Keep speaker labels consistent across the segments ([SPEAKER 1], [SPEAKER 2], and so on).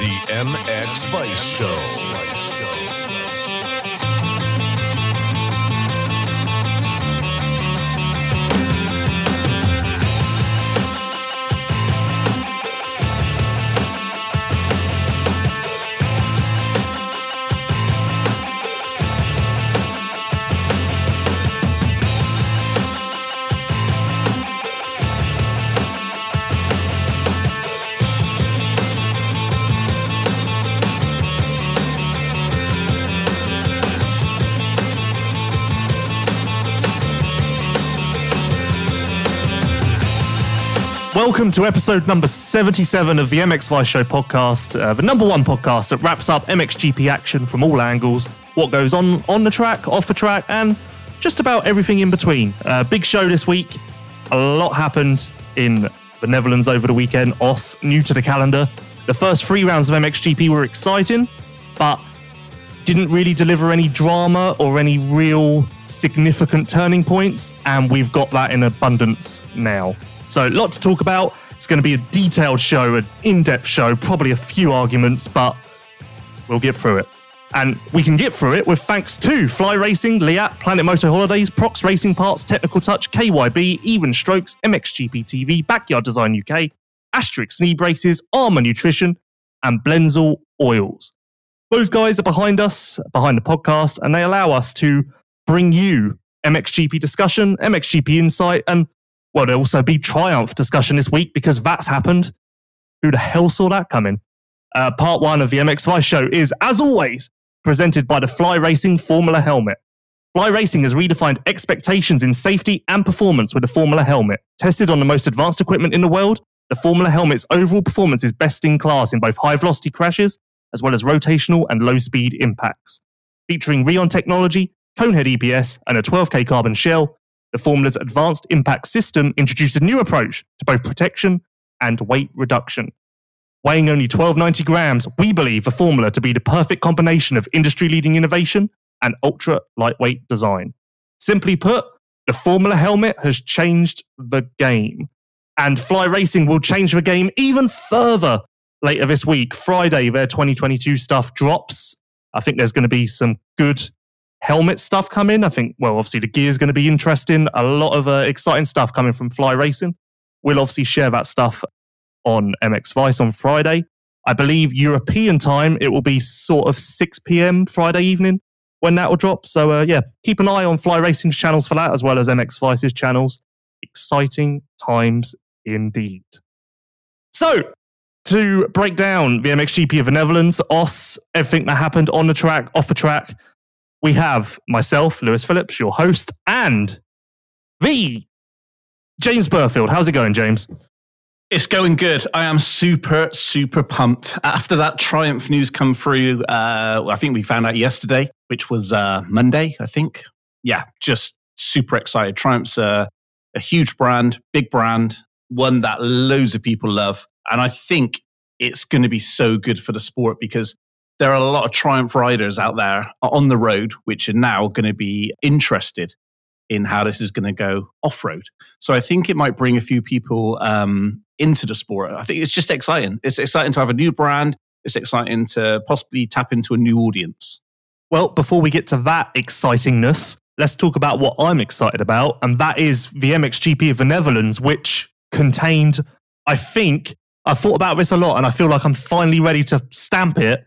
[SPEAKER 1] The MX Vice Show.
[SPEAKER 2] Welcome to episode number 77 of the MX Vice Show podcast, uh, the number one podcast that wraps up MXGP action from all angles, what goes on on the track, off the track, and just about everything in between. Uh, big show this week. A lot happened in the Netherlands over the weekend. Oss, new to the calendar. The first three rounds of MXGP were exciting, but didn't really deliver any drama or any real significant turning points, and we've got that in abundance now. So, a lot to talk about. It's going to be a detailed show, an in depth show, probably a few arguments, but we'll get through it. And we can get through it with thanks to Fly Racing, Leatt, Planet Moto Holidays, Prox Racing Parts, Technical Touch, KYB, Even Strokes, MXGP TV, Backyard Design UK, Asterisk Knee Braces, Armour Nutrition, and Blenzel Oils. Those guys are behind us, behind the podcast, and they allow us to bring you MXGP discussion, MXGP insight, and well, there'll also be Triumph discussion this week because that's happened. Who the hell saw that coming? Uh, part one of the MX Vice show is, as always, presented by the Fly Racing Formula Helmet. Fly Racing has redefined expectations in safety and performance with the Formula Helmet. Tested on the most advanced equipment in the world, the Formula Helmet's overall performance is best in class in both high velocity crashes as well as rotational and low speed impacts. Featuring Rheon technology, Conehead EPS, and a 12K carbon shell, the formula's advanced impact system introduced a new approach to both protection and weight reduction. Weighing only 1290 grams, we believe the formula to be the perfect combination of industry leading innovation and ultra lightweight design. Simply put, the Formula helmet has changed the game. And Fly Racing will change the game even further later this week. Friday, their 2022 stuff drops. I think there's going to be some good helmet stuff come in. I think, well, obviously the gear is going to be interesting. A lot of uh, exciting stuff coming from Fly Racing. We'll obviously share that stuff on MX Vice on Friday. I believe European time, it will be sort of 6 p.m. Friday evening when that will drop. So, uh, yeah, keep an eye on Fly Racing's channels for that, as well as MX Vice's channels. Exciting times indeed. So, to break down the MXGP of the Netherlands, Oss, everything that happened on the track, off the track, we have myself, Lewis Phillips, your host, and the James Burfield. How's it going, James?
[SPEAKER 3] It's going good. I am super, super pumped. After that Triumph news come through, uh, I think we found out yesterday, which was uh, Monday, I think. Yeah, just super excited. Triumph's a, a huge brand, big brand, one that loads of people love. And I think it's going to be so good for the sport because there are a lot of Triumph riders out there on the road which are now going to be interested in how this is going to go off road. So I think it might bring a few people um, into the sport. I think it's just exciting. It's exciting to have a new brand. It's exciting to possibly tap into a new audience.
[SPEAKER 2] Well, before we get to that excitingness, let's talk about what I'm excited about, and that is the MXGP of the Netherlands, which contained, I think, I've thought about this a lot, and I feel like I'm finally ready to stamp it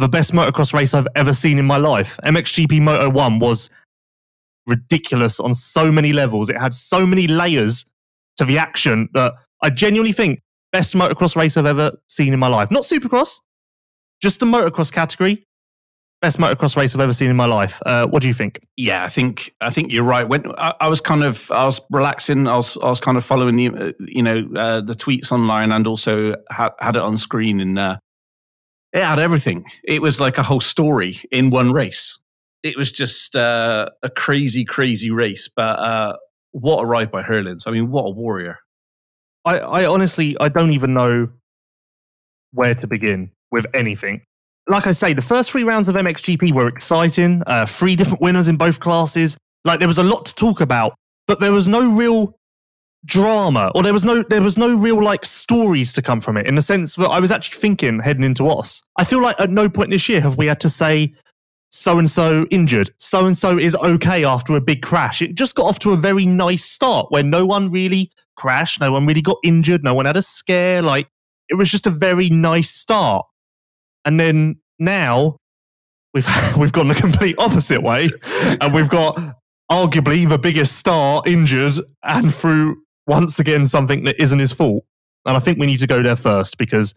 [SPEAKER 2] the best motocross race I've ever seen in my life. MXGP Moto 1 was ridiculous on so many levels. It had so many layers to the action that I genuinely think best motocross race I've ever seen in my life. Not supercross, just the motocross category. Best motocross race I've ever seen in my life. Uh, what do you think?
[SPEAKER 3] Yeah, I think I think you're right. When I, I was kind of I was relaxing, I was I was kind of following the uh, you know uh, the tweets online and also had, had it on screen and uh, it had everything. It was like a whole story in one race. It was just uh, a crazy, crazy race. But uh, what a ride by Herlings. I mean, what a warrior.
[SPEAKER 2] I, I honestly, I don't even know where to begin with anything. Like I say, the first three rounds of MXGP were exciting. Uh, three different winners in both classes. Like there was a lot to talk about, but there was no real drama or there was no there was no real like stories to come from it in the sense that I was actually thinking heading into Oss. I feel like at no point this year have we had to say so and so injured, so and so is okay after a big crash. It just got off to a very nice start where no one really crashed, no one really got injured, no one had a scare. Like it was just a very nice start. And then now we've we've gone the complete opposite way, and we've got arguably the biggest star injured and through once again something that isn't his fault. And I think we need to go there first because,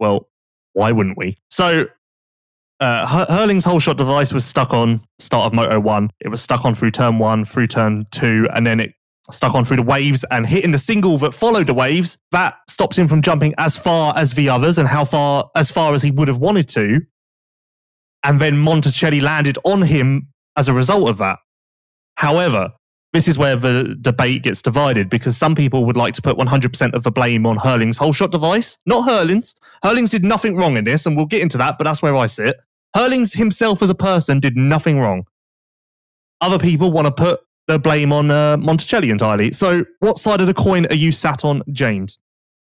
[SPEAKER 2] well, why wouldn't we? So uh, Herlings whole shot device was stuck on start of Moto 1. It was stuck on through turn 1, through turn 2, and then it stuck on through the waves and hitting the single that followed the waves. That stops him from jumping as far as the others and how far, as far as he would have wanted to. And then Monticelli landed on him as a result of that. However, this is where the debate gets divided because some people would like to put 100% of the blame on Herlings' whole shot device, not Herlings. Herlings did nothing wrong in this, and we'll get into that, but that's where I sit. Herlings himself as a person did nothing wrong. Other people want to put the blame on uh, Monticelli entirely. So, what side of the coin are you sat on, James?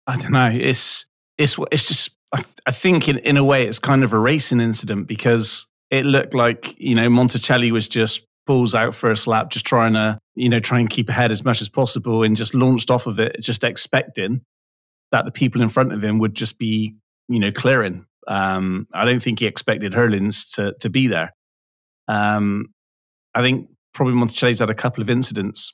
[SPEAKER 3] I don't know. It's it's it's just I, I think in in a way it's kind of a racing incident because it looked like you know Monticelli was just balls out first lap, just trying to you know try and keep ahead as much as possible, and just launched off of it, just expecting that the people in front of him would just be you know clearing um, I don't think he expected Herlings to to be there. Um, I think probably Monticelli's had a couple of incidents,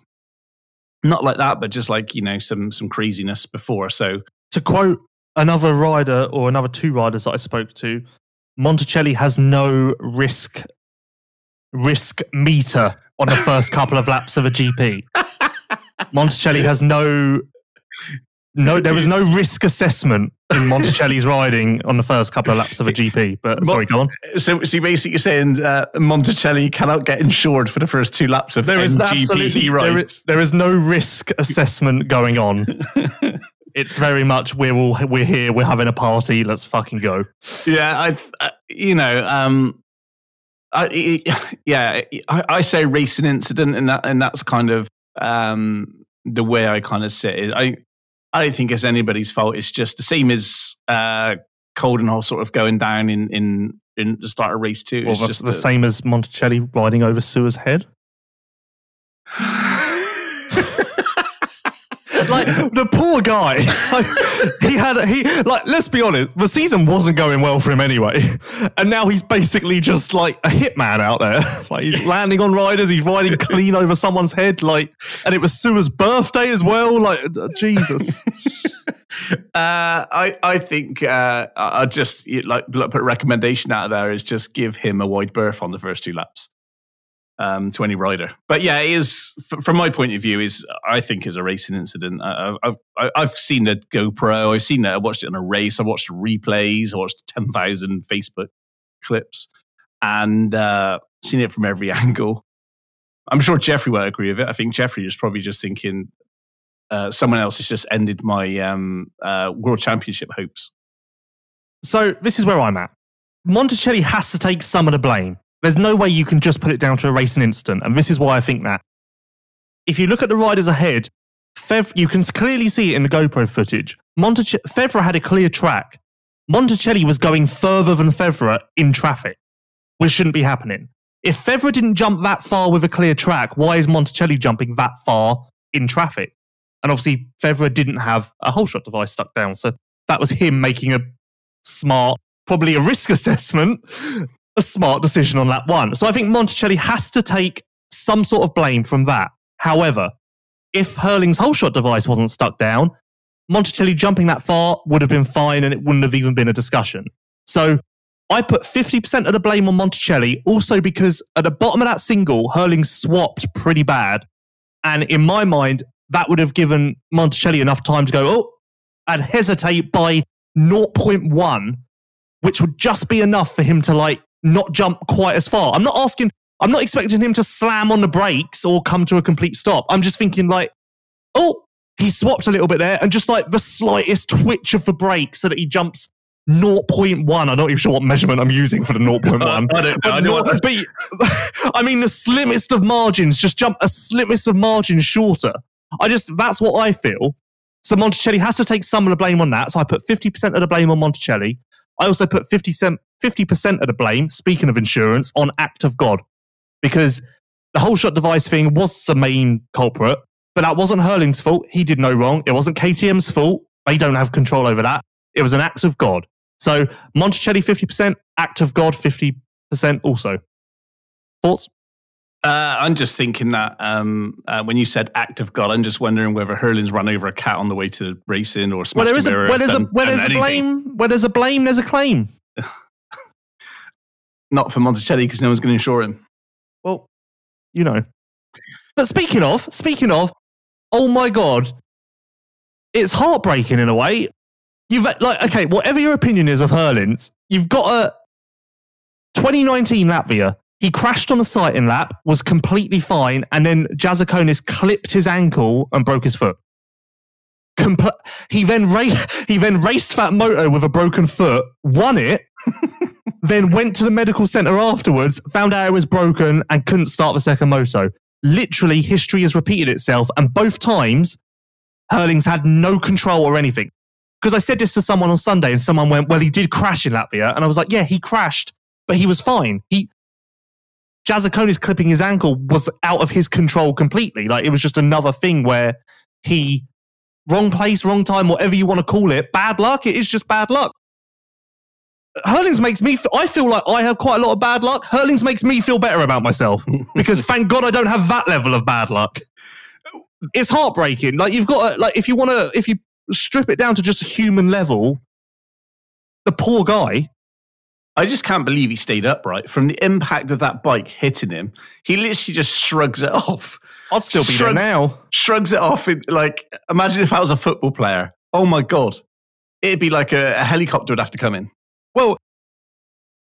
[SPEAKER 3] not like that, but just like you know some some craziness before. So
[SPEAKER 2] to quote another rider or another two riders that I spoke to, Monticelli has no risk risk meter on the first couple of laps of a GP. Monticelli has no no, there was no risk assessment in Monticelli's riding on the first couple of laps of a GP. But sorry, go on.
[SPEAKER 3] So, so basically, you're saying uh, Monticelli cannot get insured for the first two laps of there is GP rides.
[SPEAKER 2] There is, there is no risk assessment going on. it's very much we're all we're here, we're having a party, let's fucking go.
[SPEAKER 3] Yeah, I, uh, you know, um, I, yeah, I, I say racing incident, and that and that's kind of um the way I kind of sit. I I don't think it's anybody's fault. It's just the same as uh, Coldenhoff sort of going down in in in the start of race two.
[SPEAKER 2] It's just the a, same as Monticelli riding over Seewer's head. like the poor guy. Like, he had he like let's be honest, the season wasn't going well for him anyway, and now he's basically just like a hitman out there. Like he's landing on riders, he's riding clean over someone's head. Like, and it was Seewer's birthday as well. Like Jesus.
[SPEAKER 3] Uh, I I think uh, I'll just like put a recommendation out there is just give him a wide berth on the first two laps um, to any rider. But yeah, it is from my point of view is I think is a racing incident. I, I've I've seen the GoPro. I've seen that, I watched it in a race. I watched replays. I watched ten thousand Facebook clips, and uh, seen it from every angle. I'm sure Jeffrey will agree with it. I think Jeffrey is probably just thinking uh, someone else has just ended my um, uh, world championship hopes.
[SPEAKER 2] So this is where I'm at. Monticelli has to take some of the blame there's no way you can just put it down to a racing incident. And this is why I think that. If you look at the riders ahead, Fev, you can clearly see it in the GoPro footage. Montice- Febvre had a clear track. Monticelli was going further than Febvre in traffic, which shouldn't be happening. If Febvre didn't jump that far with a clear track, why is Monticelli jumping that far in traffic? And obviously, Febvre didn't have a whole shot device stuck down. So that was him making a smart, probably a risk assessment a smart decision on that one. So I think Monticelli has to take some sort of blame from that. However, if Herlings' whole shot device wasn't stuck down, Monticelli jumping that far would have been fine and it wouldn't have even been a discussion. So I put 50% of the blame on Monticelli, also because at the bottom of that single, Herling swapped pretty bad. And in my mind, that would have given Monticelli enough time to go, oh, and hesitate by 0.1, which would just be enough for him to like not jump quite as far. I'm not asking, I'm not expecting him to slam on the brakes or come to a complete stop. I'm just thinking, like, oh, he swapped a little bit there and just like the slightest twitch of the brake so that he jumps 0.1. I'm not even sure what measurement I'm using for the 0.1. I don't know. I, know but, I mean, the slimmest of margins, just jump a slimmest of margins shorter. I just that's what I feel. So Monticelli has to take some of the blame on that. So I put 50% of the blame on Monticelli. I also put 50 50% of the blame, speaking of insurance, on Act of God. Because the whole shot device thing was the main culprit, but that wasn't Herling's fault. He did no wrong. It wasn't KTM's fault. They don't have control over that. It was an act of God. So Monticelli 50%, act of God 50% also. Thoughts?
[SPEAKER 3] Uh, I'm just thinking that um, uh, when you said act of God, I'm just wondering whether Herling's run over a cat on the way to racing or smashed
[SPEAKER 2] Well, there is
[SPEAKER 3] a
[SPEAKER 2] a,
[SPEAKER 3] mirror.
[SPEAKER 2] where there's a, where there's a blame, where there's a blame, there's a claim.
[SPEAKER 3] Not for Monticelli because no one's going to insure him.
[SPEAKER 2] Well, you know. But speaking of, speaking of, oh my god, it's heartbreaking in a way. You've like okay, whatever your opinion is of Herlings, you've got a 2019 Latvia. He crashed on a sighting lap, was completely fine, and then Jasikonis clipped his ankle and broke his foot. Compl- he then ra- he then raced that moto with a broken foot, won it, then went to the medical center afterwards, found out it was broken, and couldn't start the second moto. Literally, history has repeated itself, and both times, Herlings had no control or anything. Because I said this to someone on Sunday, and someone went, "Well, he did crash in Latvia," and I was like, "Yeah, he crashed, but he was fine. He." Jasikonis clipping his ankle was out of his control completely. Like it was just another thing where he wrong place, wrong time, whatever you want to call it. Bad luck. It is just bad luck. Herlings makes me. f- I feel like I have quite a lot of bad luck. Herlings makes me feel better about myself because thank God I don't have that level of bad luck. It's heartbreaking. Like you've got to, like if you want to if you strip it down to just a human level, the poor guy.
[SPEAKER 3] I just can't believe he stayed upright from the impact of that bike hitting him. He literally just shrugs it off.
[SPEAKER 2] I'd still be there now.
[SPEAKER 3] Shrugs it off. In, like, imagine if I was a football player. Oh my God. It'd be like a, a helicopter would have to come in.
[SPEAKER 2] Well,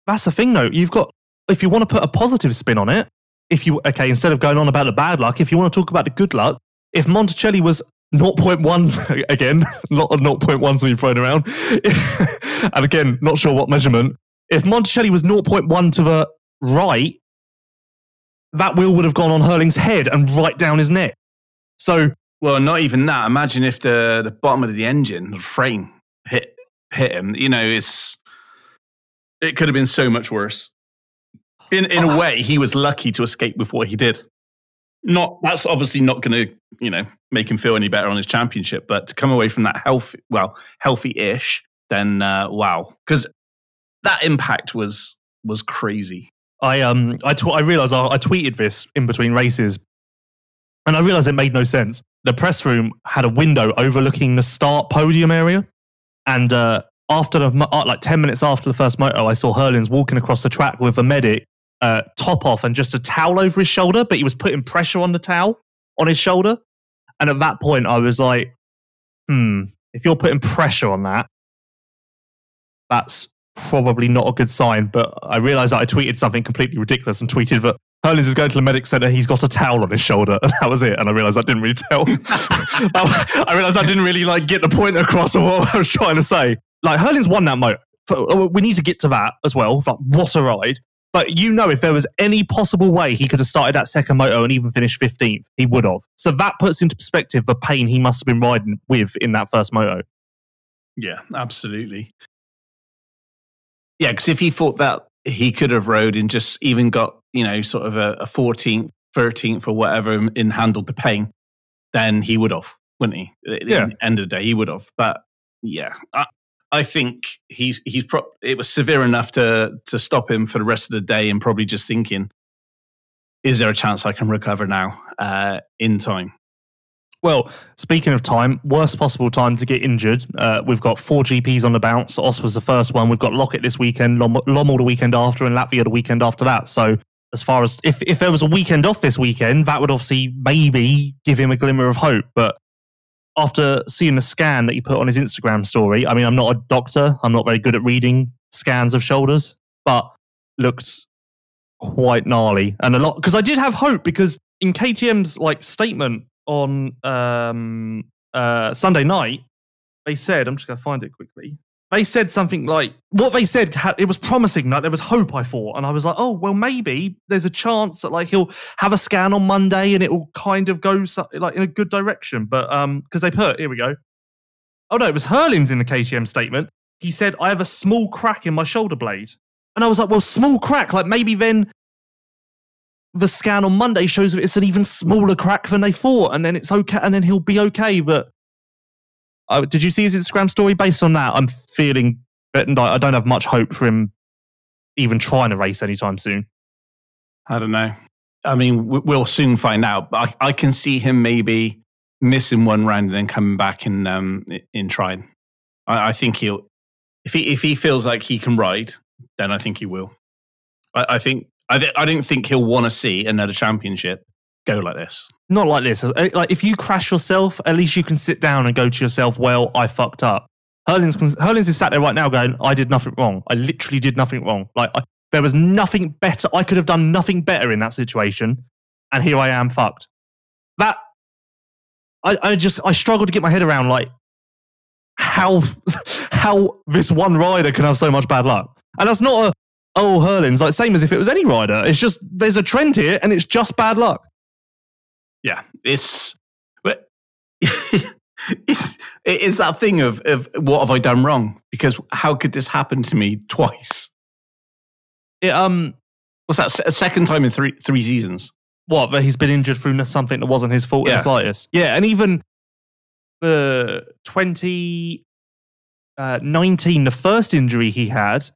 [SPEAKER 2] that's the thing though. You've got if you want to put a positive spin on it, if you okay, instead of going on about the bad luck, if you want to talk about the good luck, if Monticelli was 0.1 again, not a 0.1's being thrown around, and again, not sure what measurement. If Monticelli was 0.1 to the right, that wheel would have gone on Herlings' head and right down his neck. So
[SPEAKER 3] Well, not even that. Imagine if the, the bottom of the engine, the frame, hit hit him. You know, it's it could have been so much worse. In in a way, he was lucky to escape with what he did. Not that's obviously not going to you know make him feel any better on his championship, but to come away from that healthy, well, healthy-ish, then uh, wow, because that impact was was crazy.
[SPEAKER 2] I um I tw- I realized I, I tweeted this in between races, and I realized it made no sense. The press room had a window overlooking the start podium area, and uh, after the uh, like ten minutes after the first moto, I saw Herlings walking across the track with a medic, uh, top off and just a towel over his shoulder, but he was putting pressure on the towel on his shoulder, and at that point, I was like, hmm, if you're putting pressure on that, that's probably not a good sign. But I realized that I tweeted something completely ridiculous and tweeted that Herlings is going to the medic center. He's got a towel on his shoulder, and that was it. And I realized I didn't really tell. I realized I didn't really like get the point across of what I was trying to say. Like Herlings won that moto. Uh, we need to get to that as well. Like, what a ride! But you know, if there was any possible way he could have started that second moto and even finished 15th, he would have. So that puts into perspective the pain he must have been riding with in that first moto.
[SPEAKER 3] Yeah, absolutely. Yeah, because if he thought that he could have rode and just even got, you know, sort of a, a 14th, 13th or whatever and handled the pain, then he would have, wouldn't he? At the
[SPEAKER 2] Yeah.
[SPEAKER 3] end of the day, he would have. But yeah, I, I think he's, he's pro- it was severe enough to, to stop him for the rest of the day and probably just thinking, is there a chance I can recover now uh, in time?
[SPEAKER 2] Well, speaking of time, worst possible time to get injured. Uh, we've got four GPs on the bounce. Oss was the first one. We've got Loket this weekend, Lom- Lommel the weekend after, and Latvia the weekend after that. So, as far as if, if there was a weekend off this weekend, that would obviously maybe give him a glimmer of hope. But after seeing the scan that he put on his Instagram story, I mean, I'm not a doctor. I'm not very good at reading scans of shoulders, but looked quite gnarly and a lot because I did have hope because in KTM's like statement on um, uh, Sunday night, they said, I'm just going to find it quickly. They said something like what they said it was promising like there was hope i thought. And i was like oh well maybe there's a chance that like he'll have a scan on monday and it will kind of go like in a good direction. But um because they put here we go. Oh no it was Herlings in the ktm statement. He said i have a small crack in my shoulder blade. And i was like well small crack? Like maybe then the scan on monday shows that it's an even smaller crack than they thought and then it's okay and then he'll be okay. But did you see his Instagram story? Based on that, I'm feeling that I don't have much hope for him even trying to race anytime soon.
[SPEAKER 3] I don't know. I mean, we'll soon find out. But I, I can see him maybe missing one round and then coming back in um, in trying. I, I, think he'll if he if he feels like he can ride, then I think he will. I, I think I th- I don't think he'll want to see another championship go like this.
[SPEAKER 2] Not like this. Uh, like if you crash yourself, at least you can sit down and go to yourself, well, I fucked up. Herlings, Herlings is sat there right now going, I did nothing wrong. I literally did nothing wrong. Like I, there was nothing better. I could have done nothing better in that situation. And here I am fucked. That, I, I just, I struggle to get my head around like how, how this one rider can have so much bad luck. And that's not a, oh, Herlings, like same as if it was any rider. It's just, there's a trend here and it's just bad luck
[SPEAKER 3] yeah, it's but it's it is that thing of of what have I done wrong? Because how could this happen to me twice?
[SPEAKER 2] It, um,
[SPEAKER 3] what's that? A second time in three three seasons.
[SPEAKER 2] What? That he's been injured through something that wasn't his fault yeah. in the slightest. Yeah, and even the twenty uh, nineteen, the first injury he had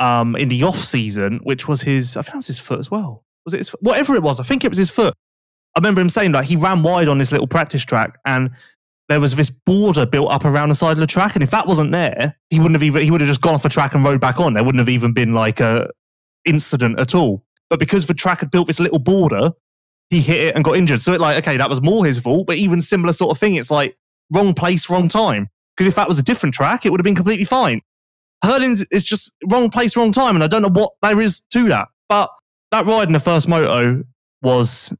[SPEAKER 2] um in the off season, which was his, I think it was his foot as well. Was it his, whatever it was? I think it was his foot. I remember him saying like he ran wide on this little practice track and there was this border built up around the side of the track. And if that wasn't there, he wouldn't have even, he would have just gone off the track and rode back on. There wouldn't have even been like a incident at all. But because the track had built this little border, he hit it and got injured. So it like, okay, that was more his fault, but even similar sort of thing. It's like wrong place, wrong time. Because if that was a different track, it would have been completely fine. Herlings is just wrong place, wrong time. And I don't know what there is to that. But that ride in the first moto was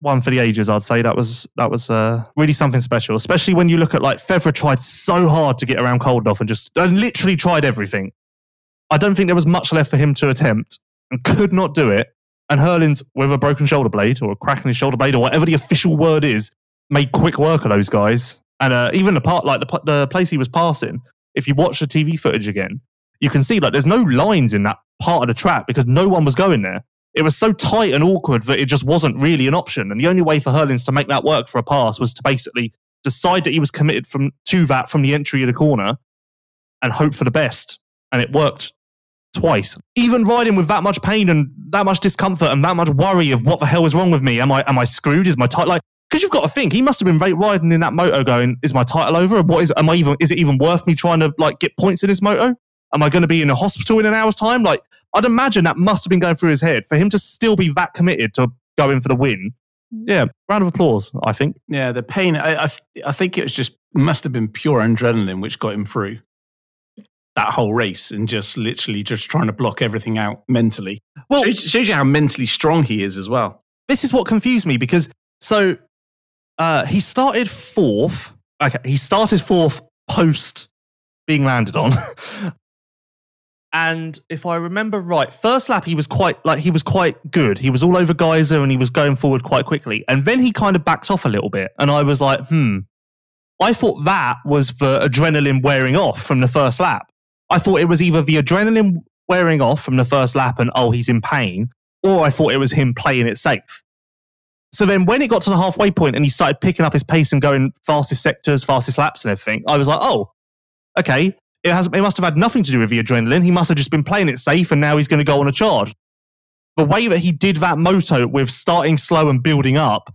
[SPEAKER 2] one for the ages. I'd say that was that was uh, really something special, especially when you look at like Febvre tried so hard to get around Coldenhoff and just uh, literally tried everything. I don't think there was much left for him to attempt and could not do it. And Herlings, with a broken shoulder blade or a crack in his shoulder blade or whatever the official word is, made quick work of those guys. And uh, even the part like the the place he was passing, if you watch the TV footage again, you can see like there's no lines in that part of the track because no one was going there it was so tight and awkward that it just wasn't really an option. And the only way for Herlings to make that work for a pass was to basically decide that he was committed from to that from the entry of the corner and hope for the best. And it worked twice. Even riding with that much pain and that much discomfort and that much worry of what the hell is wrong with me? Am I am I screwed? Is my title like because you've got to think he must have been riding in that moto going, is my title over? What is am I even is it even worth me trying to like get points in this moto? Am I going to be in a hospital in an hour's time? Like, I'd imagine that must have been going through his head for him to still be that committed to going for the win. Yeah, round of applause, I think.
[SPEAKER 3] Yeah, the pain, I, I, th- I think it was just, must have been pure adrenaline which got him through that whole race and just literally just trying to block everything out mentally. Well, shows, shows you how mentally strong he is as well.
[SPEAKER 2] This is what confused me because so uh, he started fourth. Okay, he started fourth post being landed on. And if I remember right, first lap he was quite like he was quite good. He was all over Gajser and he was going forward quite quickly. And then he kind of backed off a little bit. And I was like, hmm. I thought that was the adrenaline wearing off from the first lap. I thought it was either the adrenaline wearing off from the first lap and oh he's in pain, or I thought it was him playing it safe. So then when it got to the halfway point and he started picking up his pace and going fastest sectors, fastest laps and everything, I was like, oh, okay, it, has, it must have had nothing to do with the adrenaline. He must have just been playing it safe and now he's going to go on a charge. The way that he did that moto with starting slow and building up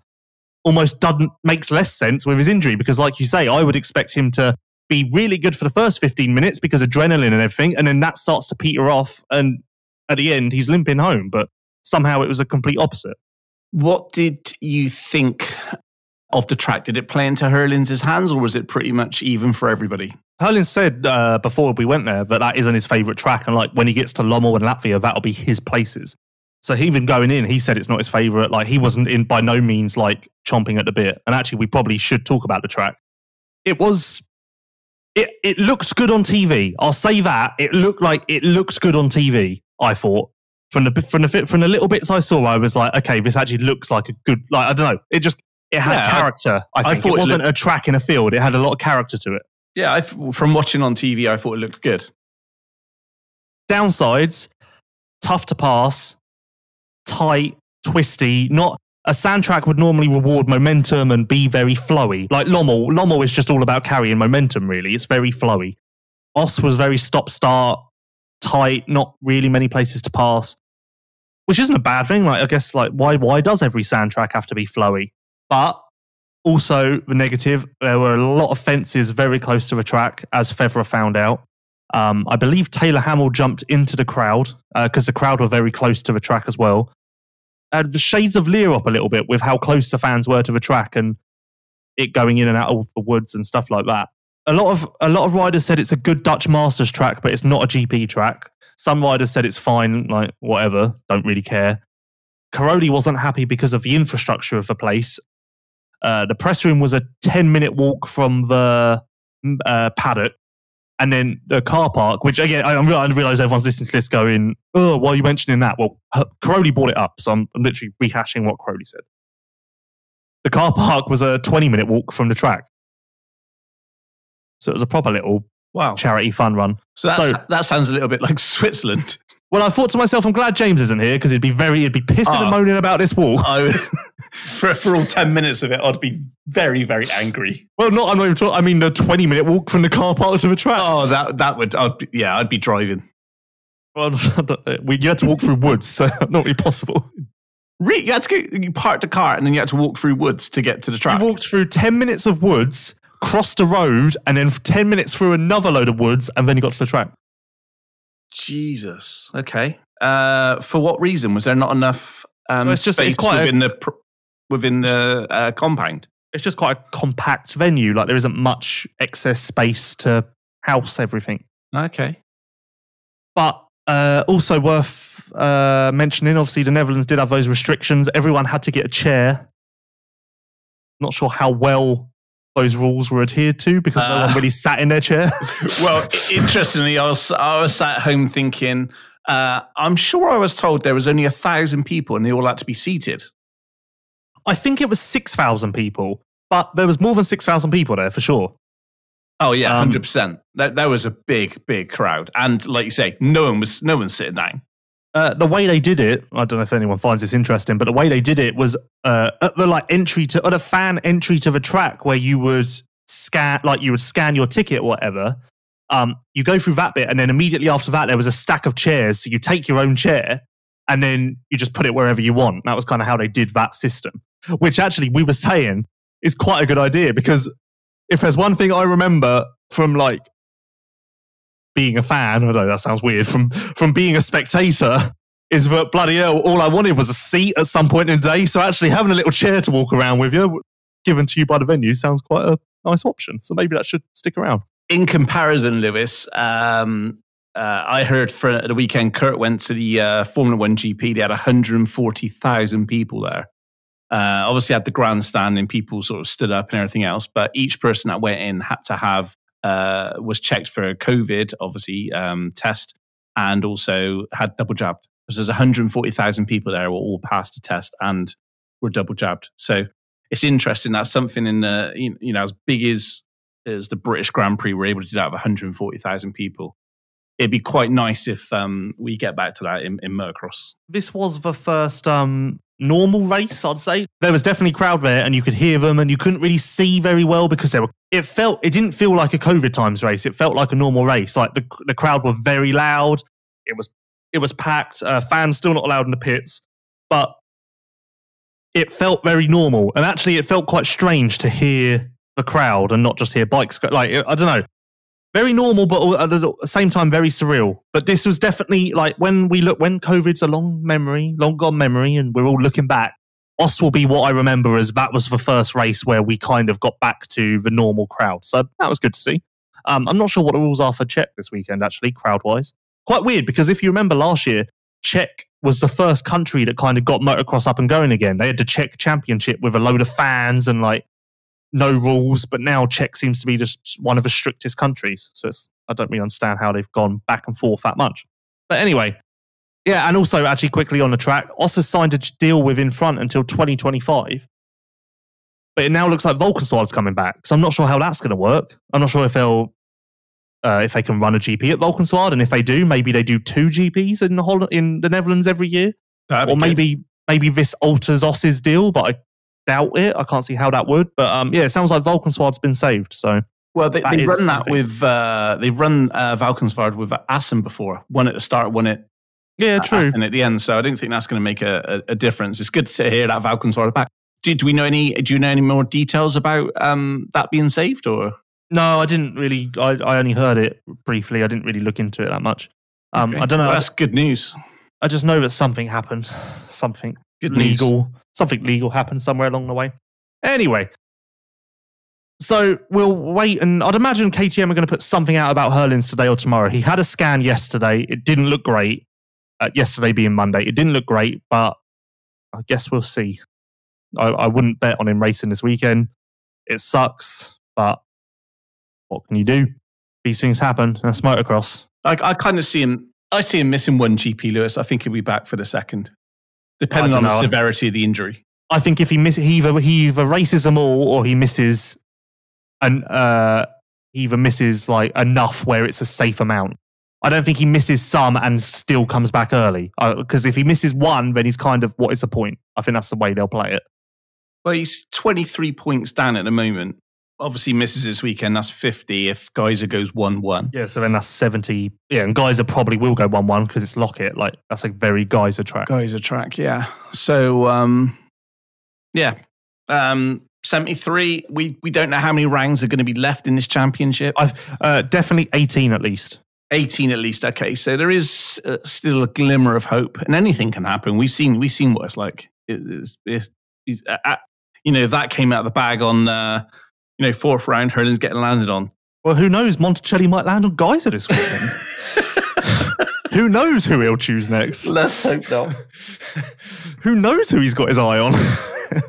[SPEAKER 2] almost doesn't makes less sense with his injury because, like you say, I would expect him to be really good for the first 15 minutes because adrenaline and everything, and then that starts to peter off, and at the end he's limping home. But somehow it was a complete opposite.
[SPEAKER 3] What did you think of the track? Did it play into Herlings' hands, or was it pretty much even for everybody?
[SPEAKER 2] Herlings said uh, before we went there that that isn't his favourite track, and like when he gets to Lommel and Latvia, that'll be his places. So he even going in, he said it's not his favourite. Like he wasn't in by no means like chomping at the bit. And actually, we probably should talk about the track. It was it it looked good on TV. I'll say that it looked like it looked good on TV. I thought from the from the from the little bits I saw, I was like, okay, this actually looks like a good. Like I don't know, it just it had
[SPEAKER 3] Yeah,
[SPEAKER 2] character. I,
[SPEAKER 3] I
[SPEAKER 2] think
[SPEAKER 3] thought
[SPEAKER 2] it
[SPEAKER 3] it
[SPEAKER 2] wasn't a track in a field. It had a lot of character to it.
[SPEAKER 3] Yeah, I from watching on TV, I thought it looked good.
[SPEAKER 2] Downsides: tough to pass, tight, twisty. Not a soundtrack would normally reward momentum and be very flowy. Like Lommel, Lommel is just all about carrying momentum. Really, it's very flowy. Oss was very stop start, tight. Not really many places to pass, which isn't a bad thing. Like I guess, like why why does every soundtrack have to be flowy? But also the negative, there were a lot of fences very close to the track, as Febvre found out. Um, I believe Taylor Hamill jumped into the crowd because the crowd were very close to the track as well. Uh, the shades of Lierop a little bit with how close the fans were to the track and it going in and out of the woods and stuff like that. A lot of a lot of riders said it's a good Dutch Masters track, but it's not a GP track. Some riders said it's fine, like whatever, don't really care. Cairoli wasn't happy because of the infrastructure of the place. Uh, the press room was a 10 minute walk from the uh, paddock and then the car park, which again, I, I realize everyone's listening to this going, oh, why are you mentioning that? Well, Cairoli brought it up, so I'm, I'm literally rehashing what Cairoli said. The car park was a 20 minute walk from the track. So it was a proper little
[SPEAKER 3] Wow.
[SPEAKER 2] charity fun run.
[SPEAKER 3] So, that's,
[SPEAKER 2] So-
[SPEAKER 3] that sounds a little bit like Switzerland.
[SPEAKER 2] Well, I thought to myself, I'm glad James isn't here because he'd be very, he'd be pissing
[SPEAKER 3] Oh.
[SPEAKER 2] and ah. moaning about this walk.
[SPEAKER 3] I would, for, for all 10 minutes of it, I'd be very, very angry.
[SPEAKER 2] Well, not, I'm not even talking, I mean, the 20 minute walk from the car park to the track.
[SPEAKER 3] Oh, that that would, I'd be, yeah, I'd be driving.
[SPEAKER 2] Well, we, you had to walk through woods, so not really possible.
[SPEAKER 3] Re- you had to go, you parked the car and then you had to walk through woods to get to the track.
[SPEAKER 2] You walked through 10 minutes of woods, crossed a road, and then 10 minutes through another load of woods, and then you got to the track.
[SPEAKER 3] Jesus. Okay. Uh, for what reason? Was there not enough um,
[SPEAKER 2] Well, it's just-
[SPEAKER 3] space
[SPEAKER 2] it's quite a-
[SPEAKER 3] within the pr- within the uh, compound?
[SPEAKER 2] It's just quite a compact venue. Like, there isn't much excess space to house everything.
[SPEAKER 3] Okay.
[SPEAKER 2] But uh, also worth uh, mentioning, obviously, the Netherlands did have those restrictions. Everyone had to get a chair. Not sure how well those rules were adhered to because no
[SPEAKER 3] Uh.
[SPEAKER 2] one really sat in their chair.
[SPEAKER 3] well, interestingly, I was I was sat at home thinking, uh, I'm sure I was told there was only a thousand people and they all had to be seated.
[SPEAKER 2] I think it was 6,000 people, but there was more than 6,000 people there for sure.
[SPEAKER 3] Oh yeah,
[SPEAKER 2] Um,
[SPEAKER 3] hundred percent. That that was a big, big crowd, and like you say, no one was no one sitting down.
[SPEAKER 2] Uh, the way they did it, I don't know if anyone finds this interesting, but the way they did it was uh, at the like entry to at a fan entry to the track where you would scan like you would scan your ticket or whatever. Um, you go through that bit, and then immediately after that, there was a stack of chairs. So you take your own chair, and then you just put it wherever you want. That was kind of how they did that system, which actually we were saying is quite a good idea because if there's one thing I remember from like being a fan, I know that sounds weird, from from being a spectator, is that bloody hell, all I wanted was a seat at some point in the day. So actually having a little chair to walk around with you, given to you by the venue, sounds quite a nice option. So maybe that should stick around.
[SPEAKER 3] In comparison, Lewis, um, uh, I heard for the weekend, Kurt went to the uh, Formula One GP. They had 140,000 people there. Uh, obviously, had the grandstand and people sort of stood up and everything else. But each person that went in had to have uh, was checked for a COVID, obviously um, test, and also had double jabbed. So there's 140,000 people there who all passed the test and were double jabbed. So it's interesting. That's something in the you know as big as as the British Grand Prix we're able to do that with 140,000 people. It'd be quite nice if um, we get back to that in, in.
[SPEAKER 2] This was the first um, normal race, I'd say. There was definitely crowd there, and you could hear them, and you couldn't really see very well because they were. It felt. It didn't feel like a COVID times race. It felt like a normal race. Like the the crowd were very loud. It was it was packed. Uh, fans still not allowed in the pits, but it felt very normal. And actually, it felt quite strange to hear the crowd and not just hear bikes. Like I don't know very normal, but at the same time very surreal. But this was definitely like when we look when COVID's a long memory, long gone memory, and we're all looking back. Oss will be what I remember as that was the first race where we kind of got back to the normal crowd. So that was good to see. Um, I'm not sure what the rules are for Czech this weekend, actually, crowd wise. Quite weird because if you remember last year, Czech was the first country that kind of got motocross up and going again. They had the Czech championship with a load of fans and like no rules, but now Czech seems to be just one of the strictest countries. So it's, I don't really understand how they've gone back and forth that much. But anyway, yeah, and also actually quickly on the track, Oss has signed a deal with Infront until 2025. But it now looks like Valkenswaard's coming back. So I'm not sure how that's going to work. I'm not sure if they'll uh, if they can run a GP at Valkenswaard, and if they do, maybe they do two GPs in the in the Netherlands every year,
[SPEAKER 3] That'd
[SPEAKER 2] or
[SPEAKER 3] good.
[SPEAKER 2] maybe maybe this alters Oss's deal, but I doubt it. I can't see how that would. But um, yeah, it sounds like Vulcan Valkenswaard's been saved. So
[SPEAKER 3] Well, they, they run that
[SPEAKER 2] something.
[SPEAKER 3] with uh, they've run uh, Valkenswaard with Assen before. One at the start, one at
[SPEAKER 2] yeah, true.
[SPEAKER 3] and at the end. So I don't think that's going to make a, a, a difference. It's good to hear that Valkenswaard are back. Do, do we know any? Do you know any more details about um, that being saved? Or
[SPEAKER 2] No, I didn't really. I, I only heard it briefly. I didn't really look into it that much. Um,
[SPEAKER 3] Okay.
[SPEAKER 2] I don't know.
[SPEAKER 3] Well, that's good news.
[SPEAKER 2] I just know that something happened. Something
[SPEAKER 3] Good news.
[SPEAKER 2] Something legal happened somewhere along the way. Anyway, so we'll wait, and I'd imagine KTM are going to put something out about Herlings today or tomorrow. He had a scan yesterday. It didn't look great. Uh, yesterday being Monday, it didn't look great, but I guess we'll see. I, I wouldn't bet on him racing this weekend. It sucks, but what can you do? These things happen. That's motocross.
[SPEAKER 3] I, I kind of see him. I see him missing one GP, Lewis. I think he'll be back for the second, depending on
[SPEAKER 2] don't
[SPEAKER 3] the severity of the injury.
[SPEAKER 2] I think if he miss, he either he either races them all or he misses, and uh, he either misses like enough where it's a safe amount. I don't think he misses some and still comes back early. Because if he misses one, then he's kind of what is the point? I think that's the way they'll play it.
[SPEAKER 3] Well, he's 23 points down at the moment. Obviously, misses this weekend. That's 50 if Gajser goes 1 1.
[SPEAKER 2] Yeah, so then that's seventy. Yeah, and Gajser probably will go one one because it's Loket. Like that's a very Gajser track.
[SPEAKER 3] Gajser track, yeah. So, um, yeah. Um, 73. We, we don't know how many rounds are going to be left in this championship.
[SPEAKER 2] I've uh, definitely eighteen at least.
[SPEAKER 3] 18 at least. Okay. So there is uh, still a glimmer of hope, and anything can happen. We've seen, we've seen what it's like. It, it's, it's, it's, uh, uh, you know, that came out of the bag on, uh, you know, fourth round, Herlings getting landed on.
[SPEAKER 2] Well, who knows? Monticelli might land on Gajser this weekend. who knows who he'll choose next?
[SPEAKER 3] Let's hope not.
[SPEAKER 2] who knows who he's got his eye on?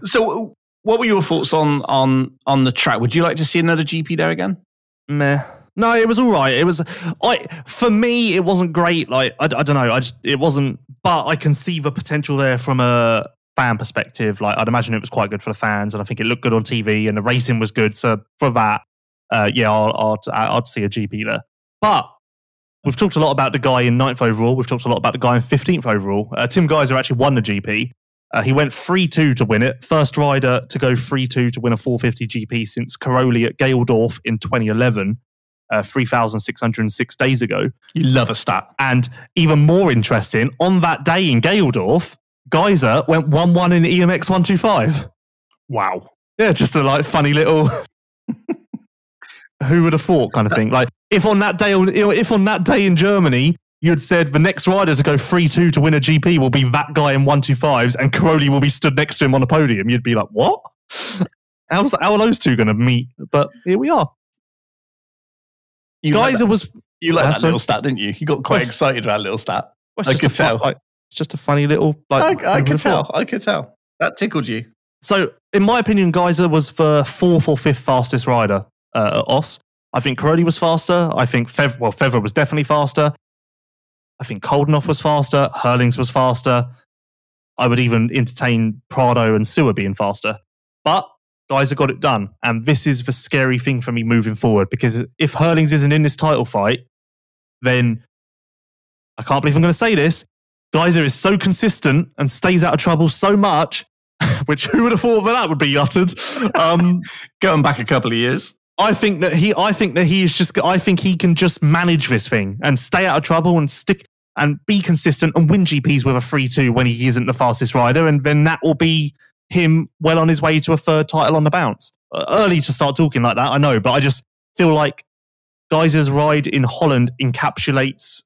[SPEAKER 3] So, what were your thoughts on on on the track? Would you like to see another GP there again?
[SPEAKER 2] Meh. No, it was all right. It was, I for me, it wasn't great. Like I, I don't know, I just it wasn't. But I can see the potential there from a fan perspective. Like I'd imagine it was quite good for the fans, and I think it looked good on TV, and the racing was good. So for that, uh, yeah, I'll, I'll I'd see a GP there. But we've talked a lot about the guy in ninth overall. We've talked a lot about the guy in fifteenth overall. Uh, Tim Gajser actually won the GP. Uh, he went 3 2 to win it. First rider to go 3 2 to win a 450 GP since Cairoli at Gaildorf in 2011, uh, 3,606 days ago.
[SPEAKER 3] You love a stat.
[SPEAKER 2] And even more interesting, on that day in Gaildorf, Gajser went 1 1 in EMX 125.
[SPEAKER 3] Wow.
[SPEAKER 2] Yeah, just a like funny little. Who would have thought, kind of thing. Like if on that day, you if on that day in Germany, you had said the next rider to go three two to win a GP will be that guy in one two fives, and Cairoli will be stood next to him on a podium, you'd be like, what? How's how are those two going to meet? But here we are.
[SPEAKER 3] You Gajser
[SPEAKER 2] was.
[SPEAKER 3] you like
[SPEAKER 2] That's uh,
[SPEAKER 3] that little stat, didn't you? You got quite excited about that little stat. I could
[SPEAKER 2] a fun-
[SPEAKER 3] tell.
[SPEAKER 2] like, it's just a funny little. Like,
[SPEAKER 3] I, I could tell. I could tell. That tickled you.
[SPEAKER 2] So, in my opinion, Gajser was the fourth or fifth fastest rider uh, at Oss. I think Cairoli was faster. I think Fev, well, Febvre was definitely faster. I think Coldenhoff was faster. Herlings was faster. I would even entertain Prado and Seewer being faster. But Gajser got it done. And this is the scary thing for me moving forward because if Herlings isn't in this title fight, then I can't believe I'm going to say this. Gajser is so consistent and stays out of trouble so much which who would have thought that that would be uttered? Um,
[SPEAKER 3] Going back a couple of years.
[SPEAKER 2] I think that he, I think that he is just, I think he can just manage this thing and stay out of trouble and stick and be consistent and win GPs with a three two when he isn't the fastest rider, and then that will be him well on his way to a third title on the bounce. Uh, early to start talking like that, I know, but I just feel like Gajser's ride in Holland encapsulates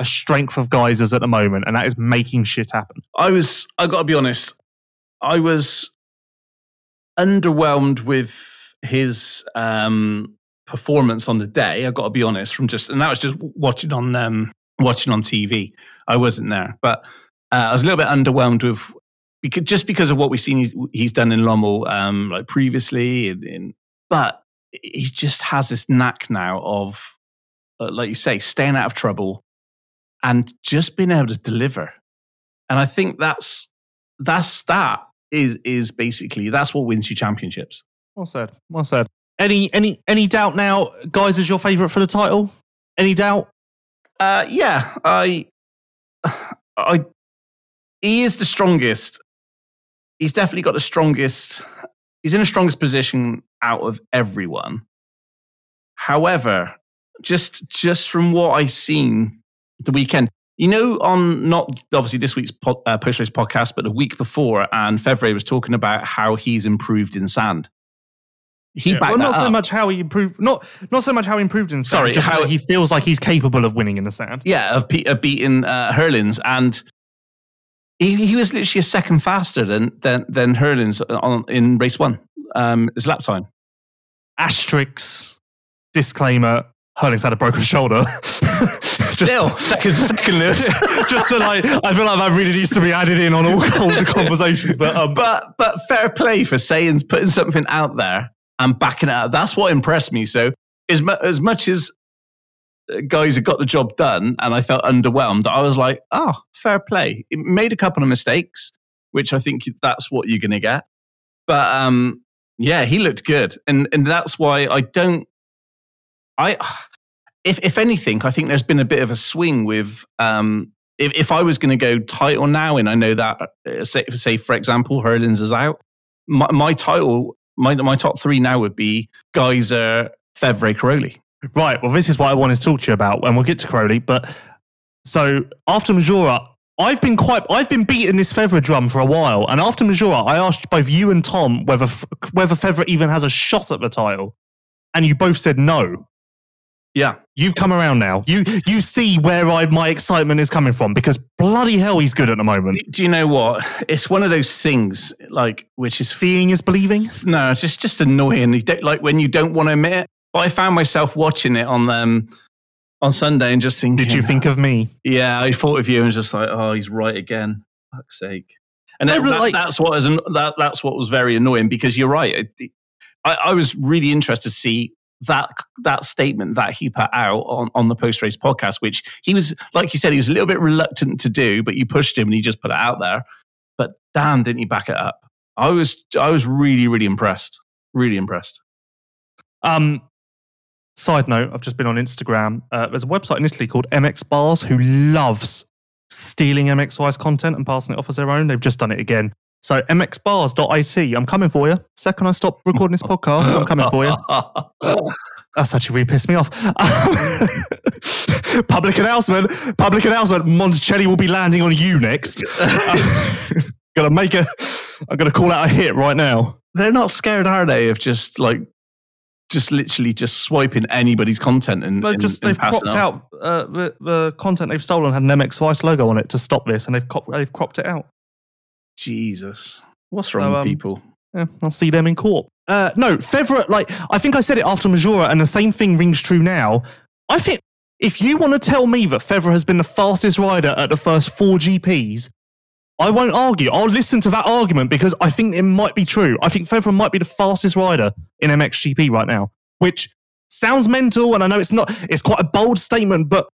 [SPEAKER 2] a strength of Gajser's at the moment, and that is making shit happen.
[SPEAKER 3] I was, I got to be honest, I was underwhelmed with his um, performance on the day. I got to be honest, from just, and that was just watching on um, watching on TV. I wasn't there, but uh, I was a little bit underwhelmed with because just because of what we've seen he's, he's done in Lommel um, like previously, in, in, but he just has this knack now of, uh, like you say, staying out of trouble and just being able to deliver. And I think that's that's that is is basically that's what wins you championships.
[SPEAKER 2] Well said. Well said. Any any any doubt now, guys? Is your favourite for the title? Any doubt?
[SPEAKER 3] Uh, yeah, I, I, he is the strongest. He's definitely got the strongest. He's in the strongest position out of everyone. However, just just from what I've seen the weekend, you know, on not obviously this week's po- uh, post race podcast, but the week before, and Febvre was talking about how he's improved in sand.
[SPEAKER 2] He yeah. well, not so up. much how he improved, not not so much how he improved in sand. Sorry, just how he feels like he's capable of winning in the sand.
[SPEAKER 3] Yeah, of, of beating uh, Herlings, and he, he was literally a second faster than than than Herlings on in race one. Um, his lap time.
[SPEAKER 2] Asterisk disclaimer: Herlings had a broken shoulder.
[SPEAKER 3] Still, second, second, Lewis.
[SPEAKER 2] just to like, I feel like that really needs to be added in on all, all the conversations. But um,
[SPEAKER 3] but but fair play for saying putting something out there and backing it up. That's what impressed me. So as, mu- as much as uh, Gajser have got the job done and I felt underwhelmed, I was like, oh, fair play. It made a couple of mistakes, which I think that's what you're going to get. But um, yeah, he looked good. And, and that's why I don't, I, if, if anything, I think there's been a bit of a swing with, um, if, if I was going to go title now, and I know that, uh, say, say for example, Herlings is out, my, my title my my top three now would be Gajser, Febvre, Cairoli.
[SPEAKER 2] Right. Well, this is what I wanted to talk to you about, and we'll get to Cairoli. But so after Maggiora, I've been quite I've been beating this Febvre drum for a while, and after Maggiora, I asked both you and Tom whether whether Febvre even has a shot at the title, and you both said no.
[SPEAKER 3] Yeah,
[SPEAKER 2] you've come around now. You you see where I my excitement is coming from because bloody hell, he's good at the moment.
[SPEAKER 3] Do you know what? It's one of those things like which is
[SPEAKER 2] seeing is believing.
[SPEAKER 3] No, it's just just annoying. You don't, like when you don't want to admit it. But I found myself watching it on um on Sunday and just thinking,
[SPEAKER 2] did you think of me?
[SPEAKER 3] Yeah, I thought of you and just like, oh, he's right again. Fuck's sake. And that, like, that's what was that, that's what was very annoying because you're right. I, I was really interested to see that that statement that he put out on, on the post race podcast, which he was like you said, he was a little bit reluctant to do, but you pushed him and he just put it out there. But damn, didn't he back it up? I was I was really really impressed, really impressed.
[SPEAKER 2] Um, side note: I've just been on Instagram. Uh, there's a website in Italy called MX Bars who loves stealing MXY's content and passing it off as their own. They've just done it again. So mxbars.it, I'm coming for you. Second I stop recording this podcast, I'm coming for you. That's actually really pissed me off. public announcement, public announcement. Monticelli will be landing on you next. gonna make a, I'm gonna call out a hit right now.
[SPEAKER 3] They're not scared, are they, of just like, just literally just swiping anybody's content and,
[SPEAKER 2] they just
[SPEAKER 3] and,
[SPEAKER 2] they've cropped out uh, the, the content they've stolen had an MX Vice logo on it to stop this, and they've they've cropped it out.
[SPEAKER 3] Jesus. What's wrong so, um, with people?
[SPEAKER 2] Yeah, I'll see them in court. Uh, no, Febvre, like, I think I said it after Maggiora, and the same thing rings true now. I think if you want to tell me that Febvre has been the fastest rider at the first four GPs, I won't argue. I'll listen to that argument because I think it might be true. I think Febvre might be the fastest rider in MXGP right now, which sounds mental, and I know it's not, it's quite a bold statement, but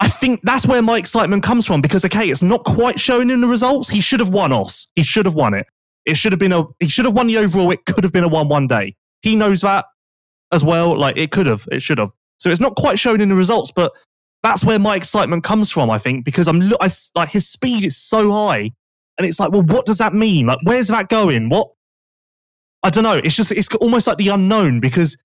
[SPEAKER 2] I think that's where my excitement comes from because okay, it's not quite shown in the results. He should have won us. He should have won it. It should have been a he should have won the overall. It could have been a one one day. He knows that as well. Like it could have, it should have. So it's not quite shown in the results, but that's where my excitement comes from. I think because I'm I, like his speed is so high, and it's like, well, what does that mean? Like, where's that going? What? I don't know. It's just it's almost like the unknown because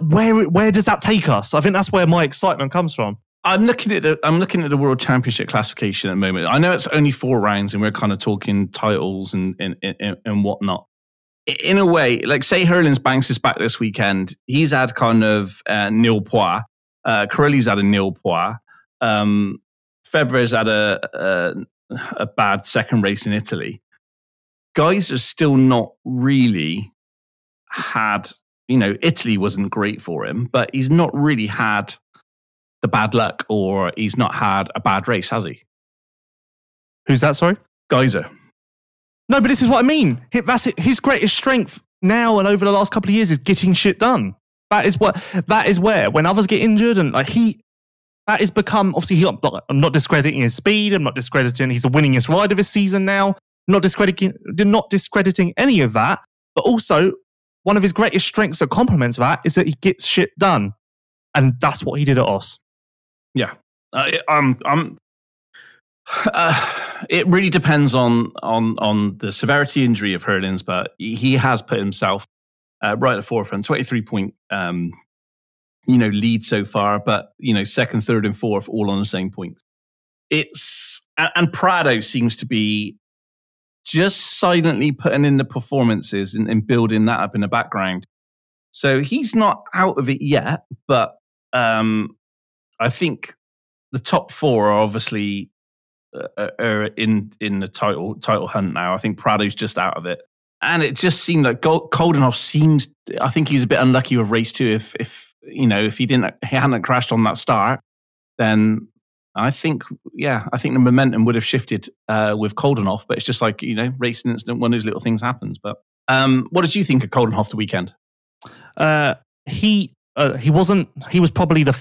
[SPEAKER 2] where where does that take us? I think that's where my excitement comes from.
[SPEAKER 3] I'm looking at the, I'm looking at the World Championship classification at the moment. I know it's only four rounds, and we're kind of talking titles and and and, and whatnot. In a way, like say Herlings Banks is back this weekend, he's had kind of uh, nil pois. Uh, Cairoli's had a nil pois. Um, Febvre's had a, a a bad second race in Italy. Guys are still not really had. You know, Italy wasn't great for him, but he's not really had the bad luck or he's not had a bad race, has he?
[SPEAKER 2] Who's that? Sorry,
[SPEAKER 3] Gajser.
[SPEAKER 2] No, but this is what I mean. That's his greatest strength now and over the last couple of years is getting shit done. That is what. That is where when others get injured and like he, that has become obviously. He, I'm not- I'm not discrediting his speed. I'm not discrediting. He's the winningest rider this season now. Not discrediting. Not discrediting any of that. But also, one of his greatest strengths that complements that is that he gets shit done, and that's what he did at Oss.
[SPEAKER 3] Yeah, uh, it- I'm. I'm. Uh, it really depends on on on the severity injury of Herlings, but he has put himself uh, right at the forefront. Twenty three point, um, you know, lead so far, but you know, second, third, and fourth all on the same points. It's and, and Prado seems to be just silently putting in the performances and, and building that up in the background. So he's not out of it yet, but um, I think the top four are obviously uh, are in in the title title hunt now. I think Prado's just out of it, and it just seemed like Coldenhoff seems. I think he's a bit unlucky with race two. If if you know if he didn't he hadn't crashed on that start, then I think yeah I think the momentum would have shifted uh, with Coldenhoff. But it's just like you know racing incident. One of those little things happens. But um, what did you think of Coldenhoff the weekend?
[SPEAKER 2] Uh, he uh, he wasn't. He was probably the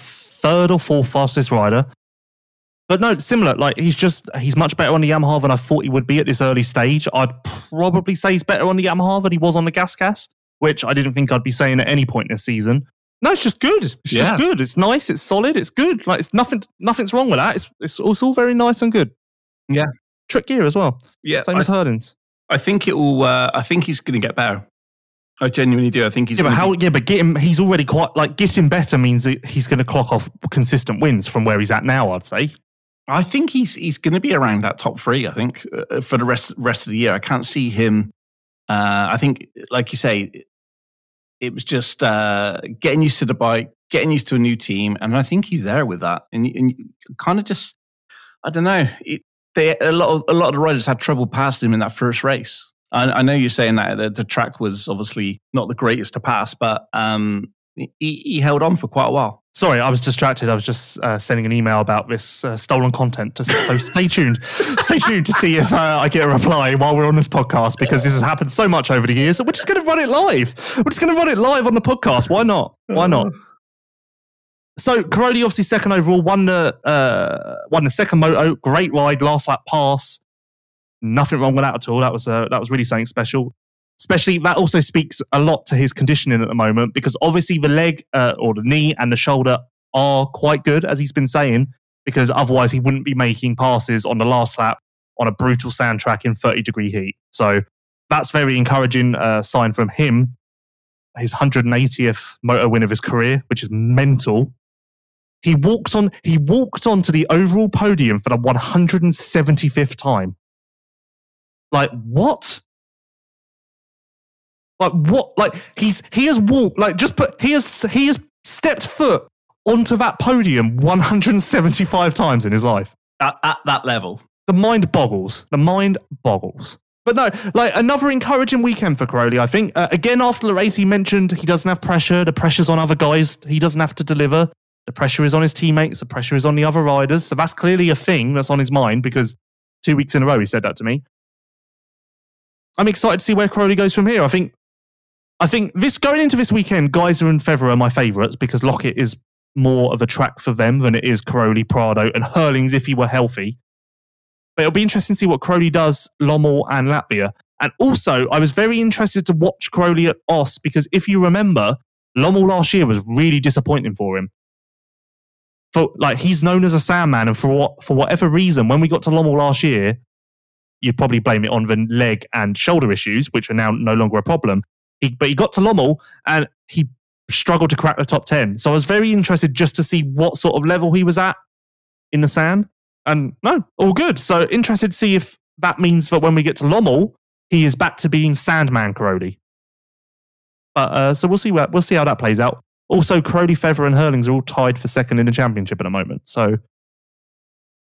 [SPEAKER 2] third or fourth fastest rider. But no, similar. Like he's just he's much better on the Yamaha than I thought he would be at this early stage. I'd probably say he's better on the Yamaha than he was on the Gas Gas, which I didn't think I'd be saying at any point this season. No, it's just good. It's
[SPEAKER 3] Yeah.
[SPEAKER 2] just good. It's nice. It's solid. It's good. Like it's nothing. Nothing's wrong with that. It's it's, it's all very nice and good.
[SPEAKER 3] Yeah.
[SPEAKER 2] Trick gear as well.
[SPEAKER 3] Yeah,
[SPEAKER 2] Same
[SPEAKER 3] I,
[SPEAKER 2] as Herdins.
[SPEAKER 3] I think it will. Uh, I think he's going to get better. I genuinely do. I think he's.
[SPEAKER 2] Yeah, but how?
[SPEAKER 3] be-
[SPEAKER 2] Yeah, but get him. He's already quite like getting better means that he's going to clock off consistent wins from where he's at now. I'd say.
[SPEAKER 3] I think he's he's going to be around that top three. I think uh, for the rest rest of the year. I can't see him. Uh, I think, like you say, it was just uh, getting used to the bike, getting used to a new team, and I think he's there with that. And, and kind of just, I don't know. It, they a lot of a lot of the riders had trouble passing him in that first race. I, I know you're saying that the, the track was obviously not the greatest to pass, but um, he, he held on for quite a while.
[SPEAKER 2] Sorry, I was distracted. I was just uh, sending an email about this uh, stolen content. To, so stay tuned. stay tuned to see if uh, I get a reply while we're on this podcast because this has happened so much over the years. We're just going to run it live. We're just going to run it live on the podcast. Why not? Why not? So Cairoli obviously second overall, won the uh, won the second moto. Great ride, last lap pass. Nothing wrong with that at all. That was uh, that was really something special. Especially that also speaks a lot to his conditioning at the moment because obviously the leg uh, or the knee and the shoulder are quite good as he's been saying because otherwise he wouldn't be making passes on the last lap on a brutal sand track in 30 degree heat. So that's very encouraging uh, sign from him. His 180th moto win of his career, which is mental. He walked on. He walked onto the overall podium for the 175th time. Like what? Like what? Like he's he has walked. Like just put he has he has stepped foot onto that podium 175 times in his life.
[SPEAKER 3] At, at that level,
[SPEAKER 2] The mind boggles. The mind boggles. But no, like another encouraging weekend for Cairoli, I think. Uh, again, after the race, he mentioned he doesn't have pressure. The pressure's on other guys. He doesn't have to deliver. The pressure is on his teammates. The pressure is on the other riders. So that's clearly a thing that's on his mind because two weeks in a row he said that to me. I'm excited to see where Cairoli goes from here. I think, I think this going into this weekend, Gajser and Febvre are my favourites because Loket is more of a track for them than it is Cairoli, Prado, and Herlings if he were healthy. But it'll be interesting to see what Cairoli does, Lommel and Latvia. And also, I was very interested to watch Cairoli at Oss because if you remember, Lommel last year was really disappointing for him. For like he's known as a Sandman, and for what for whatever reason, when we got to Lommel last year, you'd probably blame it on the leg and shoulder issues, which are now no longer a problem. He, but he got to Lommel and he struggled to crack the top 10. So I was very interested just to see what sort of level he was at in the sand. And no, all good. So interested to see if that means that when we get to Lommel, he is back to being Sandman Cairoli. But uh, so we'll see what we'll see how that plays out. Also, Cairoli, Febvre, and Herlings are all tied for second in the championship at the moment. So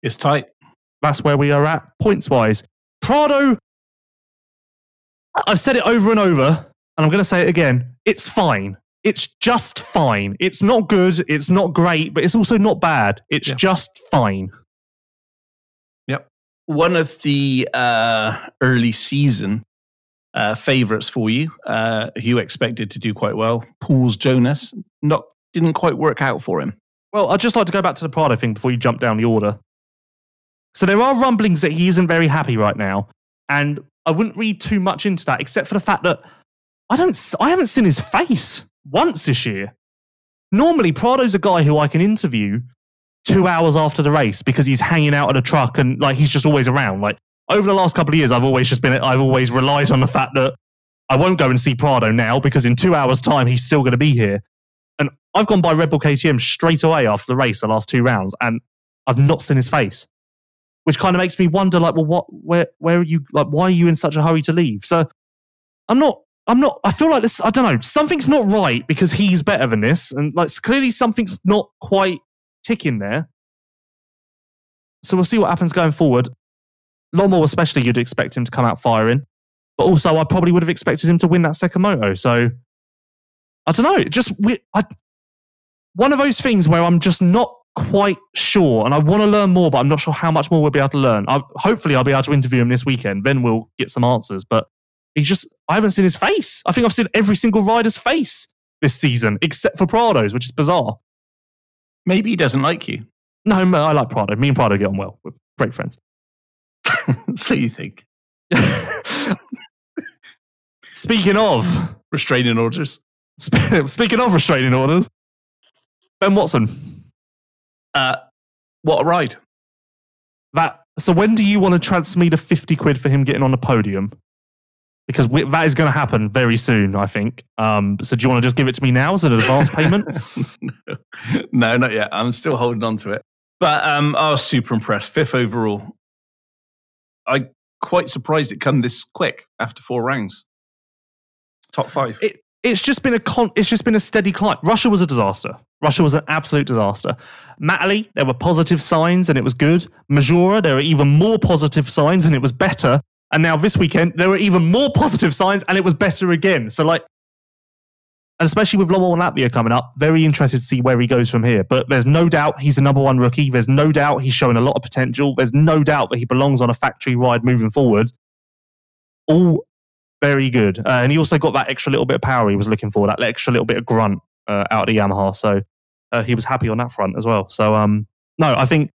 [SPEAKER 3] it's tight.
[SPEAKER 2] That's where we are at points wise. Prado, I've said it over and over, and I'm going to say it again. It's fine. It's just fine. It's not good. It's not great, but it's also not bad. It's
[SPEAKER 3] Yeah.
[SPEAKER 2] just fine. Yep.
[SPEAKER 3] One of the uh, early season uh, favorites for you, uh, who you expected to do quite well, Pauls Jonass, not didn't quite work out for him.
[SPEAKER 2] Well, I'd just like to go back to the Prado thing before you jump down the order. So there are rumblings that he isn't very happy right now, and I wouldn't read too much into that, except for the fact that I don't, I haven't seen his face once this year. Normally, Prado's a guy who I can interview two hours after the race because he's hanging out at a truck and like he's just always around. Like over the last couple of years, I've always just been, I've always relied on the fact that I won't go and see Prado now because in two hours' time he's still going to be here. And I've gone by Red Bull KTM straight away after the race, the last two rounds, and I've not seen his face, which kind of makes me wonder, like, well, what, where, where are you, like, why are you in such a hurry to leave? So I'm not, I'm not, I feel like this, I don't know, something's not right because he's better than this, and like clearly something's not quite ticking there. So we'll see what happens going forward. Lommel, especially, you'd expect him to come out firing, but also I probably would have expected him to win that second moto. So I don't know. Just we, I, one of those things where I'm just not quite sure, and I want to learn more, but I'm not sure how much more we'll be able to learn. I, hopefully, I'll be able to interview him this weekend. Then we'll get some answers. But he's just I haven't seen his face. I think I've seen every single rider's face this season, except for Prado's, which is bizarre.
[SPEAKER 3] Maybe he doesn't like you.
[SPEAKER 2] No, I like Prado. Me and Prado get on well. We're great friends.
[SPEAKER 3] so you think
[SPEAKER 2] Speaking of
[SPEAKER 3] restraining orders?
[SPEAKER 2] speaking of restraining orders, Ben Watson.
[SPEAKER 3] Uh, what a ride!
[SPEAKER 2] That so when do you want to transfer me the fifty quid for him getting on the podium? Because we, that is going to happen very soon, I think. Um, so do you want to just give it to me now as an advance payment?
[SPEAKER 3] no, no, not yet. I'm still holding on to it. But um, I was super impressed. Fifth overall. I quite surprised it come this quick after four rounds. Top five.
[SPEAKER 2] it, it's just been a con- it's just been a steady climb. Russia was a disaster. Russia was an absolute disaster. Matterley, there were positive signs and it was good. Maggiora, there were even more positive signs and it was better. And now this weekend, there were even more positive signs and it was better again. So like, and especially with Lommel and Latvia coming up, very interested to see where he goes from here. But there's no doubt he's a number one rookie. There's no doubt he's showing a lot of potential. There's no doubt that he belongs on a factory ride moving forward. All very good. Uh, and he also got that extra little bit of power he was looking for, that extra little bit of grunt uh, out of the Yamaha. So uh, he was happy on that front as well. So um, no, I think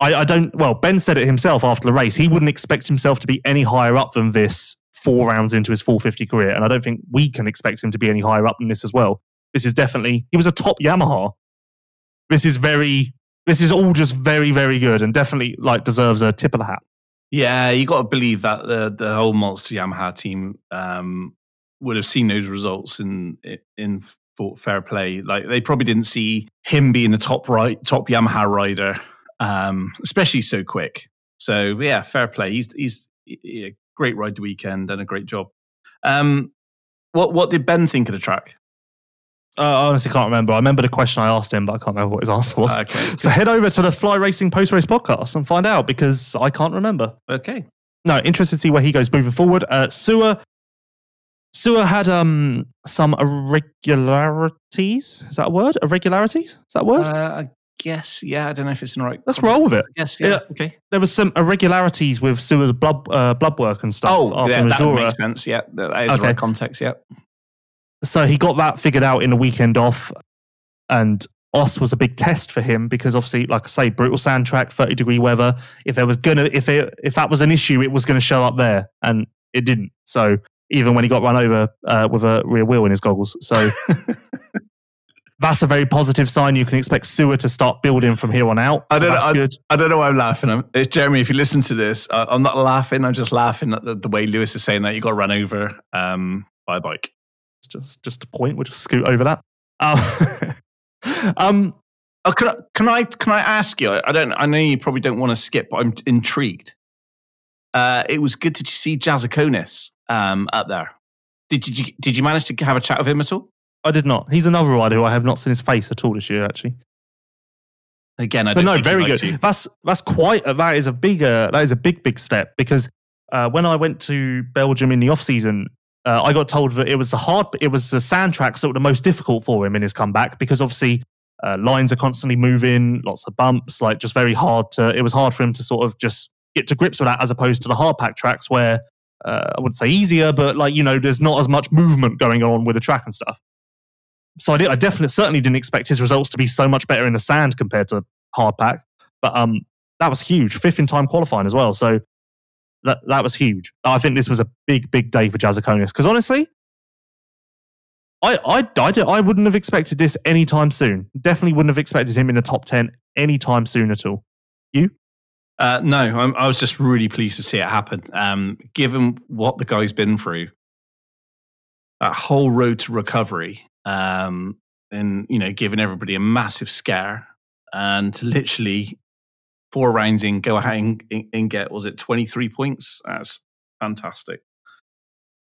[SPEAKER 2] I, I don't. Well, Ben said it himself after the race. He wouldn't expect himself to be any higher up than this four rounds into his 450 career, and I don't think we can expect him to be any higher up than this as well. This is definitely he was a top Yamaha. This is very. This is all just very, very good, and definitely like deserves a tip of the hat.
[SPEAKER 3] Yeah, you got to believe that the the whole Monster Yamaha team um, would have seen those results in in fair play. Like they probably didn't see him being the top right top Yamaha rider, um, especially so quick. So yeah, fair play. He's he's a great ride the weekend and a great job. Um, what what did Ben think of the track?
[SPEAKER 2] Uh, I honestly can't remember. I remember the question I asked him, but I can't remember what his answer was.
[SPEAKER 3] Okay,
[SPEAKER 2] So head over to the Fly Racing post race podcast and find out because I can't remember.
[SPEAKER 3] okay.
[SPEAKER 2] No, interested to see where he goes moving forward. Uh, Seewer, Seewer had um some irregularities. Is that a word? Irregularities? Is that a word?
[SPEAKER 3] Uh, I guess yeah. I don't know if it's in the right.
[SPEAKER 2] Let's roll with it.
[SPEAKER 3] Yes, yeah.
[SPEAKER 2] Yeah.
[SPEAKER 3] Okay.
[SPEAKER 2] There was some irregularities with Seewer's blood uh, blood work and stuff
[SPEAKER 3] Oh, yeah, that makes sense. Yeah, that is the right context. Yeah.
[SPEAKER 2] So he got that figured out in the weekend off and Oss was a big test for him because obviously like i say brutal sand track 30 degree weather if there was gonna if it if that was an issue it was gonna show up there and it didn't so even when he got run over uh, with a rear wheel in his goggles so that's a very positive sign you can expect Seewer to start building from here on out
[SPEAKER 3] I don't know,
[SPEAKER 2] that's good
[SPEAKER 3] I don't know why I'm laughing. I'm, it's Jeremy, if you listen to this, I, I'm not laughing. I'm just laughing at the, the way Lewis is saying that you got run over um, by a bike.
[SPEAKER 2] Just just a point we'll just scoot over that um, um
[SPEAKER 3] Oh, can I, can I can I ask you? I don't. I know you probably don't want to skip, but I'm intrigued. Uh, it was good to see Jasikonis um, up there. Did, did you did you manage to have a chat with him at all?
[SPEAKER 2] I did not. He's another rider who I have not seen his face at all this year, actually.
[SPEAKER 3] Again, I
[SPEAKER 2] but
[SPEAKER 3] don't.
[SPEAKER 2] no, very good. That's that's quite a, that is a big uh, that is a big big step because uh, when I went to Belgium in the off season, uh, I got told that it was the hard it was the sand tracks that were the most difficult for him in his comeback because obviously uh, lines are constantly moving, lots of bumps, like just very hard to. It was hard for him to sort of just get to grips with that as opposed to the hard pack tracks where uh, I wouldn't say easier, but like you know, there's not as much movement going on with the track and stuff. So I, did, I definitely certainly didn't expect his results to be so much better in the sand compared to hard pack, but um, that was huge. Fifth in time qualifying as well, so that that was huge. I think this was a big, big day for Jasikonis because honestly, I, I, I, I wouldn't have expected this anytime soon. Definitely wouldn't have expected him in the top 10 anytime soon at all. You?
[SPEAKER 3] Uh, no, I'm, i was just really pleased to see it happen. Um, given what the guy's been through, that whole road to recovery, um, and you know, giving everybody a massive scare, and literally four rounds in, go ahead and, and get was it 23 points? That's fantastic.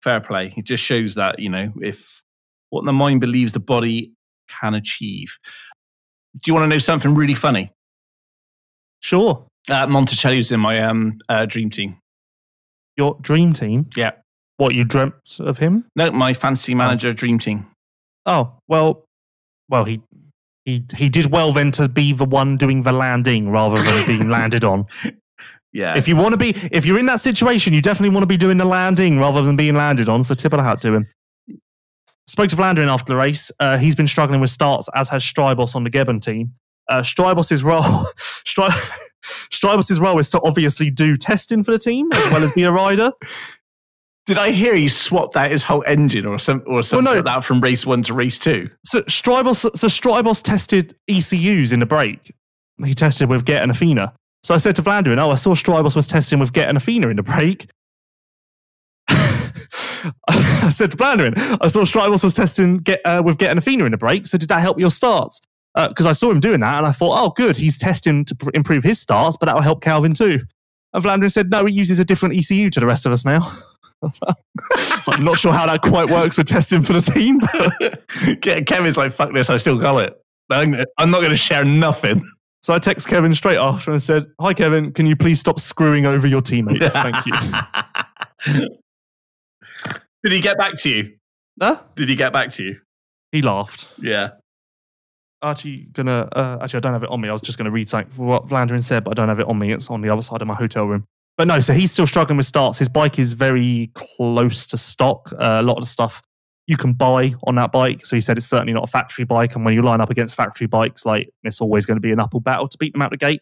[SPEAKER 3] Fair play. It just shows that you know if what the mind believes the body can achieve. Do you want to know something really funny?
[SPEAKER 2] Sure.
[SPEAKER 3] Uh, Monticelli's in my um, uh, dream team.
[SPEAKER 2] Your dream team?
[SPEAKER 3] Yeah.
[SPEAKER 2] What you dreamt of him?
[SPEAKER 3] No, my fancy manager oh. dream team.
[SPEAKER 2] Oh well, well he he he did well then to be the one doing the landing rather than being landed on.
[SPEAKER 3] Yeah.
[SPEAKER 2] If you want to be, if you're in that situation, you definitely want to be doing the landing rather than being landed on. So tip of the hat to him. Spoke to Vlaanderen after the race. Uh, he's been struggling with starts, as has Strijbos on the Gebben team. Uh, Strijbos' role, Stry- Strijbos' role is to obviously do testing for the team as well as be a rider.
[SPEAKER 3] Did I hear he swapped out his whole engine or some or something well, no. like that from race one to race two?
[SPEAKER 2] So Strijbos, so Strijbos tested ECUs in the brake. He tested with Get and Athena. So I said to Vlaanderen, "Oh, I saw Strijbos was testing with Get and Athena in the brake." I said to Vlaanderen, I saw Strijbos was testing get, uh, with getting Athena in the brake. So did that help your starts? Because uh, I saw him doing that and I thought, oh, good, he's testing to pr- improve his starts, but that will help Calvin too. And Vlaanderen said, no, he uses a different ECU to the rest of us now. I'm not sure how that quite works with testing for the team.
[SPEAKER 3] Kevin's like, fuck this, I still got it. I'm not going to share nothing.
[SPEAKER 2] So I text Kevin straight after and said, Hi, Kevin, can you please stop screwing over your teammates? Thank you.
[SPEAKER 3] Did he get back to you?
[SPEAKER 2] Huh?
[SPEAKER 3] Did he get back to you?
[SPEAKER 2] He laughed.
[SPEAKER 3] Yeah.
[SPEAKER 2] Actually, gonna uh, actually, I don't have it on me. I was just gonna read something for what Vlaanderen said, but I don't have it on me. It's on the other side of my hotel room. But no, so he's still struggling with starts. His bike is very close to stock. Uh, a lot of the stuff you can buy on that bike. So he said it's certainly not a factory bike. And when you line up against factory bikes, like it's always going to be an uphill battle to beat them out the gate.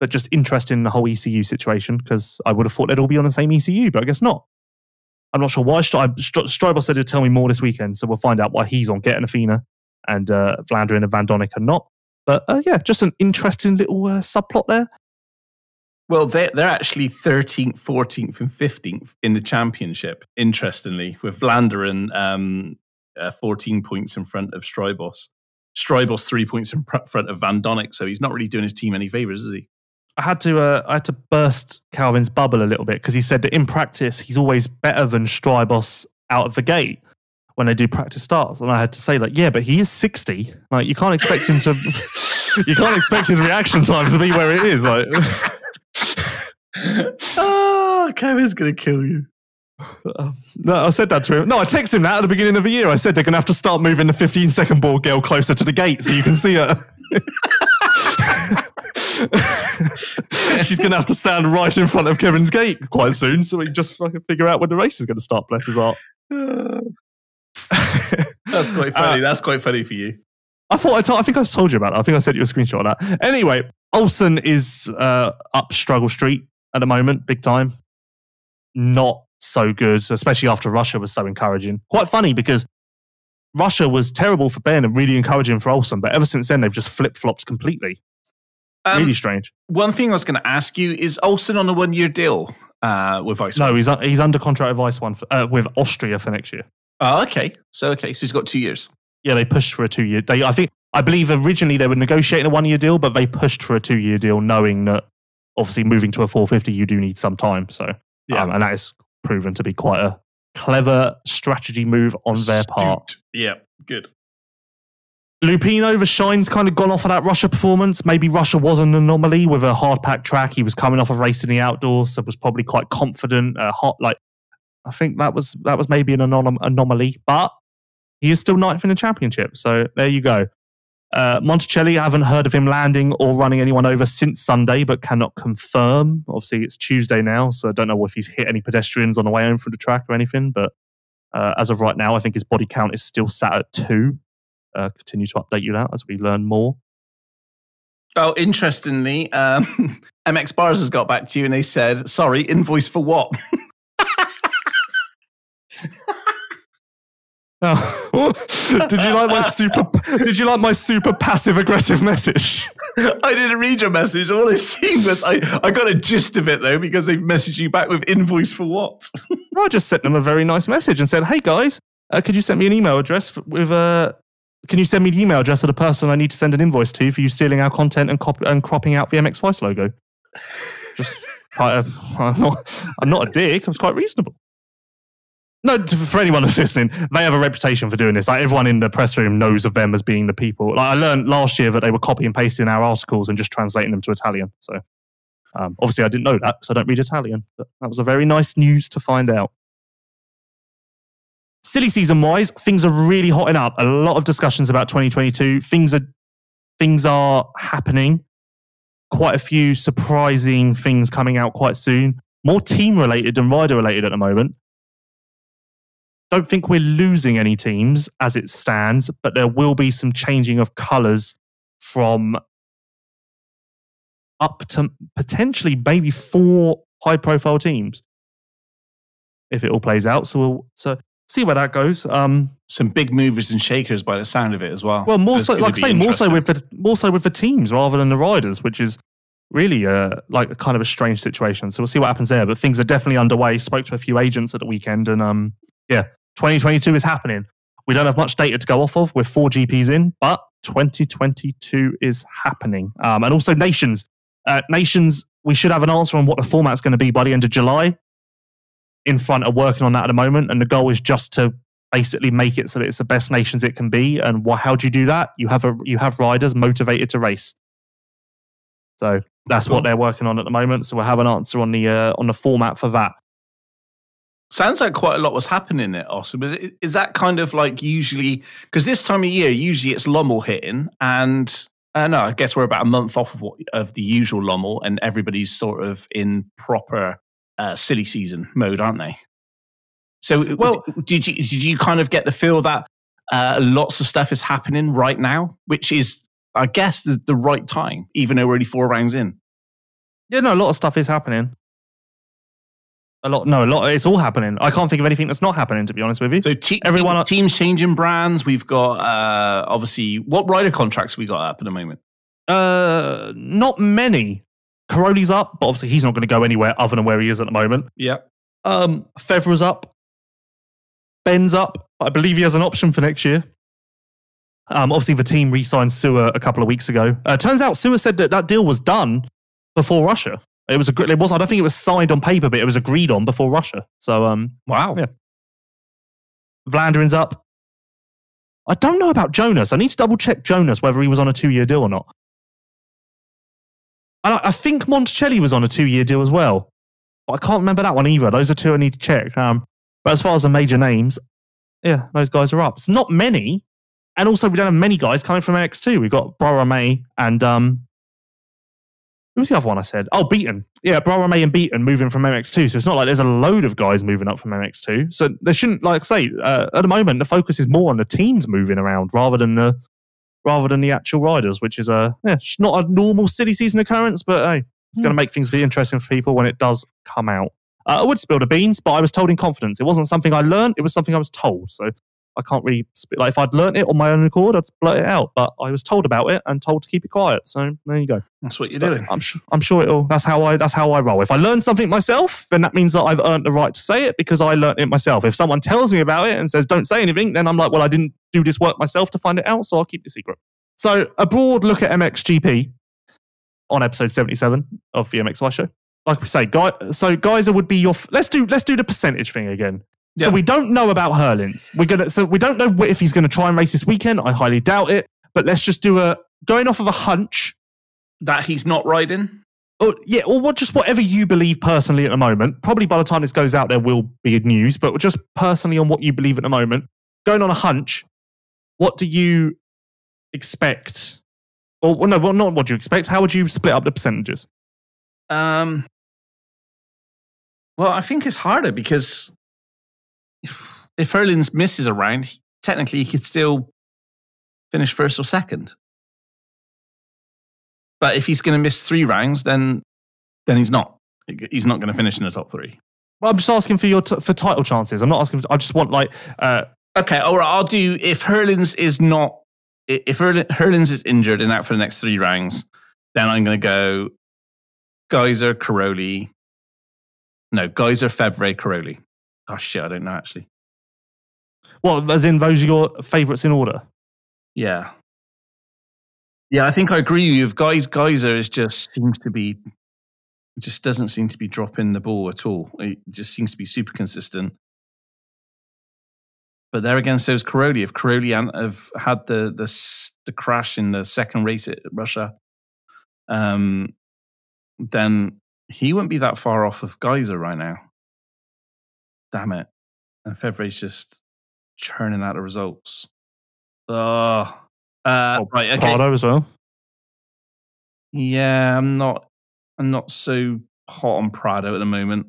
[SPEAKER 2] But just interesting in the whole ECU situation because I would have thought they'd all be on the same ECU, but I guess not. I'm not sure why. Stri- said he'd tell me more this weekend, so we'll find out why he's on getting Athena and uh, and Van Doninck are not. But uh, yeah, just an interesting little uh, subplot there.
[SPEAKER 3] Well, they're, actually 13th, 14th, and 15th in the championship, interestingly, with Vlaanderen um, uh, 14 points in front of Strijbos. Strijbos three points in front of Van Doninck, so he's not really doing his team any favours, is he?
[SPEAKER 2] I had to uh, I had to burst Calvin's bubble a little bit because he said that in practice he's always better than Strijbos out of the gate when they do practice starts, and I had to say like, yeah, but he is sixty. Like you can't expect him to, you can't expect his reaction time to be where it is. Like,
[SPEAKER 3] oh, Kevin's gonna kill you.
[SPEAKER 2] no, I said that to him. No, I texted him that at the beginning of the year. I said they're going to have to start moving the 15 second ball girl closer to the gate so you can see her. She's going to have to stand right in front of Kevin's gate quite soon, so we can just fucking figure out when the race is going to start. Bless his heart.
[SPEAKER 3] That's quite funny. Uh, That's quite funny for you.
[SPEAKER 2] I thought I, told, I think I told you about it. I think I sent you a screenshot of that. Anyway, Olsen is uh, up struggle street at the moment, big time. Not so good, especially after Russia was so encouraging. Quite funny because Russia was terrible for Ben and really encouraging for Olsen, but ever since then they've just flip flopped completely. Um, really strange.
[SPEAKER 3] One thing I was going to ask you is Olsen on a one year deal uh, with Ice?
[SPEAKER 2] No, he's he's under contract with Ice One for, uh, with Austria for next year.
[SPEAKER 3] Oh, okay. So okay, so he's got two years.
[SPEAKER 2] Yeah, they pushed for a two year. They, I think, I believe originally they were negotiating a one year deal, but they pushed for a two year deal, knowing that obviously moving to a 450, you do need some time. So yeah, um, and that is proven to be quite a clever strategy move on their part.
[SPEAKER 3] Yeah, good.
[SPEAKER 2] Lupino, the shine's kind of gone off of that Russia performance. Maybe Russia was an anomaly with a hard pack track. He was coming off of racing the outdoors, so was probably quite confident. Uh, hot, like I think that was that was maybe an anom- anomaly, but he is still ninth in the championship. So there you go. Uh, Monticelli, I haven't heard of him landing or running anyone over since Sunday, but cannot confirm. Obviously, it's Tuesday now, so I don't know if he's hit any pedestrians on the way home from the track or anything. But uh, as of right now, I think his body count is still sat at two. Uh, continue to update you that as we learn more.
[SPEAKER 3] Oh, interestingly, um, MX Bars has got back to you and they said, sorry, invoice for what?
[SPEAKER 2] Oh. did you like my super? Did you like my super passive aggressive message?
[SPEAKER 3] I didn't read your message. All I seen was I, I got a gist of it though because they've messaged you back with invoice for what?
[SPEAKER 2] I just sent them a very nice message and said, "Hey guys, uh, could you send me an email address with a? Uh, can you send me the email address of the person I need to send an invoice to for you stealing our content and, cop- and cropping out the MX Vice logo?" Just, I, I'm not, I'm not a dick. I'm quite reasonable. No, for anyone that's listening, they have a reputation for doing this. Like everyone in the press room knows of them as being the people. Like I learned last year that they were copy and pasting our articles and just translating them to Italian. So um, obviously, I didn't know that because I don't read Italian. But that was a very nice news to find out. Silly season wise, things are really hotting up. A lot of discussions about 2022. Things are things are happening. Quite a few surprising things coming out quite soon. More team related than rider related at the moment don't think we're losing any teams as it stands, but there will be some changing of colours from up to potentially maybe four high profile teams if it all plays out. So we'll so see where that goes. Um,
[SPEAKER 3] some big movers and shakers by the sound of it as well.
[SPEAKER 2] Well, more so, so like I say, more so with the more so with the teams rather than the riders, which is really uh, like a kind of a strange situation. So we'll see what happens there. But things are definitely underway. Spoke to a few agents at the weekend, and um, yeah, 2022 is happening. We don't have much data to go off of. We're four GPs in, but 2022 is happening. Um, and also nations. Uh, nations, we should have an answer on what the format's going to be by the end of July. Infront of working on that at the moment, and the goal is just to basically make it so that it's the best nations it can be. And wh- how do you do that? You have a you have riders motivated to race. So that's cool. what they're working on at the moment. So we'll have an answer on the uh, on the format for that.
[SPEAKER 3] Sounds like quite a lot was happening at Awesome. Is, it, is that kind of like usually because this time of year usually it's Lommel hitting, and uh, no, I guess we're about a month off of, what, of the usual Lommel, and everybody's sort of in proper uh, silly season mode, aren't they? So, well, did you did you kind of get the feel that uh, lots of stuff is happening right now, which is, I guess, the, the right time, even though we're only four rounds in?
[SPEAKER 2] Yeah, no, a lot of stuff is happening. A lot, no, a lot. It's all happening. I can't think of anything that's not happening. To be honest with you,
[SPEAKER 3] so te- everyone, teams changing brands. We've got uh, obviously what rider contracts we got up at the moment.
[SPEAKER 2] Uh, not many. Cairoli's up, but obviously he's not going to go anywhere other than where he is at the moment.
[SPEAKER 3] Yeah.
[SPEAKER 2] Um, Febvre's up. Ben's up. I believe he has an option for next year. Um, obviously the team re-signed Seewer a couple of weeks ago. Uh, turns out Seewer said that that deal was done before Russia. It was a it was I don't think it was signed on paper, but it was agreed on before Russia. So um,
[SPEAKER 3] wow,
[SPEAKER 2] yeah. Vlaanderen's up. I don't know about Jonass. I need to double check Jonass whether he was on a two year deal or not. And I, I think Monticelli was on a two year deal as well. But I can't remember that one either. Those are two I need to check. Um, but as far as the major names, yeah, those guys are up. It's not many, and also we don't have many guys coming from MX2. We've got May and um, who was the other one I said? Oh, Beaton. Yeah, May and Beaton moving from MX2. So it's not like there's a load of guys moving up from MX2. So there shouldn't, like I say, uh, at the moment, the focus is more on the teams moving around rather than the rather than the actual riders, which is a yeah, not a normal city season occurrence, but hey, it's mm. going to make things be interesting for people when it does come out. Uh, I would spill the beans, but I was told in confidence. It wasn't something I learned; it was something I was told. So I can't really speak. like if I'd learnt it on my own accord, I'd blurt it out. But I was told about it and told to keep it quiet. So there you go.
[SPEAKER 3] That's what you're but doing.
[SPEAKER 2] I'm sure. I'm sure it'll. That's how I. That's how I roll. If I learn something myself, then that means that I've earned the right to say it because I learnt it myself. If someone tells me about it and says don't say anything, then I'm like, well, I didn't do this work myself to find it out, so I'll keep the secret. So a broad look at MXGP on episode 77 of the MXY show. Like we say, guy. So Gajser would be your. Let's do. Let's do the percentage thing again. So we don't know about Herlings. We're gonna. So we don't know if he's going to try and race this weekend. I highly doubt it. But let's just do a going off of a hunch
[SPEAKER 3] that he's not riding.
[SPEAKER 2] Or yeah, or what? Just whatever you believe personally at the moment. Probably by the time this goes out, there will be news. But just personally on what you believe at the moment, going on a hunch. What do you? expect? Or well, no, well, not what do you expect. How would you split up the percentages?
[SPEAKER 3] Um, well, I think it's harder because if, if Herlings misses a round, technically he could still finish first or second. But if he's going to miss three rounds, then then he's not. He's not going to finish in the top three.
[SPEAKER 2] Well, I'm just asking for your t- for title chances. I'm not asking. For, I just want like. Uh,
[SPEAKER 3] okay, all right. I'll do if Herlings is not if Herlings is injured and out for the next three rounds, then I'm going to go Gajser, Cairoli. No, Gajser, Febvre, Cairoli. Oh shit, I don't know actually.
[SPEAKER 2] Well, as in those are your favourites in order.
[SPEAKER 3] Yeah, yeah, I think I agree with you. Guys, Gajser is just seems to be just doesn't seem to be dropping the ball at all. It just seems to be super consistent. But there again, so is Cairoli. If Cairoli have had the, the the crash in the second race at Russia, um, then he wouldn't be that far off of Gajser right now. Damn it! And Febvre's just churning out the results. Oh, uh,
[SPEAKER 2] oh, right, okay. Prado as well.
[SPEAKER 3] Yeah, I'm not. I'm not so hot on Prado at the moment.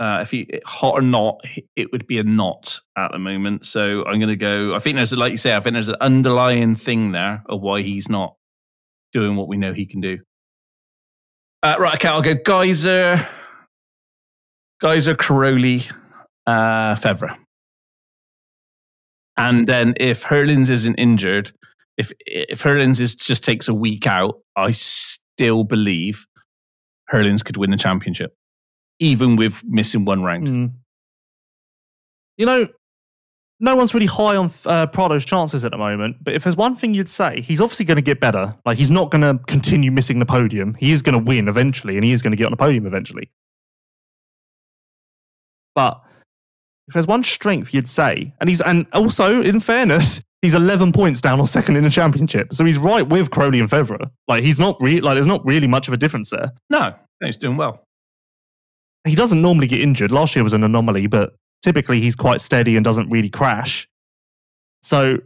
[SPEAKER 3] Uh, if he hot or not, it would be a not at the moment. So I'm going to go. I think there's, a, like you say, I think there's an underlying thing there of why he's not doing what we know he can do. Uh, right, okay, I'll go Gajser, Gajser, Cairoli, uh, Febvre. And then if Herlings isn't injured, if if Herlings is just takes a week out, I still believe Herlings could win the championship, even with missing one round. Mm.
[SPEAKER 2] You know, no one's really high on uh, Prado's chances at the moment. But if there's one thing you'd say, he's obviously going to get better. Like he's not going to continue missing the podium. He is going to win eventually, and he is going to get on the podium eventually. But if there's one strength you'd say, and he's and also in fairness, he's 11 points down on second in the championship, so he's right with Cairoli and Febvre. Like he's not really like there's not really much of a difference there.
[SPEAKER 3] No, he's doing well.
[SPEAKER 2] He doesn't normally get injured. Last year was an anomaly, but typically he's quite steady and doesn't really crash. So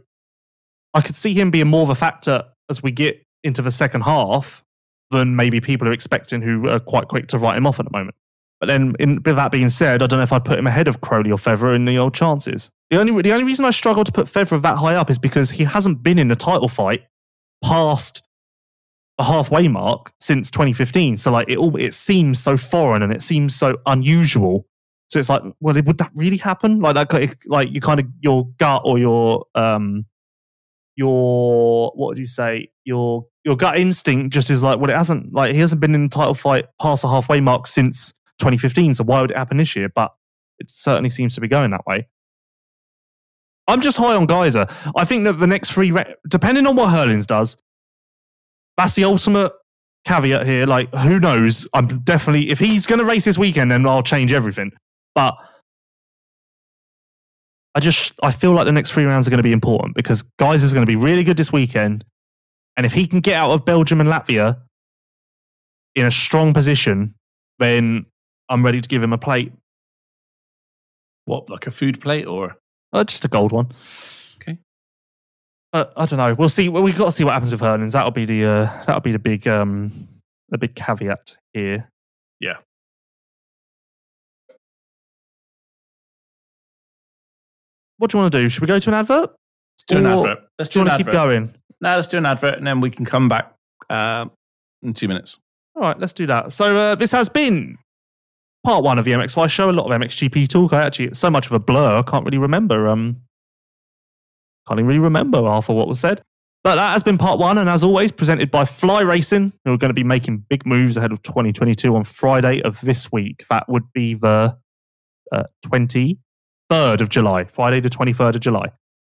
[SPEAKER 2] I could see him being more of a factor as we get into the second half than maybe people are expecting who are quite quick to write him off at the moment. But then, in, with that being said, I don't know if I'd put him ahead of Cairoli or Febvre in the old chances. The only the only reason I struggle to put Febvre that high up is because he hasn't been in a title fight past the halfway mark since 2015. So like it all it seems so foreign and it seems so unusual. So it's like, well, would that really happen? Like that, like you kind of your gut or your um your what would you say your your gut instinct just is like well it hasn't like he hasn't been in a title fight past the halfway mark since 2015. So why would it happen this year? But it certainly seems to be going that way. I'm just high on Gajser. I think that the next three, depending on what Herlings does, that's the ultimate caveat here. Like, who knows? I'm definitely, if he's going to race this weekend, then I'll change everything. But I just, I feel like the next three rounds are going to be important because Gajser's going to be really good this weekend. And if he can get out of Belgium and Latvia in a strong position, then I'm ready to give him a plate.
[SPEAKER 3] What, like a food plate or?
[SPEAKER 2] Uh, just a gold one.
[SPEAKER 3] Okay.
[SPEAKER 2] Uh, I don't know. We'll see. Well, we've got to see what happens with Herlings. That'll be the uh, that'll be the big um the big caveat here.
[SPEAKER 3] Yeah.
[SPEAKER 2] What do you want to do? Should we go to an advert?
[SPEAKER 3] Let's do or an advert. Let's
[SPEAKER 2] do, do you want to keep going?
[SPEAKER 3] No, let's do an advert and then we can come back uh, in two minutes.
[SPEAKER 2] All right, let's do that. So uh, this has been part one of the MX5 show. A lot of MXGP talk. I actually so much of a blur. I can't really remember. Um, can't even really remember half of what was said. But that has been part one, and as always, presented by Fly Racing, who are going to be making big moves ahead of 2022 on Friday of this week. That would be the uh, 23rd of July, Friday, the 23rd of July.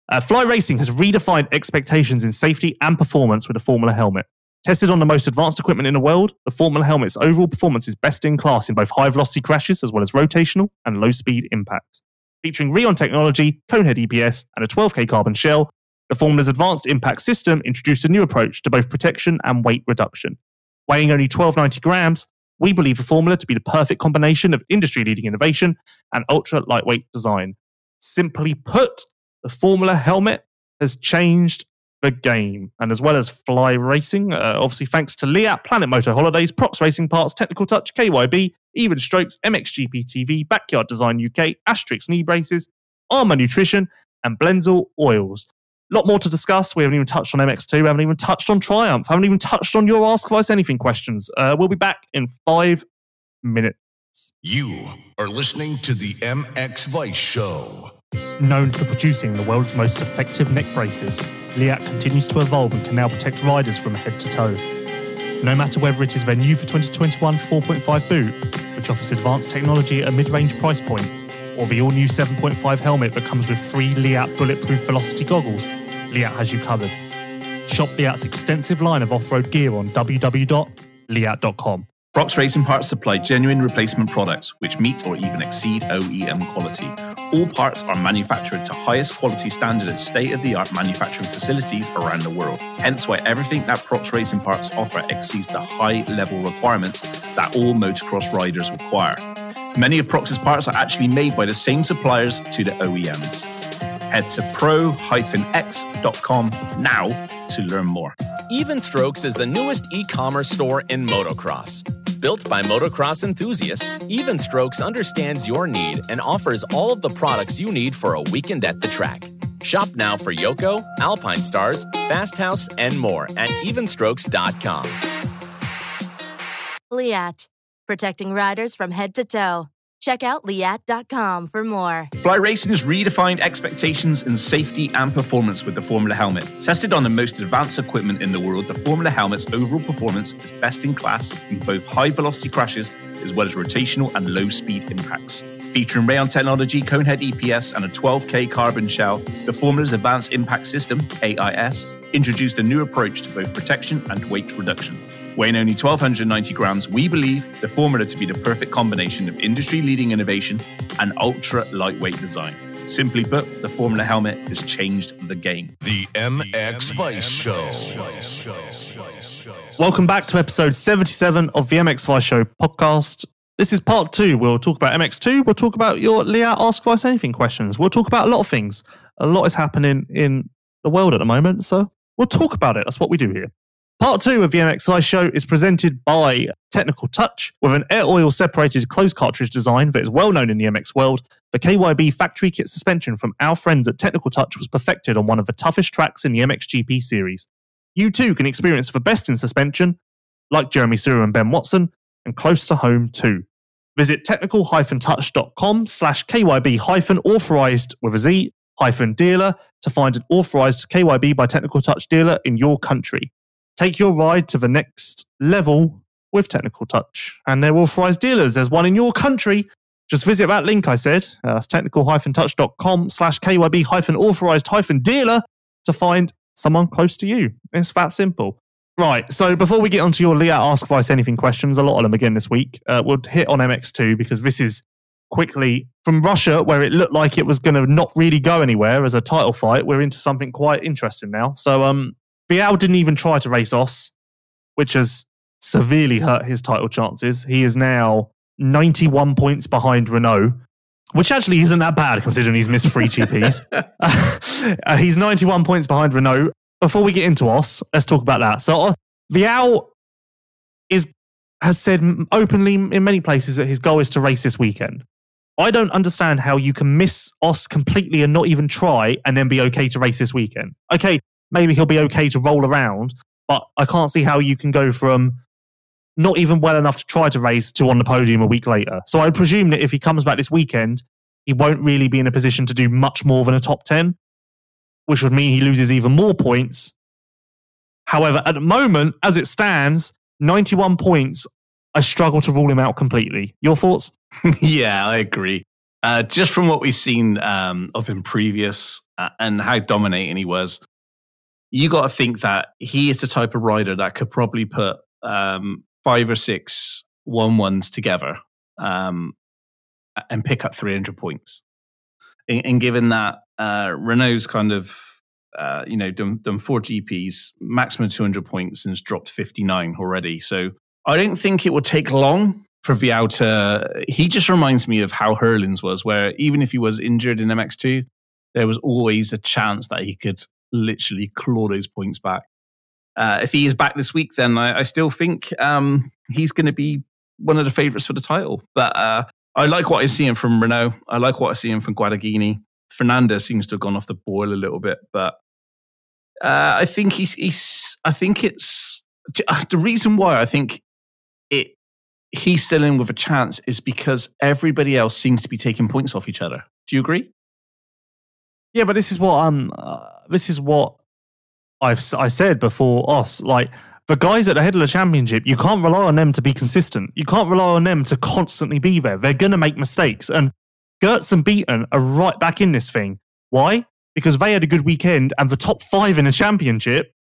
[SPEAKER 2] Uh, Fly Racing has redefined expectations in safety and performance with a Formula helmet. Tested on the most advanced equipment in the world, the Formula helmet's overall performance is best in class in both high velocity crashes as well as rotational and low speed impacts. Featuring Rheon technology, Conehead EPS, and a 12K carbon shell, the Formula's advanced impact system introduced a new approach to both protection and weight reduction. Weighing only 1290 grams, we believe the Formula to be the perfect combination of industry leading innovation and ultra lightweight design. Simply put, the Formula helmet has changed the game. And as well as Fly Racing, uh, obviously thanks to Leatt, Planet Motor Holidays, Prox Racing Parts, Technical Touch, KYB, Even Strokes, MXGP TV, Backyard Design UK, Asterisk Knee Braces, Armour Nutrition, and Blendzall Oils. A lot more to discuss. We haven't even touched on MX2. We haven't even touched on Triumph. Haven't even touched on your Ask Vice Anything questions. Uh, we'll be back in five minutes.
[SPEAKER 1] You are listening to the MX Vice Show.
[SPEAKER 2] Known for producing the world's most effective neck braces, Leatt continues to evolve and can now protect riders from head to toe. No matter whether it is their new for 2021 4.5 boot, which offers advanced technology at a mid range price point, or the all new 7.5 helmet that comes with free Leatt bulletproof velocity goggles, Leatt has you covered. Shop Leatt's extensive line of off road gear on www.leatt.com.
[SPEAKER 3] Prox Racing Parts supply genuine replacement products which meet or even exceed OEM quality. All parts are manufactured to highest quality standard at state of the art manufacturing facilities around the world. Hence why everything that Prox Racing Parts offer exceeds the high level requirements that all motocross riders require. Many of Prox's parts are actually made by the same suppliers to the OEMs. Head to pro-x.com now to learn more.
[SPEAKER 4] Even Strokes is the newest e commerce store in motocross. Built by motocross enthusiasts, Even Strokes understands your need and offers all of the products you need for a weekend at the track. Shop now for Yoko, Alpinestars, Fast House, and more at evenstrokes.com.
[SPEAKER 5] Leatt, protecting riders from head to toe. Check out Leatt.com for more.
[SPEAKER 3] Fly Racing has redefined expectations in safety and performance with the Formula helmet. Tested on the most advanced equipment in the world, the Formula helmet's overall performance is best in class in both high velocity crashes as well as rotational and low speed impacts. Featuring Rheon technology, Conehead EPS, and a 12K carbon shell, the Formula's Advanced Impact System, AIS, introduced a new approach to both protection and weight reduction. Weighing only 1,290 grams, we believe the formula to be the perfect combination of industry leading innovation and ultra lightweight design. Simply put, the Formula helmet has changed the game.
[SPEAKER 1] The MX Vice Show.
[SPEAKER 2] Welcome back to episode 77 of the MX Vice Show podcast. This is part two. We'll talk about MX2. We'll talk about your Leatt Ask Vice Anything questions. We'll talk about a lot of things. A lot is happening in the world at the moment, so we'll talk about it. That's what we do here. Part two of the MXI show is presented by Technical Touch with an air oil separated closed cartridge design that is well known in the MX world. The KYB factory kit suspension from our friends at Technical Touch was perfected on one of the toughest tracks in the MXGP series. You too can experience the best in suspension, like Jeremy Seewer and Ben Watson, and close to home too. Visit technical-touch.com slash KYB-authorized with a Z hyphen dealer to find an authorized KYB by Technical Touch dealer in your country. Take your ride to the next level with Technical Touch. And they're authorized dealers. There's one in your country. Just visit that link I said. Uh, that's technical-touch.com slash KYB hyphen authorized hyphen dealer to find someone close to you. It's that simple. Right. So before we get onto your Leatt Ask Vice Anything questions, a lot of them again this week, uh, we'll hit on MX2 because this is quickly from Russia, where it looked like it was going to not really go anywhere as a title fight. We're into something quite interesting now. So, um, Vialle didn't even try to race Oss, which has severely hurt his title chances. He is now 91 points behind Renaux, which actually isn't that bad considering he's missed three GPs. uh, he's 91 points behind Renaux. Before we get into Oss, let's talk about that. So, uh, Vialle is has said openly in many places that his goal is to race this weekend. I don't understand how you can miss Oss completely and not even try and then be okay to race this weekend. Okay, maybe he'll be okay to roll around, but I can't see how you can go from not even well enough to try to race to on the podium a week later. So I presume that if he comes back this weekend, he won't really be in a position to do much more than a top 10, which would mean he loses even more points. However, at the moment, as it stands, 91 points, I struggle to rule him out completely. Your thoughts?
[SPEAKER 3] yeah, I agree. Uh, just from what we've seen um, of him previous uh, and how dominating he was, you got to think that he is the type of rider that could probably put um, five or six one ones together um, and pick up 300 points. And, and given that uh, Renaux's kind of, uh, you know, done, done four GPs, maximum 200 points, and has dropped 59 already. So I don't think it would take long for Vialle to. He just reminds me of how Herlings was, where even if he was injured in MX2, there was always a chance that he could literally claw those points back. Uh, if he is back this week, then I, I still think um, he's going to be one of the favourites for the title. But uh, I like what I'm seeing from Renaux. I like what I'm seeing from Guadagnini. Fernandez seems to have gone off the boil a little bit, but uh, I think he's, he's. I think it's uh, the reason why I think it. He's still in with a chance is because everybody else seems to be taking points off each other. Do you agree?
[SPEAKER 2] Yeah, but this is what um, uh, this is what I've I said before. Us like the guys at the head of the championship, you can't rely on them to be consistent. You can't rely on them to constantly be there. They're to make mistakes. And Geerts and Beaton are right back in this thing. Why? Because they had a good weekend and the top five in the championship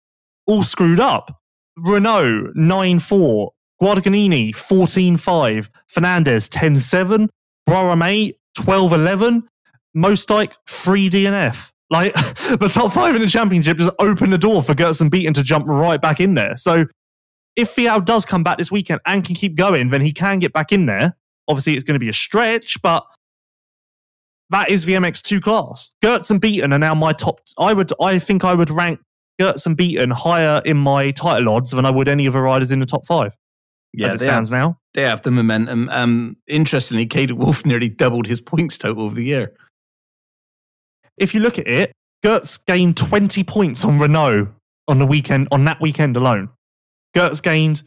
[SPEAKER 2] all screwed up. Renaux 9 4, Guadagnini 14 5, Fernandez 10 7, Boisramé 12 11, Moosdijk 3 DNF. Like the top five in the championship just opened the door for Gertson Beaton to jump right back in there. So if Vialle does come back this weekend and can keep going, then he can get back in there. Obviously, it's going to be a stretch, but that is the MX2 class. Geerts and Beaton are now my top. I would, I think, I would rank Geerts and Beaton higher in my title odds than I would any of the riders in the top five. Yeah, as it stands
[SPEAKER 3] have,
[SPEAKER 2] now,
[SPEAKER 3] they have the momentum. Um, interestingly, Kay de Wolf nearly doubled his points total of the year
[SPEAKER 2] if you look at it, Geerts gained 20 points on Renaux on the weekend, on that weekend alone. Geerts gained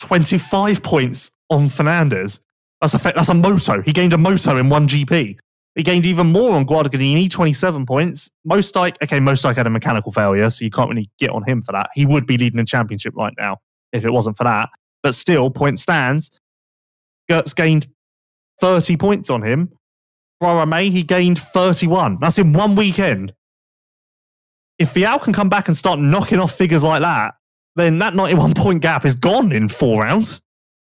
[SPEAKER 2] 25 points on Fernandez. That's a, that's a moto. He gained a moto in one GP. He gained even more on Guadagnini, 27 points. Moosdijk, okay, Moosdijk had a mechanical failure, so you can't really get on him for that. He would be leading the championship right now if it wasn't for that. But still, point stands. Geerts gained 30 points on him. May, he gained 31. That's in one weekend. If Vialle can come back and start knocking off figures like that, then that 91 point gap is gone in four rounds,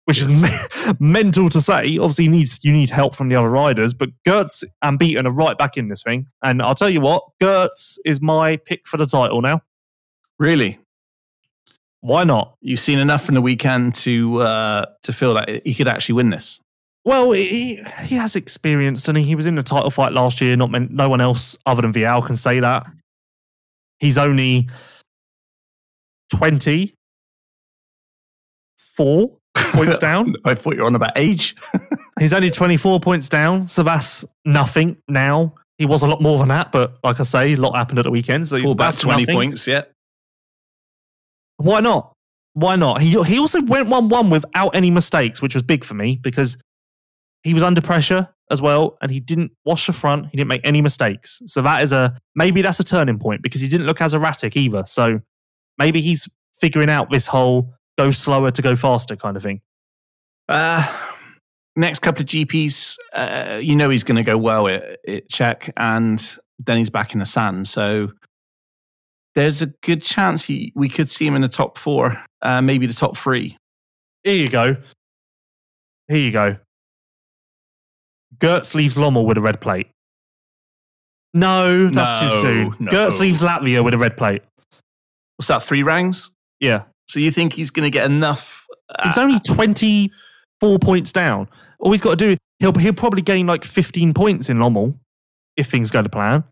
[SPEAKER 2] which is me- mental to say. Obviously, you need, you need help from the other riders, but Geerts and Beaton are right back in this thing. And I'll tell you what, Geerts is my pick for the title now.
[SPEAKER 3] Really?
[SPEAKER 2] Why not?
[SPEAKER 3] You've seen enough from the weekend to uh, to feel that he could actually win this.
[SPEAKER 2] Well, he he has experience, and he was in the title fight last year. Not meant, no one else other than Vialle can say that. He's only twenty four points down.
[SPEAKER 3] I thought you were on about age.
[SPEAKER 2] He's only twenty four points down, so that's nothing now. He was a lot more than that, but like I say, a lot happened at the weekend. So he's
[SPEAKER 3] about twenty nothing. points. Yeah.
[SPEAKER 2] Why not? Why not? He he also went one one without any mistakes, which was big for me because he was under pressure as well, and he didn't wash the front. He didn't make any mistakes. So that is a maybe that's a turning point because he didn't look as erratic either. So maybe he's figuring out this whole go slower to go faster kind of thing.
[SPEAKER 3] Uh, next couple of GPs, uh, you know he's going to go well at, at Czech, and then he's back in the sand. So there's a good chance he we could see him in the top four, uh, maybe the top three.
[SPEAKER 2] Here you go. Here you go. Geerts leaves Lommel with a red plate. No, that's no, too soon. No. Geerts leaves Latvia with a red plate.
[SPEAKER 3] What's that, three rangs?
[SPEAKER 2] Yeah.
[SPEAKER 3] So you think he's going to get enough?
[SPEAKER 2] Uh, he's only 24 points down. All he's got to do, he'll, he'll probably gain like 15 points in Lommel if things go to plan.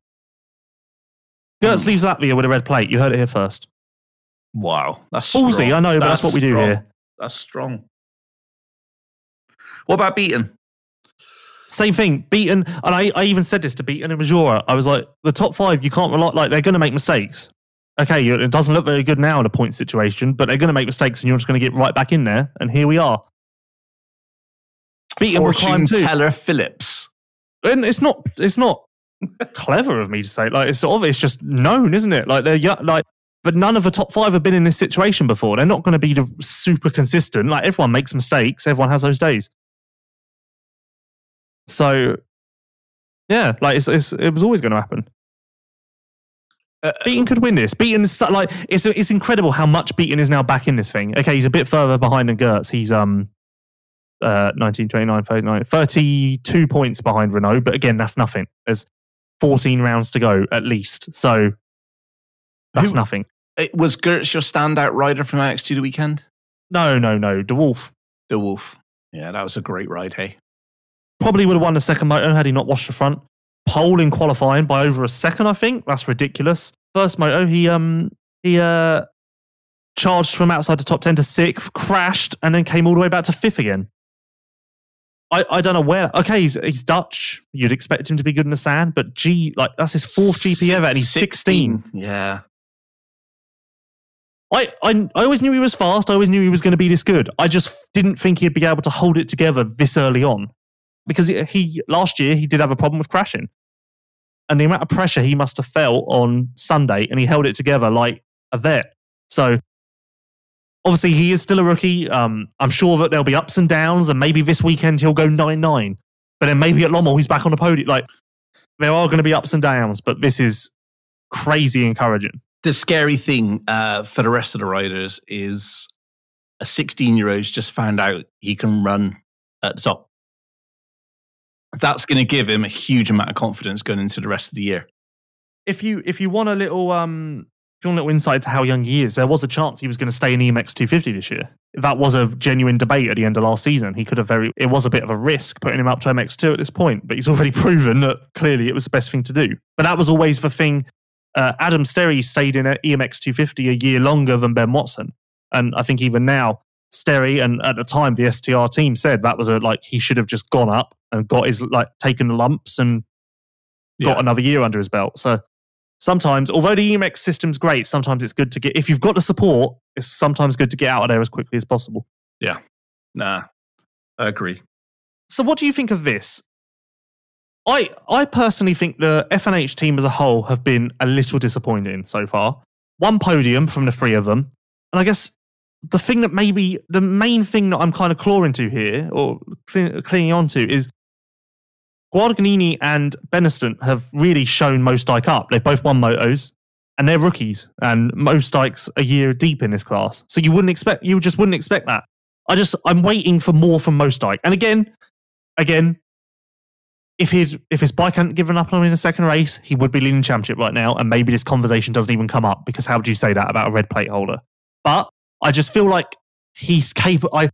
[SPEAKER 2] Geerts hmm. leaves Latvia with a red plate. You heard it here first.
[SPEAKER 3] Wow. That's
[SPEAKER 2] ballsy. I know, but that's, that's what we do here.
[SPEAKER 3] That's strong. What about Beaton?
[SPEAKER 2] Same thing, Beaton, and I, I even said this to Beaton and Maggiora. I was like, the top five, you can't rely, like, they're going to make mistakes. Okay, it doesn't look very good now in a point situation, but they're going to make mistakes and you're just going to get right back in there. And here we are.
[SPEAKER 3] Beaton too. Teller Phillips.
[SPEAKER 2] And it's not, it's not clever of me to say. Like, it's it's just known, isn't it? Like, they're like, but none of the top five have been in this situation before. They're not going to be the super consistent. Like, everyone makes mistakes, everyone has those days. So, yeah, like it's, it's it was always going to happen. Uh, uh, Beaton could win this. Beaton like it's it's incredible how much Beaton is now back in this thing. Okay, he's a bit further behind than Geerts. He's um uh 19, 29, 39, 32 points behind Renaux, but again, that's nothing. There's 14 rounds to go at least. So that's Who, nothing.
[SPEAKER 3] It, was Geerts your standout rider from MX2 the weekend?
[SPEAKER 2] No, no, no. De Wolf.
[SPEAKER 3] De Wolf. Yeah, that was a great ride, hey.
[SPEAKER 2] Probably would have won the second moto had he not washed the front. Pole in qualifying by over a second, I think. That's ridiculous. first moto, he um he uh charged from outside the top ten to sixth, crashed, and then came all the way back to fifth again. I, I don't know where. Okay, he's he's Dutch. You'd expect him to be good in the sand, but G like that's his fourth GP ever, and he's sixteen.
[SPEAKER 3] Yeah.
[SPEAKER 2] I, I I always knew he was fast. I always knew he was going to be this good. I just didn't think he'd be able to hold it together this early on, because he, last year he did have a problem with crashing, and the amount of pressure he must have felt on Sunday, and he held it together like a vet. So obviously he is still a rookie. Um, I'm sure that there'll be ups and downs, and maybe this weekend he'll go nine nine, but then maybe at Lommel he's back on the podium. Like there are going to be ups and downs, but this is crazy encouraging.
[SPEAKER 3] The scary thing uh, for the rest of the riders is a 16 year old's just found out he can run at the top. That's going to give him a huge amount of confidence going into the rest of the year.
[SPEAKER 2] If you if you want a little um if you want a little insight to how young he is, there was a chance he was going to stay in EMX 250 this year. That was a genuine debate at the end of last season. He could have very, it was a bit of a risk putting him up to MX2 at this point, but he's already proven that clearly it was the best thing to do. But that was always the thing. Uh, Adam Sterry stayed in EMX 250 a year longer than Ben Watson. And I think even now, Sterry and at the time the STR team said that was a like he should have just gone up and got his like taken the lumps and got
[SPEAKER 3] Yeah.
[SPEAKER 2] another year under his belt. So sometimes, although the EMX system's great, sometimes it's good to get if you've got the support. It's sometimes good to get out of there as quickly as possible. Yeah.
[SPEAKER 3] Nah, I agree.
[SPEAKER 2] So, what do you think of this? I I personally think the FNH team as a whole have been a little disappointing so far. One podium from the three of them, and I guess the thing that maybe the main thing that I'm kind of clawing to here or cling- clinging on to is Guadagnini and Benistant have really shown Moosdijk up. They've both won motos, and they're rookies, and Moosdijk's a year deep in this class. So you wouldn't expect you just wouldn't expect that. I just I'm waiting for more from Moosdijk. And again, again, if he'd if his bike hadn't given up on him in the second race, he would be leading championship right now. And maybe this conversation doesn't even come up because how would you say that about a red plate holder? But I just feel like he's capable. I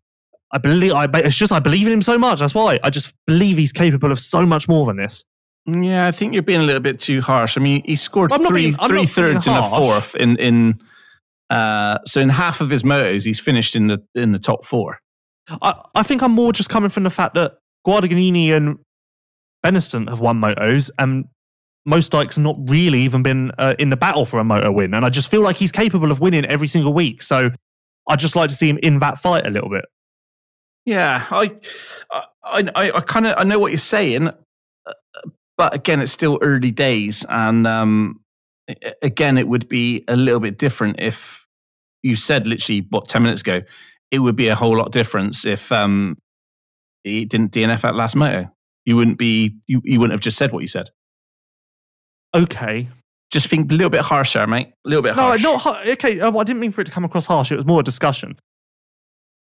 [SPEAKER 2] I believe I it's just I believe in him so much. That's why I just believe he's capable of so much more than this.
[SPEAKER 3] Yeah, I think you're being a little bit too harsh. I mean, he scored
[SPEAKER 2] I'm
[SPEAKER 3] three
[SPEAKER 2] being-
[SPEAKER 3] three thirds and a fourth in in. Uh, so in half of his motos, he's finished in the in the top four.
[SPEAKER 2] I, I think I'm more just coming from the fact that Guadagnini and Benistant have won motos, and Moosdijk's not really even been uh, in the battle for a moto win. And I just feel like he's capable of winning every single week. So I'd just like to see him in that fight a little bit.
[SPEAKER 3] Yeah, I, I, I, I kind of I know what you're saying, uh, but again, it's still early days, and um, again, it would be a little bit different if you said literally what ten minutes ago. It would be a whole lot different if um, he didn't DNF at last moto. You wouldn't be you, you wouldn't have just said what you said.
[SPEAKER 2] Okay.
[SPEAKER 3] Just think a little bit harsher, mate. A little bit
[SPEAKER 2] No,
[SPEAKER 3] harsh.
[SPEAKER 2] not okay. uh, I didn't mean for it to come across harsh. It was more a discussion.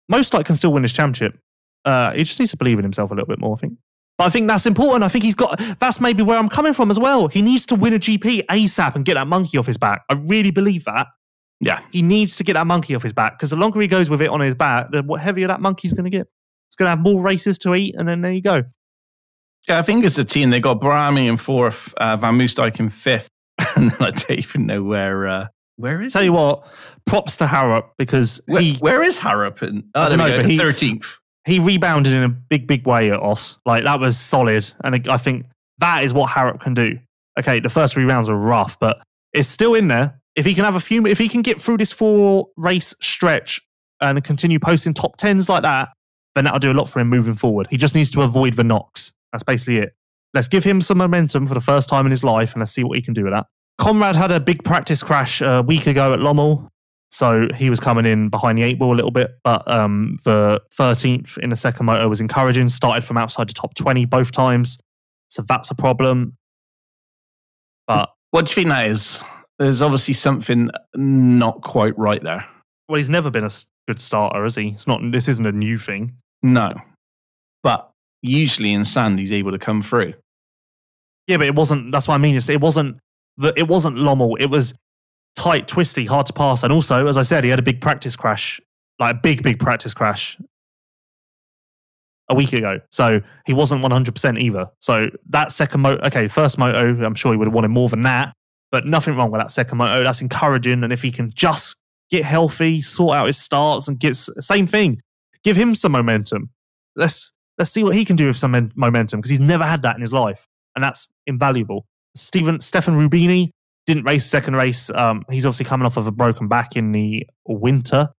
[SPEAKER 2] Most like can still win his championship. Uh, he just needs to believe in himself a little bit more, I think. But I think that's important. I think he's got. That's maybe where I'm coming from as well. He needs to win a GP ASAP and get that monkey off his back. I really believe that.
[SPEAKER 3] Yeah.
[SPEAKER 2] He needs to get that monkey off his back because the longer he goes with it on his back, the heavier that monkey's going to get. It's going to have more races to eat, and then there you go.
[SPEAKER 3] Yeah, I think as a team, they got Boisramé in fourth, uh, Van Moosdijk in fifth, and I don't even know where. Uh, where is
[SPEAKER 2] Tell
[SPEAKER 3] he?
[SPEAKER 2] you what, props to Haarup because
[SPEAKER 3] Where,
[SPEAKER 2] he
[SPEAKER 3] where is Haarup? In, oh,
[SPEAKER 2] I don't know, but he-
[SPEAKER 3] thirteenth.
[SPEAKER 2] he rebounded in a big, big way at Oss. Like that was solid, and I think that is what Haarup can do. Okay, the first three rounds were rough, but it's still in there. If he can have a few, if he can get through this four race stretch and continue posting top tens like that, then that'll do a lot for him moving forward. He just needs to avoid the knocks. That's basically it. Let's give him some momentum for the first time in his life, and let's see what he can do with that. Conrad had a big practice crash a week ago at Lommel. So he was coming in behind the eight ball a little bit, but um, the 13th in the second moto was encouraging. Started from outside the top 20 both times. So that's a problem. But,
[SPEAKER 3] What do you think that is? There's obviously something not quite right there.
[SPEAKER 2] well, he's never been a good starter, is he? It's not, this isn't a new thing.
[SPEAKER 3] No, but usually in sand, he's able to come through.
[SPEAKER 2] Yeah, but it wasn't, that's what I mean. It's, it wasn't, the, it wasn't Lommel. It was tight, twisty, hard to pass. And also, as I said, he had a big practice crash, like a big, big practice crash a week ago. So he wasn't 100% either. So that second moto, okay, first moto, I'm sure he would have wanted more than that. But nothing wrong with that second moto. That's encouraging. And if he can just get healthy, sort out his starts, and gets same thing, give him some momentum. Let's let's see what he can do with some momentum because he's never had that in his life, and that's invaluable. Stephen Stefan Rubini didn't race second race. Um, he's obviously coming off of a broken back in the winter,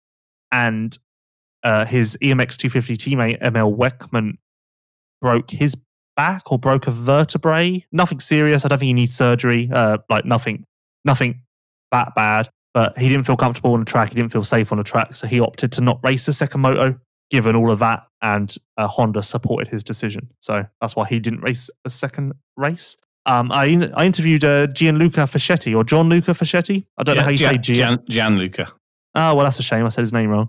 [SPEAKER 2] and uh, his EMX 250 teammate Emil Weckman broke his back or broke a vertebrae. Nothing serious. I don't think he needs surgery. Uh, like nothing, nothing that bad. But he didn't feel comfortable on the track. He didn't feel safe on the track, so he opted to not race the second moto. Given all of that, and uh, Honda supported his decision, so that's why he didn't race a second race. Um, I I interviewed uh, Gianluca Facchetti or John Luca Facchetti. I don't know how you say Gian.
[SPEAKER 3] Gian, Gianluca.
[SPEAKER 2] Oh well, that's a shame. I said his name wrong.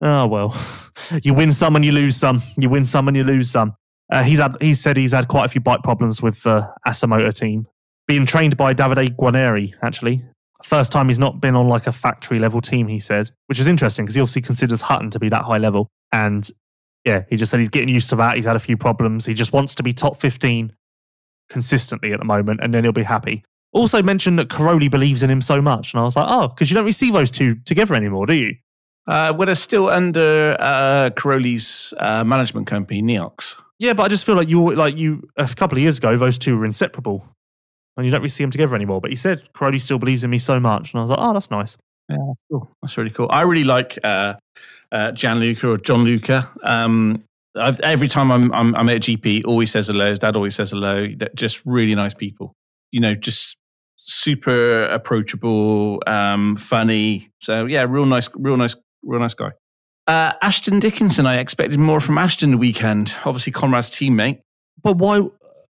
[SPEAKER 2] Oh well, you win some and you lose some. You win some and you lose some. Uh, he's had. He said he's had quite a few bike problems with the uh, Asamoah team. Being trained by Davide Guarneri, actually, first time he's not been on like a factory level team. He said, which is interesting because he obviously considers Hutten to be that high level. And yeah, he just said he's getting used to that. He's had a few problems. He just wants to be top fifteen consistently at the moment, and then he'll be happy. Also mentioned that Cairoli believes in him so much, and I was like, oh, because you don't really see those two together anymore, do you?
[SPEAKER 3] Uh, well, they're still under uh, Cairoli's uh, management company, Neox.
[SPEAKER 2] Yeah, but I just feel like you, like you, a couple of years ago, those two were inseparable, and you don't really see them together anymore. But he said Cairoli still believes in me so much, and I was like, oh, that's nice.
[SPEAKER 3] Yeah, cool. That's really cool. I really like uh, uh, Gianluca or John Luca. Um, I've, every time I'm, I'm, I'm at a GP, always says hello. His dad always says hello. They're just really nice people. You know, just super approachable, um, funny. So yeah, real nice, real nice, real nice guy. Uh, Ashton Dickinson, I expected more from Ashton the weekend. Obviously, Conrad's teammate.
[SPEAKER 2] But why?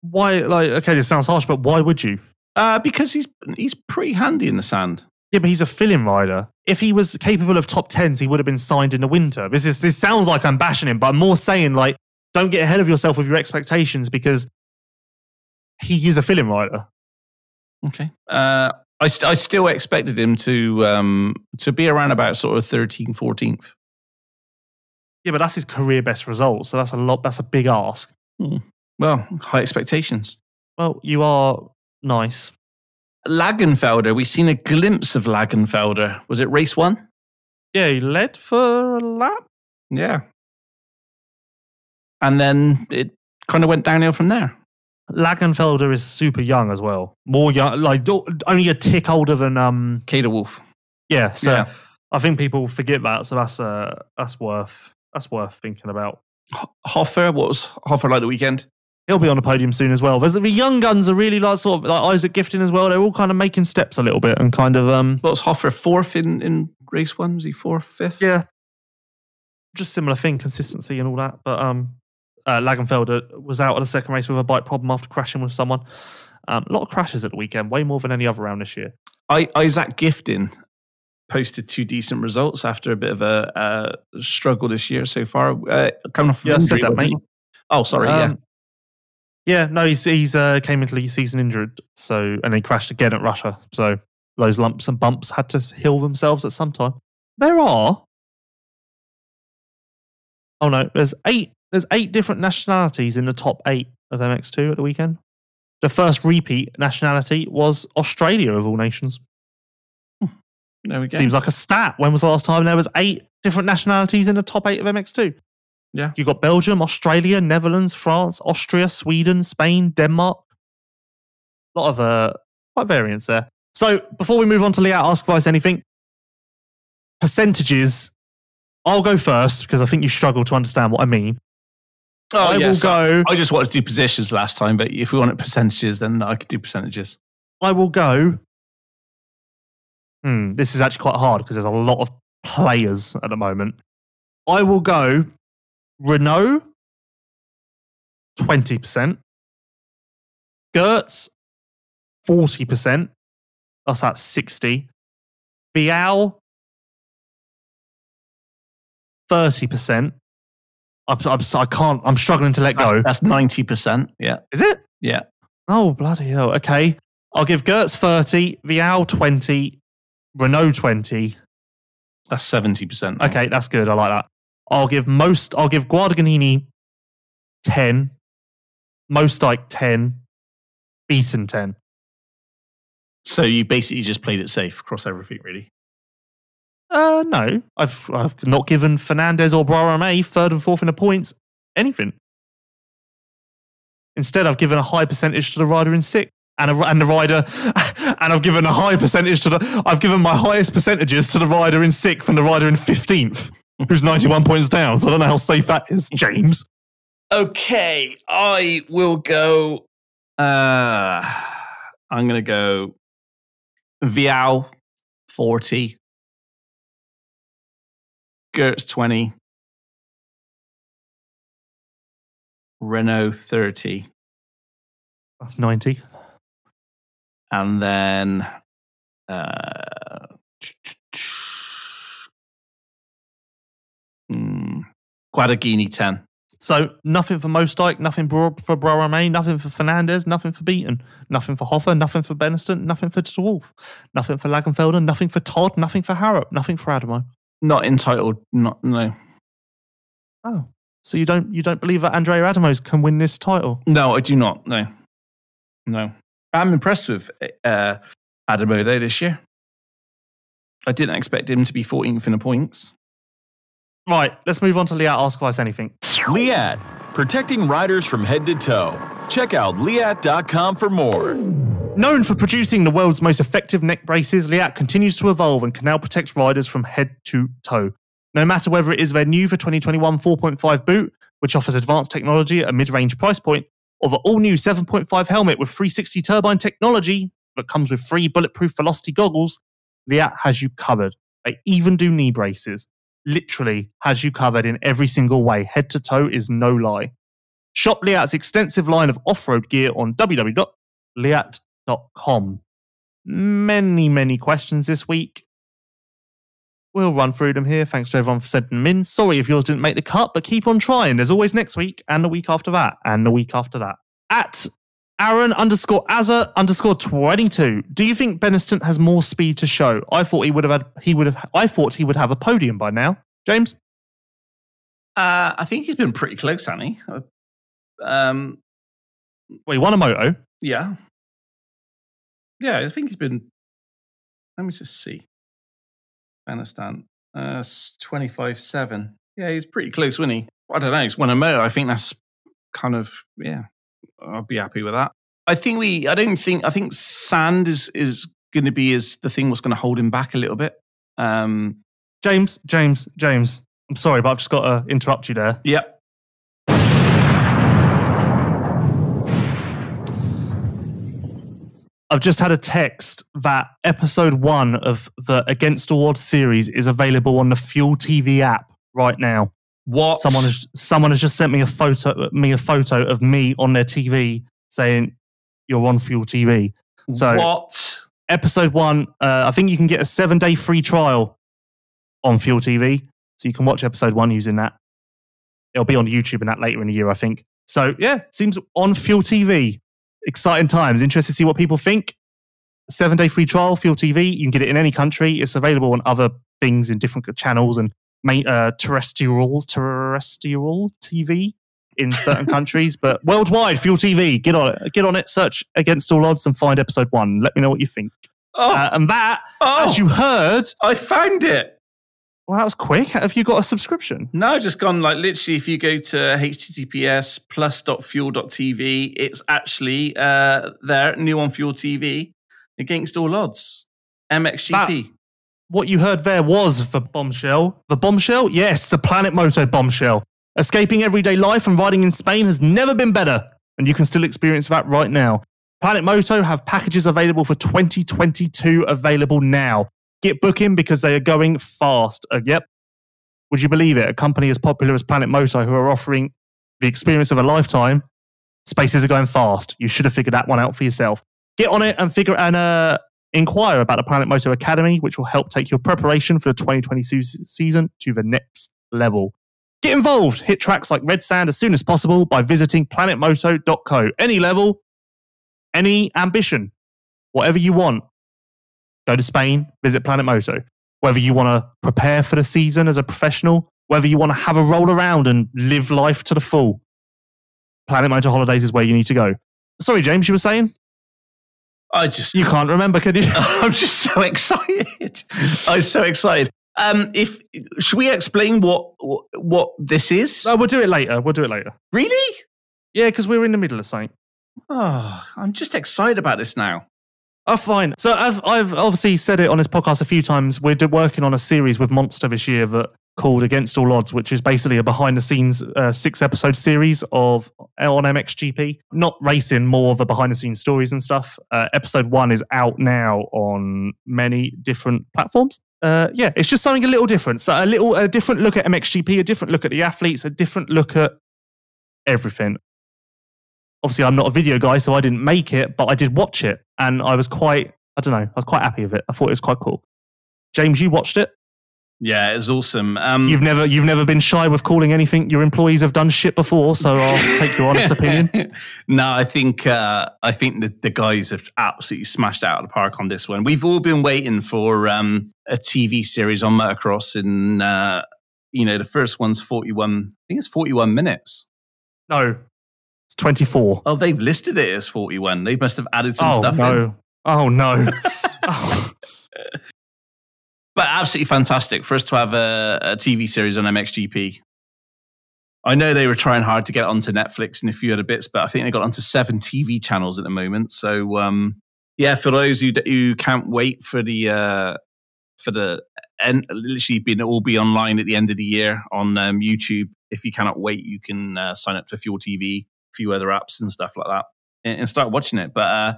[SPEAKER 2] Why? Like, okay, this sounds harsh, but why would you?
[SPEAKER 3] Uh, because he's he's pretty handy in the sand.
[SPEAKER 2] Yeah, but he's a fill-in rider. If he was capable of top tens, he would have been signed in the winter. This is this sounds like I'm bashing him, but I'm more saying like, don't get ahead of yourself with your expectations because he is a fill-in rider.
[SPEAKER 3] Okay. Uh, I, st- I still expected him to um, to be around about sort of 13th, 14th.
[SPEAKER 2] Yeah, but that's his career best result, so that's a lot. That's a big ask.
[SPEAKER 3] Hmm. Well, high expectations.
[SPEAKER 2] Well, you are nice.
[SPEAKER 3] Längenfelder, we've seen a glimpse of Längenfelder. Was it race one?
[SPEAKER 2] Yeah, he led for a lap.
[SPEAKER 3] Yeah. And then it kind of went downhill from there.
[SPEAKER 2] Längenfelder is super young as well. More young, like only a tick older than um
[SPEAKER 3] Kay de Wolf.
[SPEAKER 2] Yeah, so yeah. I think people forget that. So that's uh that's worth that's worth thinking about.
[SPEAKER 3] Hofer, what was Hofer like the weekend?
[SPEAKER 2] He'll be on the podium soon as well. There's the young guns are really like sort of like Isak Gifting as well. They're all kind of making steps a little bit and kind of um.
[SPEAKER 3] What's Hofer fourth in in race one? Was he fourth, fifth?
[SPEAKER 2] Yeah, just similar thing, consistency and all that. But um, uh, Längenfelder was out at the second race with a bike problem after crashing with someone. Um, a lot of crashes at the weekend, way more than any other round this year.
[SPEAKER 3] I, Isak Gifting posted two decent results after a bit of a, uh, struggle this year so far. Uh, coming off
[SPEAKER 2] yeah, injury, that, mate.
[SPEAKER 3] Oh, sorry. Um,
[SPEAKER 2] yeah, yeah. No, he's he's uh, came into the season injured, so and he crashed again at Russia. So those lumps and bumps had to heal themselves at some time. There are. Oh no, there's eight there's eight different nationalities in the top eight of MX2 at the weekend. The first repeat nationality was Australia of all nations.
[SPEAKER 3] Hmm. There we go.
[SPEAKER 2] Seems like a stat. When was the last time there was eight different nationalities in the top eight of MX2?
[SPEAKER 3] Yeah.
[SPEAKER 2] You got Belgium, Australia, Netherlands, France, Austria, Sweden, Spain, Denmark. A lot of uh, quite variance there. So before we move on to Leatt, ask Vice anything. Percentages. I'll go first because I think you struggle to understand what I mean.
[SPEAKER 3] Oh, I will go. I just wanted to do positions last time, but if we wanted percentages, then I could do percentages.
[SPEAKER 2] I will go. Hmm, this is actually quite hard because there's a lot of players at the moment. I will go Renaux, 20%. Geerts, 40%. That's at 60. Vialle, 30%. I'm, I'm, I can't. I'm struggling to let
[SPEAKER 3] go.
[SPEAKER 2] That's
[SPEAKER 3] ninety percent. Yeah.
[SPEAKER 2] Is it?
[SPEAKER 3] Yeah.
[SPEAKER 2] Oh bloody hell! Okay, I'll give Geerts thirty, Vialle twenty, Renaux twenty.
[SPEAKER 3] That's seventy percent.
[SPEAKER 2] Okay, that's good. I like that. I'll give most. I'll give Guadagnini ten, Moosdijk ten, Beaton ten.
[SPEAKER 3] So you basically just played it safe across everything, really.
[SPEAKER 2] Uh, no, I've I've not given Fernandez or Boisramé third and fourth in the points anything. Instead, I've given a high percentage to the rider in sixth, and a, and the rider, and I've given a high percentage to the. I've given my highest percentages to the rider in sixth and the rider in fifteenth, who's ninety-one points down. So I don't know how safe that is, James.
[SPEAKER 3] Okay, I will go. Uh, I'm going to go Vialle 40, Geerts 20, Renaux 30,
[SPEAKER 2] That's ninety.
[SPEAKER 3] and then uh, Guadagnini 10.
[SPEAKER 2] So nothing for Moosdijk, nothing for for Boisramé, nothing for Fernandez, nothing for Beaton, nothing for Hofer, nothing for Benistant, nothing for De Wolf, nothing for Längenfelder, nothing for Todd, nothing for Haarup, nothing for Adamo.
[SPEAKER 3] Not entitled, not no.
[SPEAKER 2] Oh, so you don't you don't believe that Andrea Adamos can win this title?
[SPEAKER 3] No, I do not. No, no. I'm impressed with uh, Adamo though this year. I didn't expect him to be 14th in the points.
[SPEAKER 2] Right, let's move on to Leatt Ask Us Anything.
[SPEAKER 6] Leatt, protecting riders from head to toe. Check out leatt.com for more.
[SPEAKER 2] Known for producing the world's most effective neck braces, Leatt continues to evolve and can now protect riders from head to toe. No matter whether it is their new for 2021 4.5 boot, which offers advanced technology at a mid range price point, or the all new 7.5 helmet with 360 turbine technology that comes with free bulletproof velocity goggles, Leatt has you covered. They even do knee braces. Literally has you covered in every single way. Head to toe is no lie. Shop Leatt's extensive line of off road gear on www.leatt.com. Many, many questions this week. We'll run through them here. Thanks to everyone for sending them in. Sorry if yours didn't make the cut, but keep on trying. There's always next week and the week after that and the week after that. At Aaron underscore Azza underscore 22. Do you think Benistant has more speed to show? I thought he would have had, he would have, I thought he would have a podium by now. James?
[SPEAKER 3] Uh, I think he's been pretty close, hasn't? Uh, Um,
[SPEAKER 2] Well, he won a moto.
[SPEAKER 3] yeah. Yeah, I think he's been. Let me just see. Afghanistan. Uh, 25 7. Yeah, he's pretty close, wasn't he? I don't know. He's won a moto. I think that's kind of, yeah, I'll be happy with that. I think we, I don't think, I think sand is, is going to be is the thing what's going to hold him back a little bit. Um,
[SPEAKER 2] James, James, James. I'm sorry, but I've just got to interrupt you there.
[SPEAKER 3] yep.
[SPEAKER 2] I've just had a text that episode one of the Against Odds series is available on the Fuel TV app right now.
[SPEAKER 3] What?
[SPEAKER 2] Someone has someone has just sent me a photo me a photo of me on their TV saying you're on Fuel TV. So
[SPEAKER 3] what?
[SPEAKER 2] episode one, uh, I think you can get a seven day free trial on Fuel TV, so you can watch episode one using that. It'll be on YouTube and that later in the year, I think. So yeah, seems on Fuel TV. Exciting times. Interested to see what people think. Seven day free trial, Fuel TV. You can get it in any country. It's available on other things in different channels and uh, terrestrial terrestrial TV in certain countries, but worldwide, Fuel TV. Get on it. Get on it. Search against all odds and find episode one. Let me know what you think.
[SPEAKER 3] Oh,
[SPEAKER 2] Uh, and that,
[SPEAKER 3] oh
[SPEAKER 2] as you heard,
[SPEAKER 3] I found it.
[SPEAKER 2] well, that was quick. Have you got a subscription?
[SPEAKER 3] No, just gone like literally. If you go to https plus plus.fuel.tv, it's actually uh, there, new on Fuel TV, against all odds. MXGP.
[SPEAKER 2] What you heard there was the bombshell. The bombshell? Yes, the Planet Moto bombshell. Escaping everyday life and riding in Spain has never been better, and you can still experience that right now. Planet Moto have packages available for 2022 available now. Get booking because they are going fast. Uh, yep. Would you believe it? A company as popular as Planet Moto, who are offering the experience of a lifetime, spaces are going fast. You should have figured that one out for yourself. Get on it and figure and uh, inquire about the Planet Moto Academy, which will help take your preparation for the 2022 season to the next level. Get involved. Hit tracks like Red Sand as soon as possible by visiting planetmoto.co. Any level, any ambition, whatever you want. Go to Spain, visit Planet Moto. Whether you want to prepare for the season as a professional, whether you want to have a roll around and live life to the full, Planet Moto Holidays is where you need to go. Sorry, James, you were saying?
[SPEAKER 3] I just
[SPEAKER 2] You can't remember, can you?
[SPEAKER 3] I'm just so excited. I'm so excited. Um, if should we explain what what, this is?
[SPEAKER 2] Oh, we'll do it later. We'll do it later.
[SPEAKER 3] Really?
[SPEAKER 2] Yeah, because we're in the middle of something.
[SPEAKER 3] Oh, I'm just excited about this now.
[SPEAKER 2] Oh, fine. So I've I've obviously said it on this podcast a few times. We're working on a series with Monster this year that called Against All Odds, which is basically a behind the scenes uh, six episode series of on MXGP, not racing, more of the behind the scenes stories and stuff. Uh, episode one is out now on many different platforms. Uh, yeah, it's just something a little different. So a little a different look at MXGP, a different look at the athletes, a different look at everything obviously I'm not a video guy, so I didn't make it, but I did watch it, and I was quite, I don't know, I was quite happy with it. I thought it was quite cool. James, you watched it.
[SPEAKER 3] Yeah, it's awesome. Um,
[SPEAKER 2] You've never, you've never been shy with calling anything your employees have done shit before, so I'll take your honest opinion.
[SPEAKER 3] no, I think uh, I think the, the guys have absolutely smashed out of the park on this one. We've all been waiting for um, a TV series on motocross, and uh, you know the first one's forty-one. I think it's forty-one minutes.
[SPEAKER 2] No, it's 24.
[SPEAKER 3] Oh, they've listed it as forty-one. They must have added some
[SPEAKER 2] oh
[SPEAKER 3] stuff
[SPEAKER 2] no!
[SPEAKER 3] in.
[SPEAKER 2] Oh no! Oh.
[SPEAKER 3] But absolutely fantastic for us to have a, a TV series on MXGP. I know they were trying hard to get onto Netflix and a few other bits, but I think they got onto seven TV channels at the moment. So um, yeah, for those who who can't wait for the uh, for the and literally being all be online at the end of the year on um, YouTube. If you cannot wait, you can uh, sign up to Fuel TV, a few other apps and stuff like that, and, and start watching it. But uh,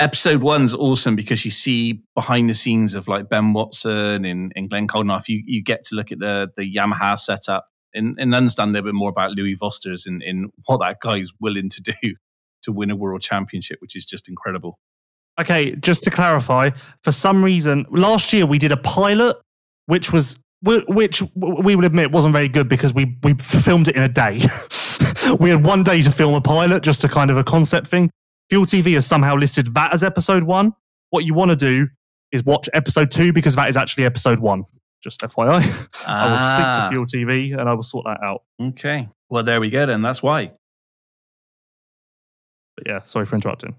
[SPEAKER 3] episode one's awesome because you see behind the scenes of like Ben Watson and, and Glenn Coldenhoff. You you get to look at the the Yamaha setup and, and understand a little bit more about Louis Vosters and, and what that guy is willing to do to win a world championship, which is just incredible.
[SPEAKER 2] Okay, just to clarify, for some reason, last year we did a pilot, which was which we would admit wasn't very good because we we filmed it in a day. we had one day to film a pilot, just a kind of a concept thing. Fuel TV has somehow listed that as episode one. What you want to do is watch episode two because that is actually episode one. Just FYI, I will speak
[SPEAKER 3] Ah.
[SPEAKER 2] to Fuel TV and I will sort that out.
[SPEAKER 3] Okay. Well, there we go then. That's why.
[SPEAKER 2] But yeah, sorry for interrupting.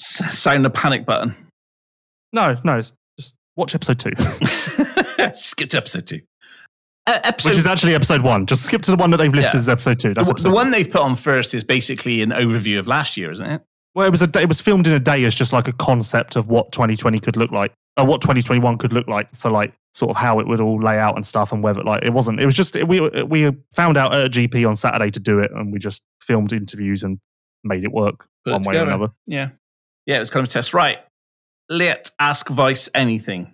[SPEAKER 3] S- Sound the panic button.
[SPEAKER 2] No, no, just watch episode two,
[SPEAKER 3] Skip to episode two. Uh, episode,
[SPEAKER 2] which is actually episode one. Just skip to the one that they've listed
[SPEAKER 3] Yeah.
[SPEAKER 2] as episode two. That's
[SPEAKER 3] the,
[SPEAKER 2] episode
[SPEAKER 3] the one they've put on first is basically an overview of last year, isn't it?
[SPEAKER 2] Well, it was a day, it was filmed in a day as just like a concept of what 2020 could look like, or what 2021 could look like for like sort of how it would all lay out and stuff, and whether like it wasn't. It was just we we found out at a GP on Saturday to do it, and we just filmed interviews and made it work
[SPEAKER 3] Put it
[SPEAKER 2] one way or another.
[SPEAKER 3] Yeah. Yeah, it was kind of a test. Right. Let ask Vice anything.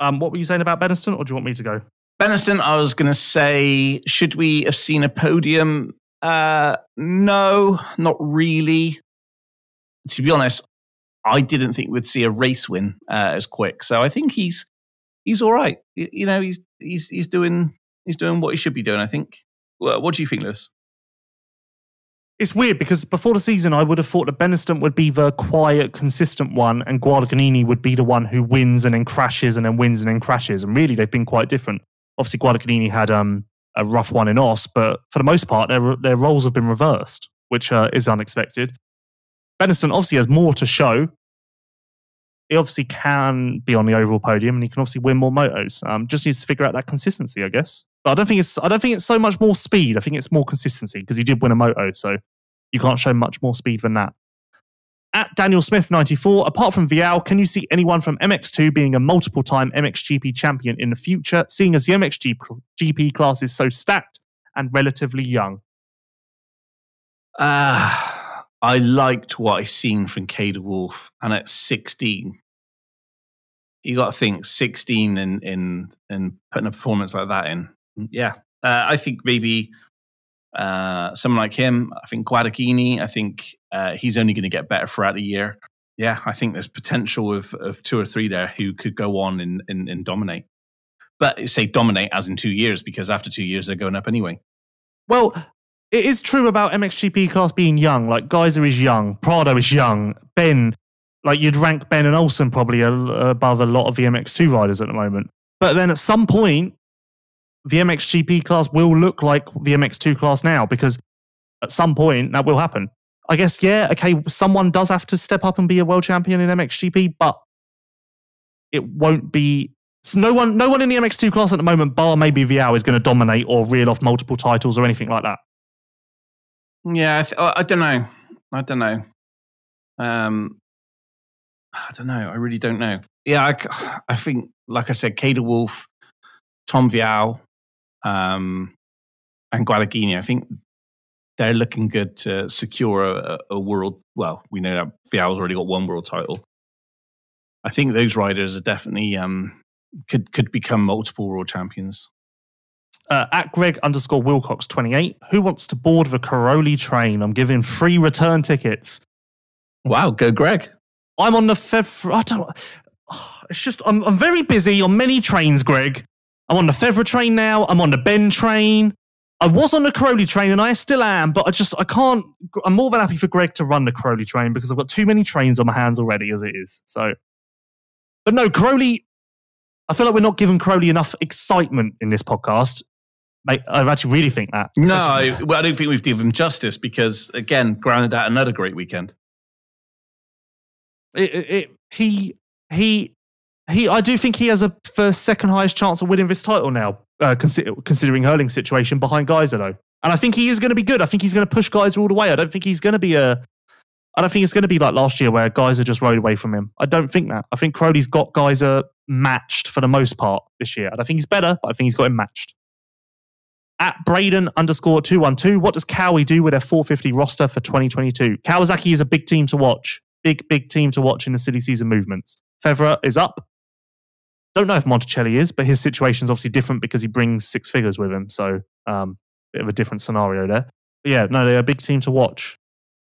[SPEAKER 2] Um, what were you saying about Benistant, or do you want me to go?
[SPEAKER 3] Benistant, I was going to say, should we have seen a podium? Uh, no, not really. To be honest, I didn't think we'd see a race win uh, as quick. So I think he's he's all right. You know, he's he's he's doing he's doing what he should be doing. I think. What do you think, Lewis?
[SPEAKER 2] It's weird because before the season, I would have thought that Benistant would be the quiet, consistent one, and Guadagnini would be the one who wins and then crashes and then wins and then crashes. And really, they've been quite different. Obviously, Guadagnini had um, a rough one in Oss, but for the most part, their their roles have been reversed, which uh, is unexpected. Benistant obviously has more to show. He obviously can be on the overall podium, and he can obviously win more motos. Um, just needs to figure out that consistency, I guess. But I don't think it's I don't think it's so much more speed. I think it's more consistency because he did win a moto, so you can't show much more speed than that. At Daniel Smith 94, apart from Vialle, can you see anyone from MX2 being a multiple time MXGP champion in the future, seeing as the MXGP class is so stacked and relatively young?
[SPEAKER 3] Uh, I liked what I seen from Kay de Wolf, and at 16, you got to think 16 and in putting a performance like that in. Yeah, uh, I think maybe uh, someone like him. I think Guadagnini. I think uh, he's only going to get better throughout the year. Yeah, I think there's potential of, of two or three there who could go on and, and, and dominate. But say dominate as in two years, because after two years they're going up anyway.
[SPEAKER 2] Well, it is true about MXGP class being young. Like Gajser is young, Prado is young, Ben, like you'd rank Ben and Olsen probably a, above a lot of the MX2 riders at the moment. But then at some point, the MXGP class will look like the MX2 class now because at some point that will happen. I guess yeah, okay, someone does have to step up and be a world champion in MXGP, but it won't be. So no one, no one in the MX2 class at the moment, bar maybe Vialle, is going to dominate or reel off multiple titles or anything like that.
[SPEAKER 3] Yeah, I, th- I don't know. I don't know. Um, I don't know. I really don't know. Yeah, I, I think, like I said, Kay de Wolf, Tom Vialle, um, and Guadagnini, I think they're looking good to secure a, a world. Well, we know that Vialle's already got one world title. I think those riders are definitely um, could could become multiple world champions.
[SPEAKER 2] Uh, at Greg underscore Wilcox twenty eight, who wants to board the Cairoli train? I'm giving free return tickets.
[SPEAKER 3] Wow, go Greg!
[SPEAKER 2] I'm on the Fev. I don't. It's just I'm I'm very busy on many trains, Greg. I'm on the Febvre train now. I'm on the Ben train. I was on the Cairoli train and I still am, but I just I can't. I'm more than happy for Greg to run the Cairoli train because I've got too many trains on my hands already as it is. So, but no, Cairoli. I feel like we're not giving Cairoli enough excitement in this podcast. I actually really think that.
[SPEAKER 3] No, I, well, I don't think we've given him justice because again, grounded out another great weekend.
[SPEAKER 2] It, it, it, he he he. I do think he has a first second highest chance of winning this title now uh, consider, considering Herlings' situation behind Gajser though. And I think he is going to be good. I think he's going to push Gajser all the way. I don't think he's going to be a. I don't think it's going to be like last year where Gajser just rode away from him. I don't think that. I think Cairoli's got Gajser matched for the most part this year. And I don't think he's better, but I think he's got him matched. At Braden underscore 212, what does Kawi do with their 450 roster for 2022? Kawasaki is a big team to watch. Big, big team to watch in the silly season movements. Febvre is up. Don't know if Monticelli is, but his situation is obviously different because he brings six figures with him. So, um, bit of a different scenario there. But yeah, no, they're a big team to watch.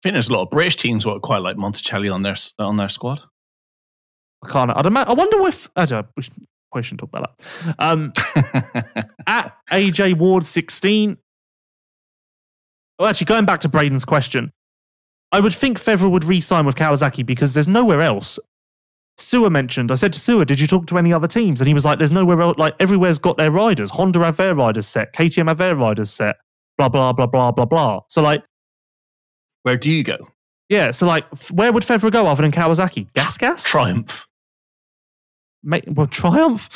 [SPEAKER 3] I think there's a lot of British teams who are quite like Monticelli on their on their squad.
[SPEAKER 2] I can't. I'd imagine, I wonder if I don't. Shouldn't talk about that. Um, at AJ Ward sixteen. Well, actually, going back to Braden's question, I would think Febvre would re-sign with Kawasaki because there's nowhere else Seewer mentioned, I said to Seewer, did you talk to any other teams? And he was like, there's nowhere else, like everywhere's got their riders. Honda have their riders set, KTM have their riders set, blah, blah, blah, blah, blah, blah. So like,
[SPEAKER 3] where do you go?
[SPEAKER 2] Yeah, so like, where would Febvre go other than Kawasaki? Gas Gas?
[SPEAKER 3] Triumph.
[SPEAKER 2] Mate, well, Triumph?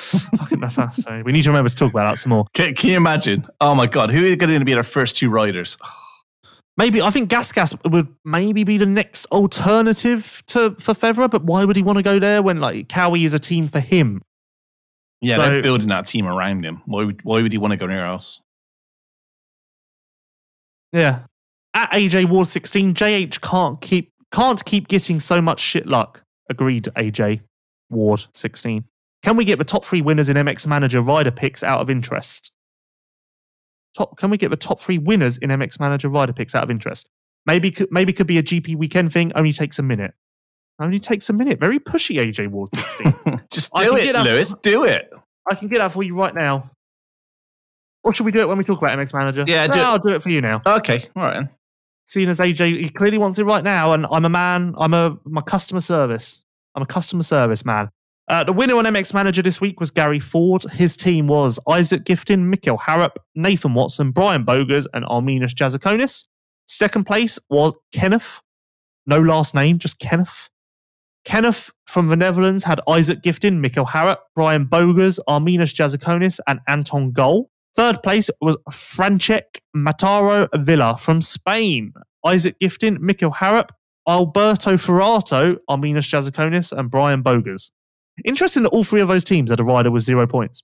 [SPEAKER 2] that's sorry. We need to remember to talk about that some more.
[SPEAKER 3] Can, can you imagine? Oh my God, who are going to be our first two riders?
[SPEAKER 2] Maybe I think Gas Gas would maybe be the next alternative to for Febvre, but why would he want to go there when like Kawi is a team for him?
[SPEAKER 3] Yeah, so, they're building that team around him. Why would why would he want to go anywhere else?
[SPEAKER 2] Yeah. At AJ Ward 16, JH can't keep can't keep getting so much shit luck. Agreed, AJ Ward 16. Can we get the top three winners in MX Manager rider picks out of interest? top can we get the top three winners in MX Manager rider picks out of interest? Maybe maybe could be a GP weekend thing. Only takes a minute. Only takes a minute. Very pushy, AJ Ward sixteen.
[SPEAKER 3] Just do it, Lewis. For, do it.
[SPEAKER 2] I can get that for you right now. Or should we do it when we talk about MX Manager?
[SPEAKER 3] Yeah,
[SPEAKER 2] no,
[SPEAKER 3] do
[SPEAKER 2] I'll do it for you now.
[SPEAKER 3] Okay, all right. Then.
[SPEAKER 2] Seeing as AJ, he clearly wants it right now, and I'm a man. I'm a my customer service. I'm a customer service man. Uh, the winner on MX Manager this week was Gary Ford. His team was Isak Gifting, Mikkel Haarup, Nathan Watson, Brian Bogers, and Arminas Jasikonis. Second place was Kenneth. No last name, just Kenneth. Kenneth from the Netherlands had Isak Gifting, Mikkel Haarup, Brian Bogers, Arminas Jasikonis, and Anton Gole. Third place was Francesc Mataro Villa from Spain. Isaac Gifton, Mikkel Harrop, Alberto Forato, Arminas Jasikonis, and Brian Bogers. Interesting that all three of those teams had a rider with zero points.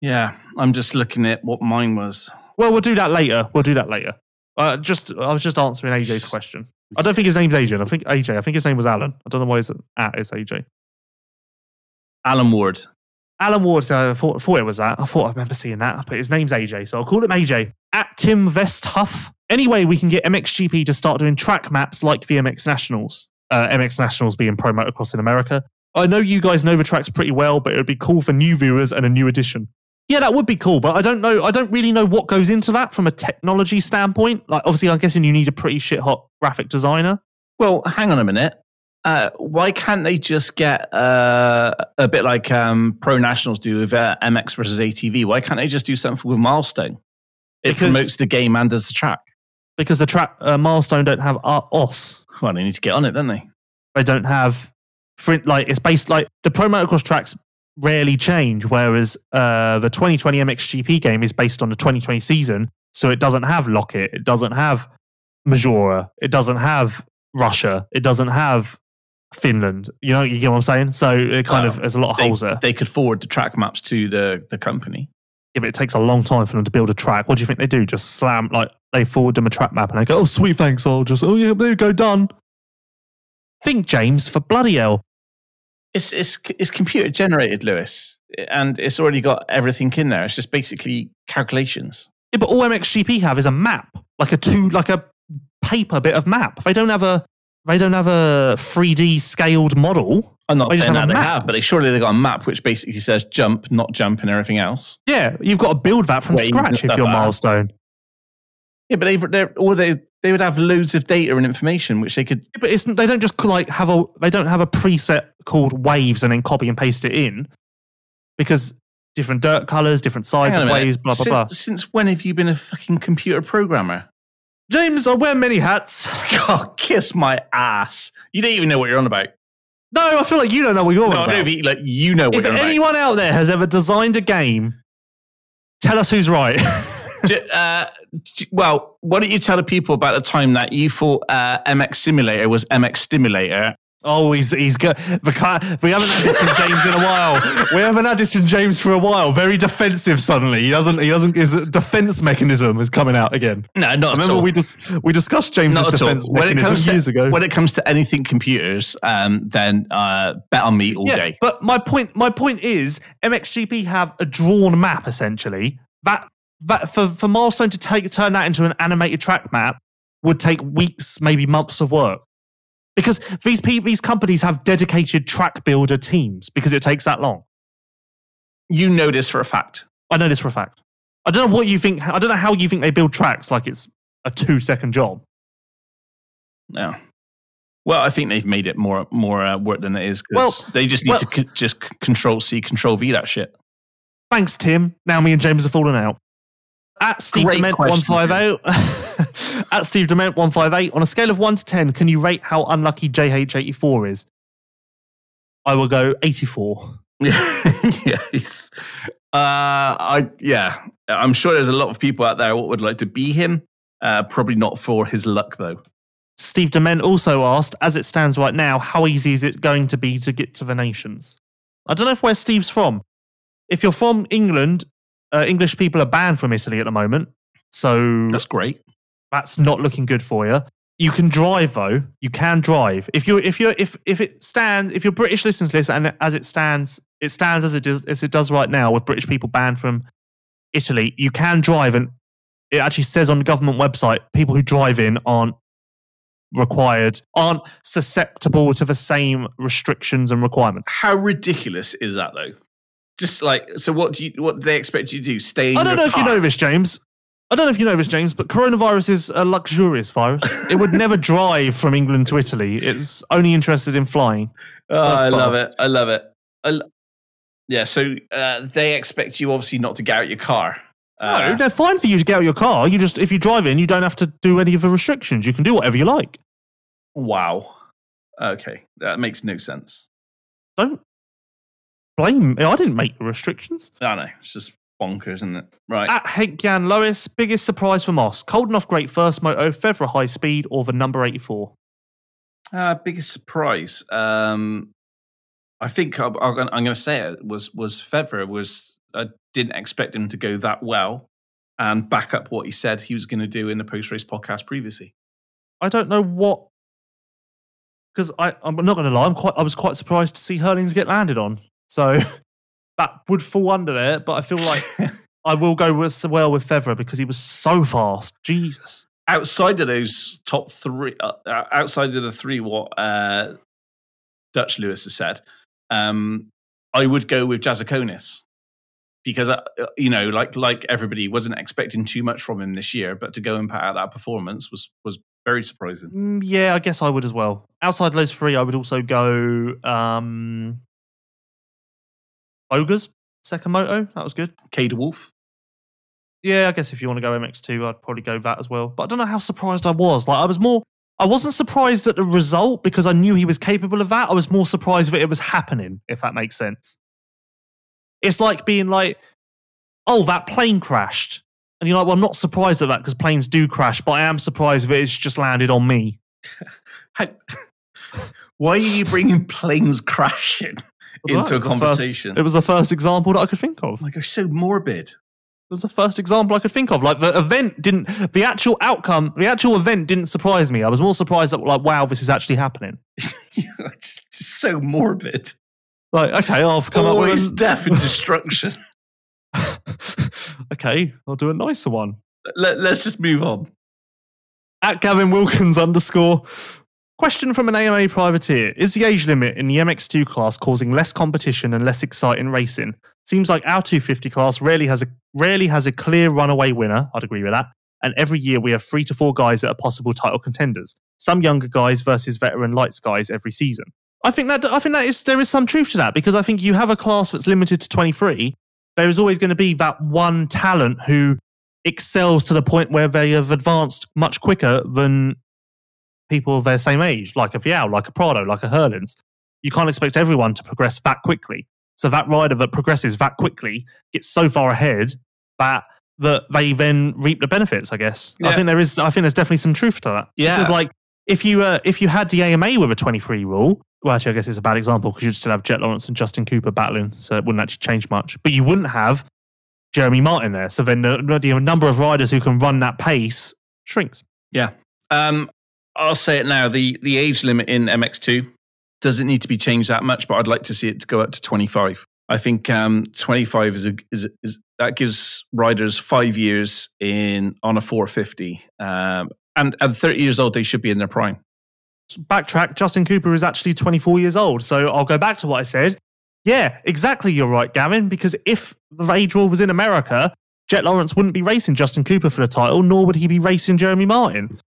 [SPEAKER 3] Yeah, I'm just looking at what mine was.
[SPEAKER 2] Well, we'll do that later. We'll do that later. Uh, just I was just answering AJ's question. I don't think his name's AJ. I think AJ. I think his name was Alan. I don't know why his at is AJ.
[SPEAKER 3] Alan Ward.
[SPEAKER 2] Alan Ward. Uh, I thought, thought it was that. I thought I remember seeing that, but his name's AJ, so I'll call him AJ. At Tim Vesthuff. Anyway, we can get MXGP to start doing track maps like the MX Nationals. Uh, MX Nationals being pro motocross in America. I know you guys know the tracks pretty well, but it would be cool for new viewers and a new edition. Yeah, that would be cool, but I don't know. I don't really know what goes into that from a technology standpoint. Like, obviously, I'm guessing you need a pretty shit hot graphic designer.
[SPEAKER 3] Well, hang on a minute. Uh, why can't they just get uh, a bit like um, Pro Nationals do with uh, MX versus ATV? Why can't they just do something with Milestone? It because, promotes the game and does the track.
[SPEAKER 2] because the track uh, milestone don't have uh, Oss.
[SPEAKER 3] Well, they need to get on it, don't they?
[SPEAKER 2] They don't have for like it's based like the pro motocross tracks rarely change, whereas uh, the 2020 MXGP game is based on the 2020 season, so it doesn't have Loket, it doesn't have Maggiora, it doesn't have Russia, it doesn't have Finland. You know, you get what I'm saying? So it kind
[SPEAKER 3] Well,
[SPEAKER 2] of there's a lot of
[SPEAKER 3] They,
[SPEAKER 2] holes there.
[SPEAKER 3] they could forward the track maps to the, the company.
[SPEAKER 2] Yeah, but it takes a long time for them to build a track. What do you think they do? Just slam like they forward them a track map and they go, "Oh, sweet, thanks." I'll just, oh yeah, there you go, done. Think, James, for bloody hell.
[SPEAKER 3] It's, it's, it's computer generated, Lewis, and it's already got everything in there. It's just basically calculations.
[SPEAKER 2] Yeah, but all MXGP have is a map, like a two, like a paper bit of map. They don't have a, they don't have a 3D scaled model.
[SPEAKER 3] I'm not
[SPEAKER 2] They just
[SPEAKER 3] saying
[SPEAKER 2] have
[SPEAKER 3] that they have, but they surely they've got a map which basically says jump, not jump, and everything else.
[SPEAKER 2] Yeah, you've got to build that from scratch if you're
[SPEAKER 3] that.
[SPEAKER 2] milestone.
[SPEAKER 3] Yeah, but they've, they're, or they they would have loads of data and information which they could.
[SPEAKER 2] Yeah, but it's they don't just like have a they don't have a preset called waves and then copy and paste it in because different dirt colors, different size of waves, blah blah
[SPEAKER 3] since,
[SPEAKER 2] blah.
[SPEAKER 3] Since when have you been a fucking computer programmer?
[SPEAKER 2] James, I wear many hats.
[SPEAKER 3] God, kiss my ass! You don't even know what you're on about.
[SPEAKER 2] No, I feel like you don't know what you're
[SPEAKER 3] No,
[SPEAKER 2] on
[SPEAKER 3] no,
[SPEAKER 2] about.
[SPEAKER 3] but, like you know what
[SPEAKER 2] if
[SPEAKER 3] you're on about.
[SPEAKER 2] anyone out there has ever designed a game, tell us who's right.
[SPEAKER 3] Uh, well, why don't you tell the people about the time that you thought uh, MX Simulator was MX Stimulator?
[SPEAKER 2] Oh, he's he's good. We, haven't had this from James in a while. We haven't had this from James for a while. Very defensive. Suddenly, he doesn't. He doesn't. His defense mechanism is coming out again.
[SPEAKER 3] No, not at
[SPEAKER 2] Remember,
[SPEAKER 3] all.
[SPEAKER 2] we dis- we discussed James's
[SPEAKER 3] not at
[SPEAKER 2] defense
[SPEAKER 3] When it comes to
[SPEAKER 2] years ago.
[SPEAKER 3] when it comes to anything computers, um, then uh, bet on me all
[SPEAKER 2] yeah,
[SPEAKER 3] day.
[SPEAKER 2] but my point my point is MXGP have a drawn map essentially. That that for, for Milestone to take turn that into an animated track map would take weeks, maybe months of work. Because these pe- these companies have dedicated track builder teams because it takes that long.
[SPEAKER 3] You know this for a fact.
[SPEAKER 2] I know this for a fact. I don't know what you think. I don't know how you think they build tracks like it's a two second job.
[SPEAKER 3] No. Well, I think they've made it more more uh, work than it is. 'cause
[SPEAKER 2] Well-
[SPEAKER 3] they just need
[SPEAKER 2] well-
[SPEAKER 3] to c- just c- control C, control V that shit.
[SPEAKER 2] Thanks, Tim. Now me and James have fallen out. At Steve
[SPEAKER 3] Great
[SPEAKER 2] Dement
[SPEAKER 3] question,
[SPEAKER 2] one five eight. At Steve Dement one five eight. On a scale of one to ten, can you rate how unlucky JH eighty four is? I will go eighty four.
[SPEAKER 3] yes. Uh, I yeah. I'm sure there's a lot of people out there what would like to be him. Uh, probably not for his luck though.
[SPEAKER 2] Steve Dement also asked, as it stands right now, how easy is it going to be to get to the nations? I don't know if where Steve's from. If you're from England, uh, English people are banned from Italy at the moment, so
[SPEAKER 3] That's great.
[SPEAKER 2] That's not looking good for you. You can drive though. You can drive. If you're if you're if if it stands if you're British listening to this and as it stands it stands as it does as it does right now with British people banned from Italy, you can drive and it actually says on the government website people who drive in aren't required aren't susceptible to the same restrictions and requirements.
[SPEAKER 3] How ridiculous is that though? Just like so, what do you what do they expect you to do? Stay. In
[SPEAKER 2] I don't know if you
[SPEAKER 3] car?
[SPEAKER 2] know this, James. I don't know if you know this, James, but coronavirus is a luxurious virus. it would never drive from England to Italy. It's only interested in flying.
[SPEAKER 3] Oh, I love it. I love it. I lo- yeah. So uh, they expect you obviously not to get out your car.
[SPEAKER 2] No,
[SPEAKER 3] Uh,
[SPEAKER 2] they're fine for you to get out your car. You just, if you drive in, you don't have to do any of the restrictions. You can do whatever you like.
[SPEAKER 3] Wow. Okay, that makes no sense.
[SPEAKER 2] Don't blame me. I didn't make the restrictions.
[SPEAKER 3] I know it's just bonkers, isn't it? Right.
[SPEAKER 2] At Hank Jan Lois, biggest surprise for Moss. Coldenhoff, great first moto, Febvre high speed, or the number 84.
[SPEAKER 3] Uh, biggest surprise. Um, I think gonna- I'm going to say it was was Febvre was. I didn't expect him to go that well and back up what he said he was going to do in the post race podcast previously.
[SPEAKER 2] I don't know what. Because I, I'm not going to lie, I'm quite, I was quite surprised to see Herlings get landed on. So that would fall under there, but I feel like I will go with, well with Febvre because he was so fast. Jesus.
[SPEAKER 3] outside of those top three, uh, uh, outside of the three, what uh, Dutch Lewis has said, um, I would go with Jasikonis because uh, uh, you know, like like everybody, wasn't expecting too much from him this year, but to go and put out that performance was was very surprising.
[SPEAKER 2] Mm, yeah, I guess I would as well. Outside those three, I would also go um, Ogres, second moto. That was good.
[SPEAKER 3] Kay de Wolf,
[SPEAKER 2] Yeah, I guess if you want to go MX2, I'd probably go that as well. But I don't know how surprised I was. Like, I was more, I wasn't surprised at the result because I knew he was capable of that. I was more surprised that it was happening, if that makes sense. It's like being like, oh, that plane crashed. And you're like, well, I'm not surprised at that because planes do crash, but I am surprised that it's just landed on me.
[SPEAKER 3] Why are you bringing planes crashing into a conversation?
[SPEAKER 2] First, it was the first example that I could think of.
[SPEAKER 3] Oh my gosh, so morbid. It
[SPEAKER 2] was the first example I could think of. Like the event didn't, the actual outcome, the actual event didn't surprise me. I was more surprised that, like, wow, this is actually happening.
[SPEAKER 3] so morbid.
[SPEAKER 2] Like, okay, I've come
[SPEAKER 3] Always
[SPEAKER 2] up with
[SPEAKER 3] death and destruction.
[SPEAKER 2] okay, I'll do a nicer one.
[SPEAKER 3] Let, let's just move on.
[SPEAKER 2] At Gavin Wilkins underscore. Question from an AMA privateer Is the age limit in the MX2 class causing less competition and less exciting racing? Seems like our 250 class rarely has a rarely has a clear runaway winner. I'd agree with that. And every year we have three to four guys that are possible title contenders. Some younger guys versus veteran lights guys every season. I think that I think that is there is some truth to that because I think you have a class that's limited to 23. There is always going to be that one talent who excels to the point where they have advanced much quicker than people of their same age, like a Vialle, like a Prado, like a Herlings. You can't expect everyone to progress that quickly. So that rider that progresses that quickly gets so far ahead that that they then reap the benefits. I guess. Yeah. I think there is. I think there's definitely some truth to that.
[SPEAKER 3] Yeah.
[SPEAKER 2] Because like if you uh, if you had the AMA with a 23 rule, well, actually, I guess it's a bad example because you'd still have Jett Lawrence and Justin Cooper battling, so it wouldn't actually change much. But you wouldn't have Jeremy Martin there. So then the, the number of riders who can run that pace shrinks.
[SPEAKER 3] Yeah. Um, I'll say it now. The the age limit in MX2 doesn't need to be changed that much, but I'd like to see it to go up to 25. I think um, 25 is a is, is that gives riders five years in on a 450, um, and at 30 years old they should be in their prime.
[SPEAKER 2] Backtrack. Justin Cooper is actually 24 years old, so I'll go back to what I said. Yeah, exactly. You're right, Gavin. Because if the age rule was in America, Jett Lawrence wouldn't be racing Justin Cooper for the title, nor would he be racing Jeremy Martin.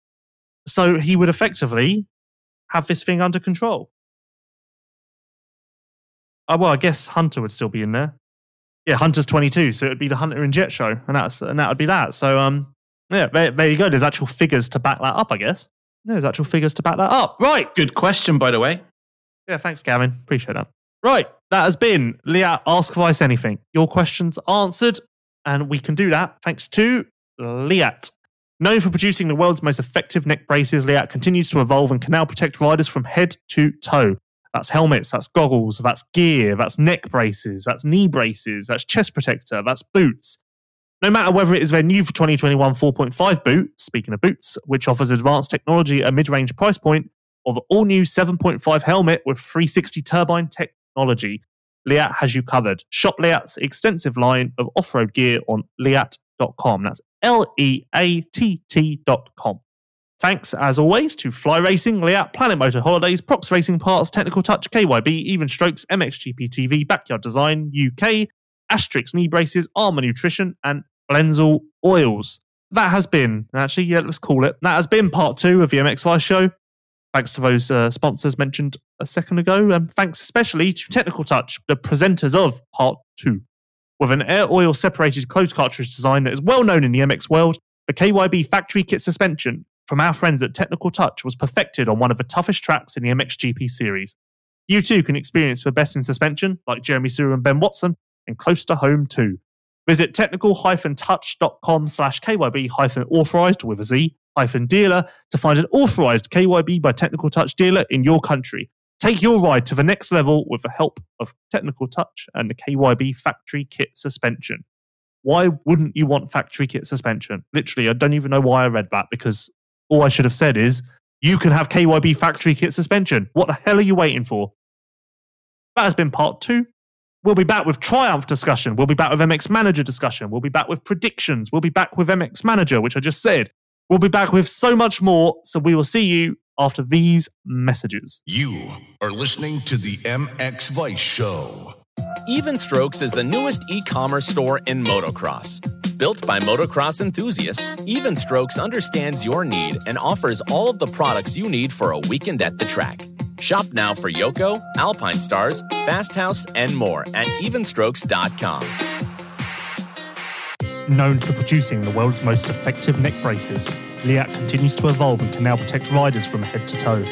[SPEAKER 2] So he would effectively have this thing under control. Oh, well, I guess Hunter would still be in there. Yeah, Hunter's 22, so it'd be the Hunter and Jett show, and that's and that would be that. So, um, yeah, there, there you go. There's actual figures to back that up, I guess. There's actual figures to back that up. Right.
[SPEAKER 3] Good question, by the way.
[SPEAKER 2] Yeah, thanks, Gavin. Appreciate that. Right, that has been Leatt Ask Vice Anything. Your questions answered, and we can do that thanks to Leatt. Known for producing the world's most effective neck braces, Leatt continues to evolve and can now protect riders from head to toe. That's helmets, that's goggles, that's gear, that's neck braces, that's knee braces, that's chest protector, that's boots. No matter whether it is their new for 2021 4.5 boot, speaking of boots, which offers advanced technology at mid range price point, or the all new 7.5 helmet with 360 turbine technology, Leatt has you covered. Shop Leatt's extensive line of off road gear on leatt.com. That's L E A T T.com. Thanks, as always, to Fly Racing, Leatt, Planet Moto Holidays, Prox Racing Parts, Technical Touch, KYB, Even Strokes, MXGP TV, Backyard Design, UK, Asterisk Knee Braces, Armour Nutrition, and Blendzall Oils. That has been, actually, yeah, let's call it. That has been part two of the MX Vice show. Thanks to those uh, sponsors mentioned a second ago. And thanks especially to Technical Touch, the presenters of part two. With an air oil separated closed cartridge design that is well known in the MX world, the KYB factory kit suspension from our friends at Technical Touch was perfected on one of the toughest tracks in the MXGP series. You too can experience the best in suspension, like Jeremy Seewer and Ben Watson, and close to home too. Visit technical-touch.com slash KYB-authorized with a Z hyphen dealer to find an authorized KYB by Technical Touch dealer in your country. Take your ride to the next level with the help of Technical Touch and the KYB factory kit suspension. Why wouldn't you want factory kit suspension? Literally, I don't even know why I read that because all I should have said is you can have KYB factory kit suspension. What the hell are you waiting for? That has been part two. We'll be back with Triumph discussion. We'll be back with MX Manager discussion. We'll be back with predictions. We'll be back with MX Manager, which I just said. We'll be back with so much more. So we will see you after these messages.
[SPEAKER 1] You are listening to the MX Vice Show.
[SPEAKER 4] Even Strokes is the newest e commerce store in motocross. Built by motocross enthusiasts, Even Strokes understands your need and offers all of the products you need for a weekend at the track. Shop now for Yoko, Alpinestars, Fast House, and more at evenstrokes.com.
[SPEAKER 2] Known for producing the world's most effective neck braces, Leatt continues to evolve and can now protect riders from head to toe.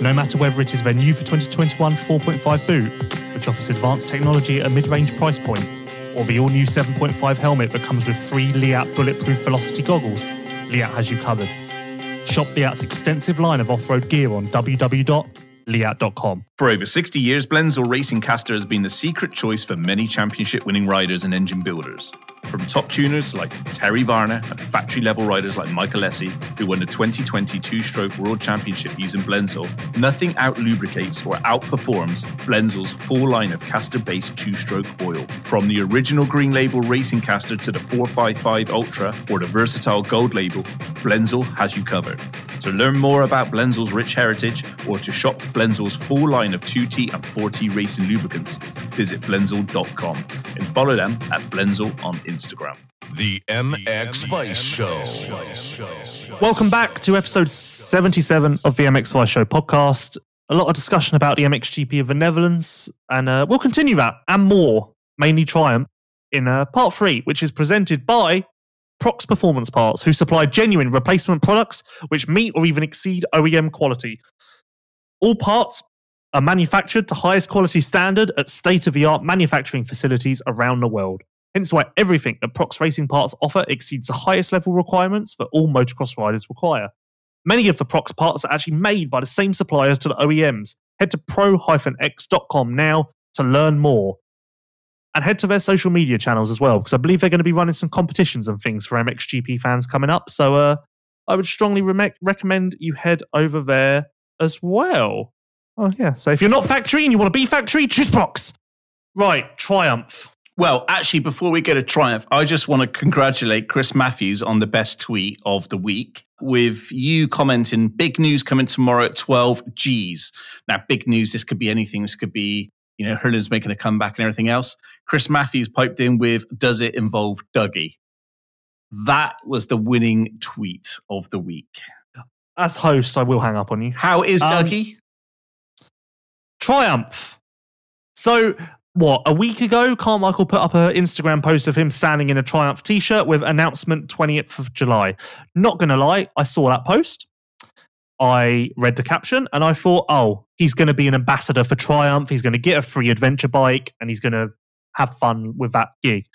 [SPEAKER 2] No matter whether it is their new for 2021 4.5 boot, which offers advanced technology at a mid range price point, or the all new 7.5 helmet that comes with free Leatt bulletproof velocity goggles, Leatt has you covered. Shop Leatt's extensive line of off road gear on www.leatt.com.
[SPEAKER 6] For over 60 years, Blendzall Racing Castor has been the secret choice for many championship winning riders and engine builders. From top tuners like Terry Varner and factory level riders like Michael Lessie, who won the 2020 two stroke World Championship using Blendzall, nothing out lubricates or outperforms Blendzall's full line of castor based two stroke oil. From the original green label racing castor to the 455 Ultra or the versatile gold label, Blendzall has you covered. To learn more about Blendzall's rich heritage or to shop Blendzall's full line of 2T and 4T racing lubricants, visit blendzall.com and follow them at Blendzall on Instagram.
[SPEAKER 1] The MX Vice Show.
[SPEAKER 2] Welcome back to episode 77 of the MX Vice Show podcast. A lot of discussion about the MXGP of the Netherlands, and uh, we'll continue that and more, mainly Triumph, in uh, part three, which is presented by Prox Performance Parts, who supply genuine replacement products which meet or even exceed OEM quality. All parts are manufactured to highest quality standard at state of the art manufacturing facilities around the world. Hence why everything that Prox Racing Parts offer exceeds the highest level requirements that all motocross riders require. Many of the Prox parts are actually made by the same suppliers to the OEMs. Head to pro-x.com now to learn more. And head to their social media channels as well, because I believe they're going to be running some competitions and things for MXGP fans coming up. So uh, I would strongly re- recommend you head over there as well. Oh, yeah. So if you're not factory and you want to be factory, choose Prox. Right, Triumph.
[SPEAKER 3] Well, actually, before we go to Triumph, I just want to congratulate Chris Matthews on the best tweet of the week with you commenting, big news coming tomorrow at 12 G's. Now, big news, this could be anything. This could be, you know, Herlings making a comeback and everything else. Chris Matthews piped in with, does it involve Dougie? That was the winning tweet of the week.
[SPEAKER 2] As host, I will hang up on you.
[SPEAKER 3] How is
[SPEAKER 2] Um,
[SPEAKER 3] Dougie?
[SPEAKER 2] Triumph. So, what, a week ago, Carmichael put up an Instagram post of him standing in a Triumph t shirt with announcement 20th of July. Not going to lie, I saw that post. I read the caption and I thought, oh, he's going to be an ambassador for Triumph. He's going to get a free adventure bike and he's going to have fun with that gig.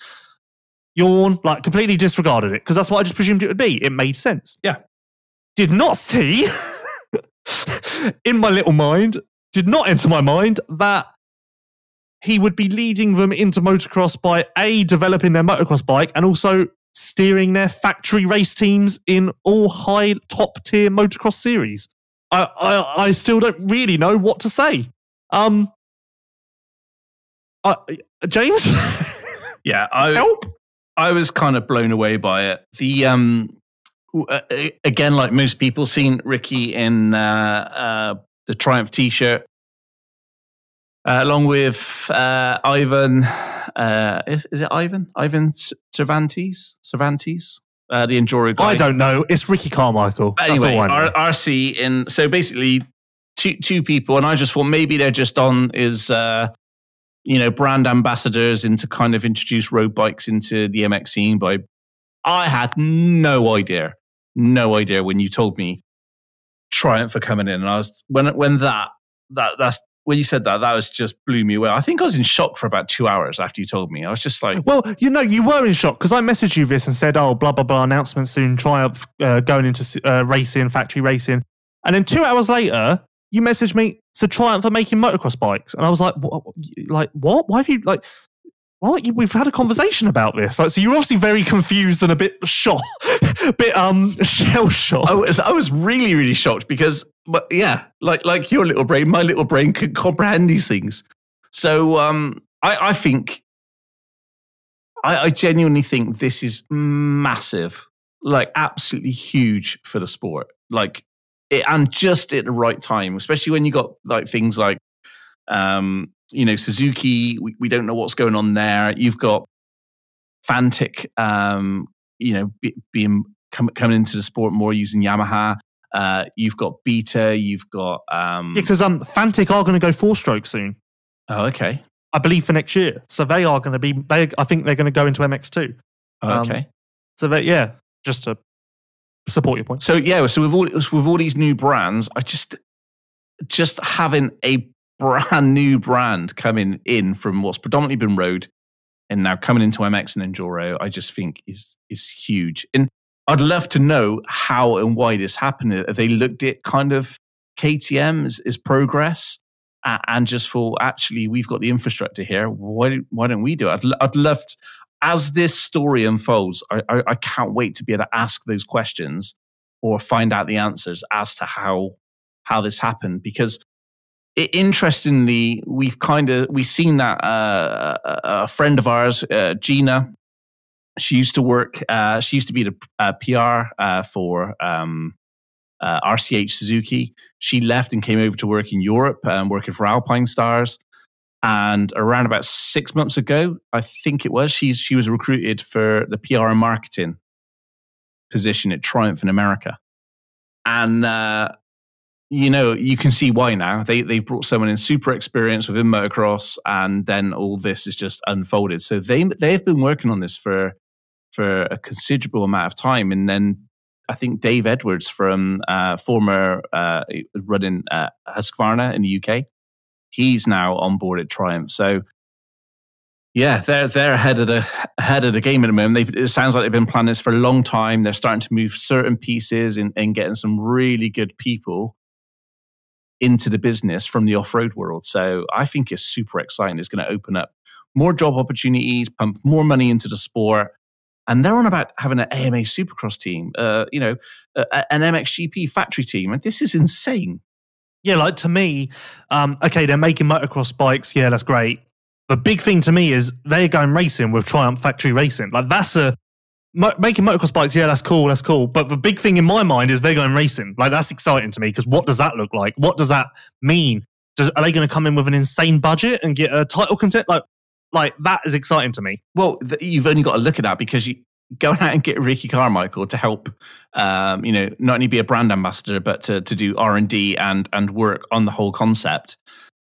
[SPEAKER 2] Yawn, like completely disregarded it because that's what I just presumed it would be. It made sense.
[SPEAKER 3] Yeah.
[SPEAKER 2] Did not see in my little mind, did not enter my mind that he would be leading them into motocross by A, developing their motocross bike and also steering their factory race teams in all high top tier motocross series. I, I, I still don't really know what to say. Um, uh, James,
[SPEAKER 3] Yeah, I,
[SPEAKER 2] help.
[SPEAKER 3] I was kind of blown away by it. The um, uh, again, like most people, seen Ricky in uh, uh, the Triumph T-shirt, uh, along with uh, Ivan. Uh, is, is it Ivan? Ivan Cervantes? Cervantes, uh, the Enduro guy.
[SPEAKER 2] I don't know. It's Ricky Carmichael.
[SPEAKER 3] But anyway, R- RC in so basically two two people, and I just thought maybe they're just on is uh, you know brand ambassadors into kind of introduce road bikes into the MX scene. But I had no idea, no idea when you told me Triumph for coming in, and I was when when that that that's when you said that that was just blew me away. I think I was in shock for about two hours after you told me. I was just like,
[SPEAKER 2] Well, you know, you were in shock because I messaged you this and said, "Oh, blah blah blah, announcement soon, Triumph uh, going into uh, racing, factory racing," and then two hours later, you messaged me, "So Triumph are making motocross bikes," and I was like, "Like what? Why have you like?" What? You- We've had a conversation about this. Like, so you're obviously very confused and a bit shocked, a bit um shell shocked.
[SPEAKER 3] I was, I was really, really shocked because, but yeah, like like your little brain, my little brain could comprehend these things. So um, I, I think, I, I genuinely think this is massive, like absolutely huge for the sport. Like, it, and just at the right time, especially when you got like things like, um, you know, Suzuki. We, we don't know what's going on there. You've got Fantic, um, you know, be, being com- coming into the sport more using Yamaha. Uh, you've got Beta. You've got. Um,
[SPEAKER 2] Yeah, because um, Fantic are going to go four stroke soon,
[SPEAKER 3] oh, okay.
[SPEAKER 2] I believe, for next year. So they are going to be. They, I think they're going to go into MX2. Um,
[SPEAKER 3] Okay.
[SPEAKER 2] So that yeah, just to support your point.
[SPEAKER 3] So yeah, so with all with all these new brands, I just just having a brand new brand coming in from what's predominantly been road and now coming into MX and Enduro, I just think is is huge. And I'd love to know how and why this happened. Have they looked at kind of KTM as, as progress and just thought, actually, we've got the infrastructure here. Why why don't we do it? I'd, I'd love to, as this story unfolds. I, I, I can't wait to be able to ask those questions or find out the answers as to how how this happened because it, interestingly we've kind of we've seen that uh, a, friend of ours uh, gina she used to work uh, she used to be the uh, pr uh, for um, uh, rch suzuki. She left and came over to work in europe um, working for alpinestars. And around about six months ago i think it was she's she was recruited for the pr and marketing position at triumph in america. And uh, you know you can see why now. They they brought someone in super experienced within motocross and then all this is just unfolded. So they they've been working on this for for a considerable amount of time. And then i think dave edwards from uh, former uh, running uh, husqvarna in the uk he's now on board at triumph. So yeah, they're they're ahead of the ahead of the game at the moment. They've, it sounds like they've been planning this for a long time. They're starting to move certain pieces and getting some really good people into the business from the off road world. So I think it's super exciting. It's going to open up more job opportunities, pump more money into the sport, and they're on about having an AMA Supercross team. Uh, you know, a, an MXGP factory team, and this is insane.
[SPEAKER 2] Yeah, like to me, um, okay, they're making motocross bikes. Yeah, that's great. The big thing to me is they're going racing with Triumph Factory Racing. Like that's a making motocross bikes. Yeah, that's cool. That's cool. But the big thing in my mind is they're going racing. Like that's exciting to me because what does that look like? What does that mean? Does, are they going to come in with an insane budget and get a title content? Like, like that is exciting to me.
[SPEAKER 3] Well, you've only got to look at that because you go out and get Ricky Carmichael to help, um, you know, not only be a brand ambassador but to to do R and D and and work on the whole concept.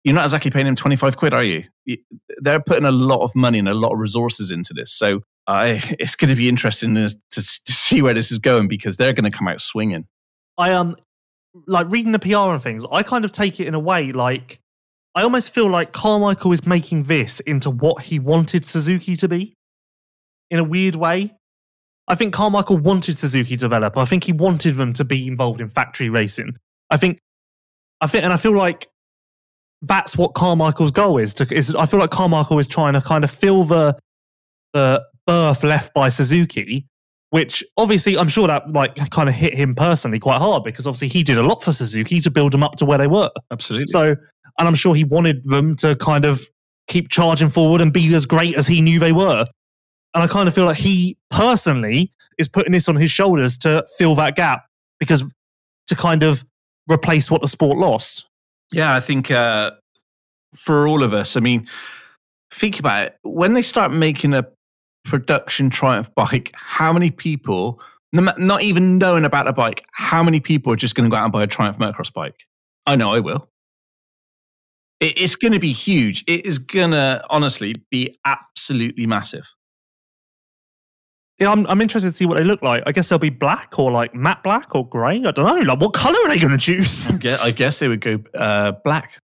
[SPEAKER 3] You're not exactly paying him 25 quid, are you? You- They're putting a lot of money and a lot of resources into this. So I, it's going to be interesting to, to, see where this is going because they're going to come out swinging.
[SPEAKER 2] I um like reading the PR and things, I kind of take it in a way like I almost feel like Carmichael is making this into what he wanted Suzuki to be in a weird way. I think Carmichael wanted Suzuki to develop. I think he wanted them to be involved in factory racing. I think I think and I feel like that's what Carmichael's goal is to is I feel like Carmichael is trying to kind of fill the the berth left by Suzuki which obviously I'm sure that like kind of hit him personally quite hard because obviously he did a lot for Suzuki to build them up to where they were.
[SPEAKER 3] Absolutely.
[SPEAKER 2] So, and I'm sure he wanted them to kind of keep charging forward and be as great as he knew they were. And I kind of feel like he personally is putting this on his shoulders to fill that gap because to kind of replace what the sport lost.
[SPEAKER 3] Yeah, I think uh, for all of us, I mean, think about it. When they start making a production Triumph bike, how many people, not even knowing about a bike, how many people are just going to go out and buy a Triumph motocross bike? I know I will. It- It's going to be huge. It is going to honestly be absolutely massive.
[SPEAKER 2] Yeah, I'm, I'm interested to see what they look like. I guess they'll be black or like matte black or grey. I don't know. Like, what color are they going to choose?
[SPEAKER 3] I guess, I guess they would go uh, black.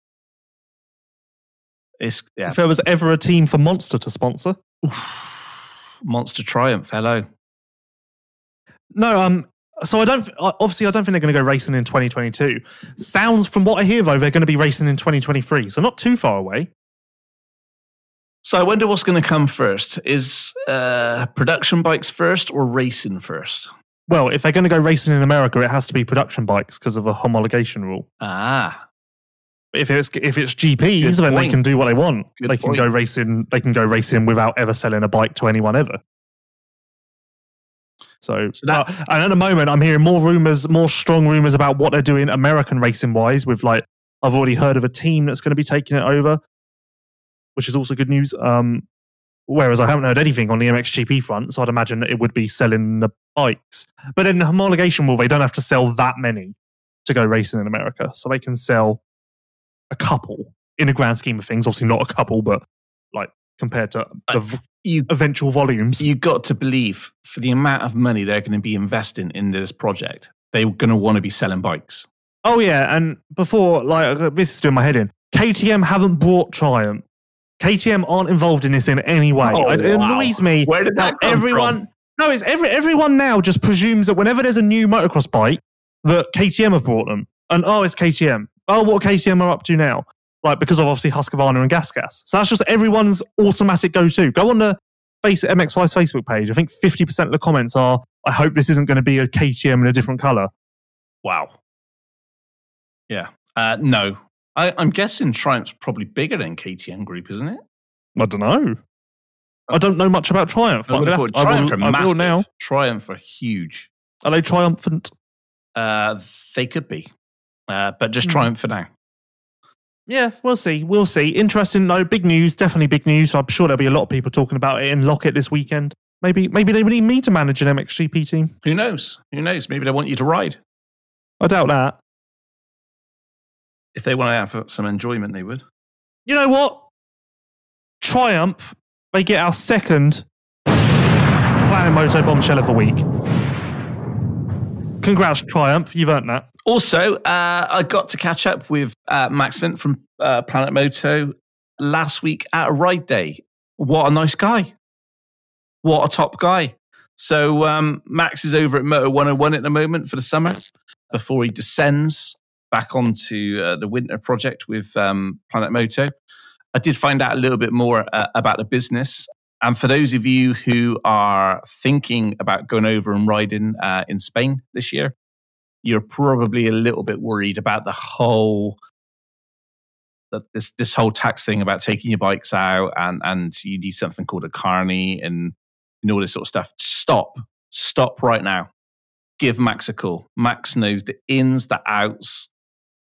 [SPEAKER 3] It's yeah,
[SPEAKER 2] If there was ever a team for Monster to sponsor.
[SPEAKER 3] Monster Triumph. Hello.
[SPEAKER 2] No, um, so I don't. Obviously, I don't think they're going to go racing in 2022. Sounds from what I hear though, they're going to be racing in 2023. So not too far away.
[SPEAKER 3] So I wonder what's going to come first. Is uh, production bikes first or racing first?
[SPEAKER 2] Well, if they're going to go racing in America, it has to be production bikes because of a homologation rule.
[SPEAKER 3] Ah,
[SPEAKER 2] If it's if it's GPs,
[SPEAKER 3] Good
[SPEAKER 2] then they can do what they want.
[SPEAKER 3] Good
[SPEAKER 2] they can
[SPEAKER 3] point.
[SPEAKER 2] go racing. They can go racing without ever selling a bike to anyone ever. So,
[SPEAKER 3] So that-
[SPEAKER 2] uh, and at the moment, I'm hearing more rumors, more strong rumors about what they're doing American racing wise. With like, I've already heard of a team that's going to be taking it over, which is also good news. Um, whereas I haven't heard anything on the MXGP front, so I'd imagine that it would be selling the bikes. But in the homologation rule, they don't have to sell that many to go racing in America, so they can sell a couple in a grand scheme of things. Obviously, not a couple, but like compared to the v-
[SPEAKER 3] You
[SPEAKER 2] eventual volumes.
[SPEAKER 3] you got to believe for the amount of money they're going to be investing in this project, they're going to want to be selling bikes.
[SPEAKER 2] Oh yeah, and before like uh, this is doing my head in. KTM haven't bought Triumph. KTM aren't involved in this in any way.
[SPEAKER 3] Oh,
[SPEAKER 2] it
[SPEAKER 3] wow.
[SPEAKER 2] annoys me.
[SPEAKER 3] Where did that come
[SPEAKER 2] everyone?
[SPEAKER 3] from?
[SPEAKER 2] No, it's every everyone now just presumes that whenever there's a new motocross bike, that KTM have brought them, and oh, it's KTM. Oh, what KTM are up to now? Like because of obviously Husqvarna and Gas Gas. So that's just everyone's automatic go-to. Go on the face MX Vice Facebook page. I think fifty percent of the comments are, "I hope this isn't going to be a KTM in a different color."
[SPEAKER 3] Wow. Yeah. Uh, no. I, I'm guessing Triumph's probably bigger than KTM Group, isn't it?
[SPEAKER 2] I don't know. I don't know much about Triumph. But
[SPEAKER 3] would
[SPEAKER 2] I'm gonna
[SPEAKER 3] thought
[SPEAKER 2] have- I will-
[SPEAKER 3] Triumph are
[SPEAKER 2] I will
[SPEAKER 3] massive.
[SPEAKER 2] now.
[SPEAKER 3] Triumph are huge.
[SPEAKER 2] Are they triumphant?
[SPEAKER 3] Uh, they could be, uh, but just
[SPEAKER 2] Hmm.
[SPEAKER 3] Triumph for now.
[SPEAKER 2] Yeah, we'll see. We'll see. Interesting though. Big news. Definitely big news. I'm sure there'll be a lot of people talking about it in Loket this weekend. Maybe, maybe they would need me to manage an MXGP team.
[SPEAKER 3] Who knows? Who knows? Maybe they want you to ride.
[SPEAKER 2] I doubt that.
[SPEAKER 3] If they want to have some enjoyment, they would.
[SPEAKER 2] You know what? Triumph. They get our second Planet Moto bombshell of the week. Congrats, Triumph. You've earned that.
[SPEAKER 3] Also, uh, I got to catch up with uh, Max Vint from uh, Planet Moto last week at a ride day. What a nice guy. What a top guy. So, um, Max is over at Moto 101 at the moment for the summer before he descends back onto uh, the winter project with um, Planet Moto. I did find out a little bit more uh, about the business. And for those of you who are thinking about going over and riding uh, in Spain this year, you're probably a little bit worried about the whole that this this whole tax thing about taking your bikes out and and you need something called a carnet and and all this sort of stuff. Stop, stop right now. Give Max a call. Max knows the ins, the outs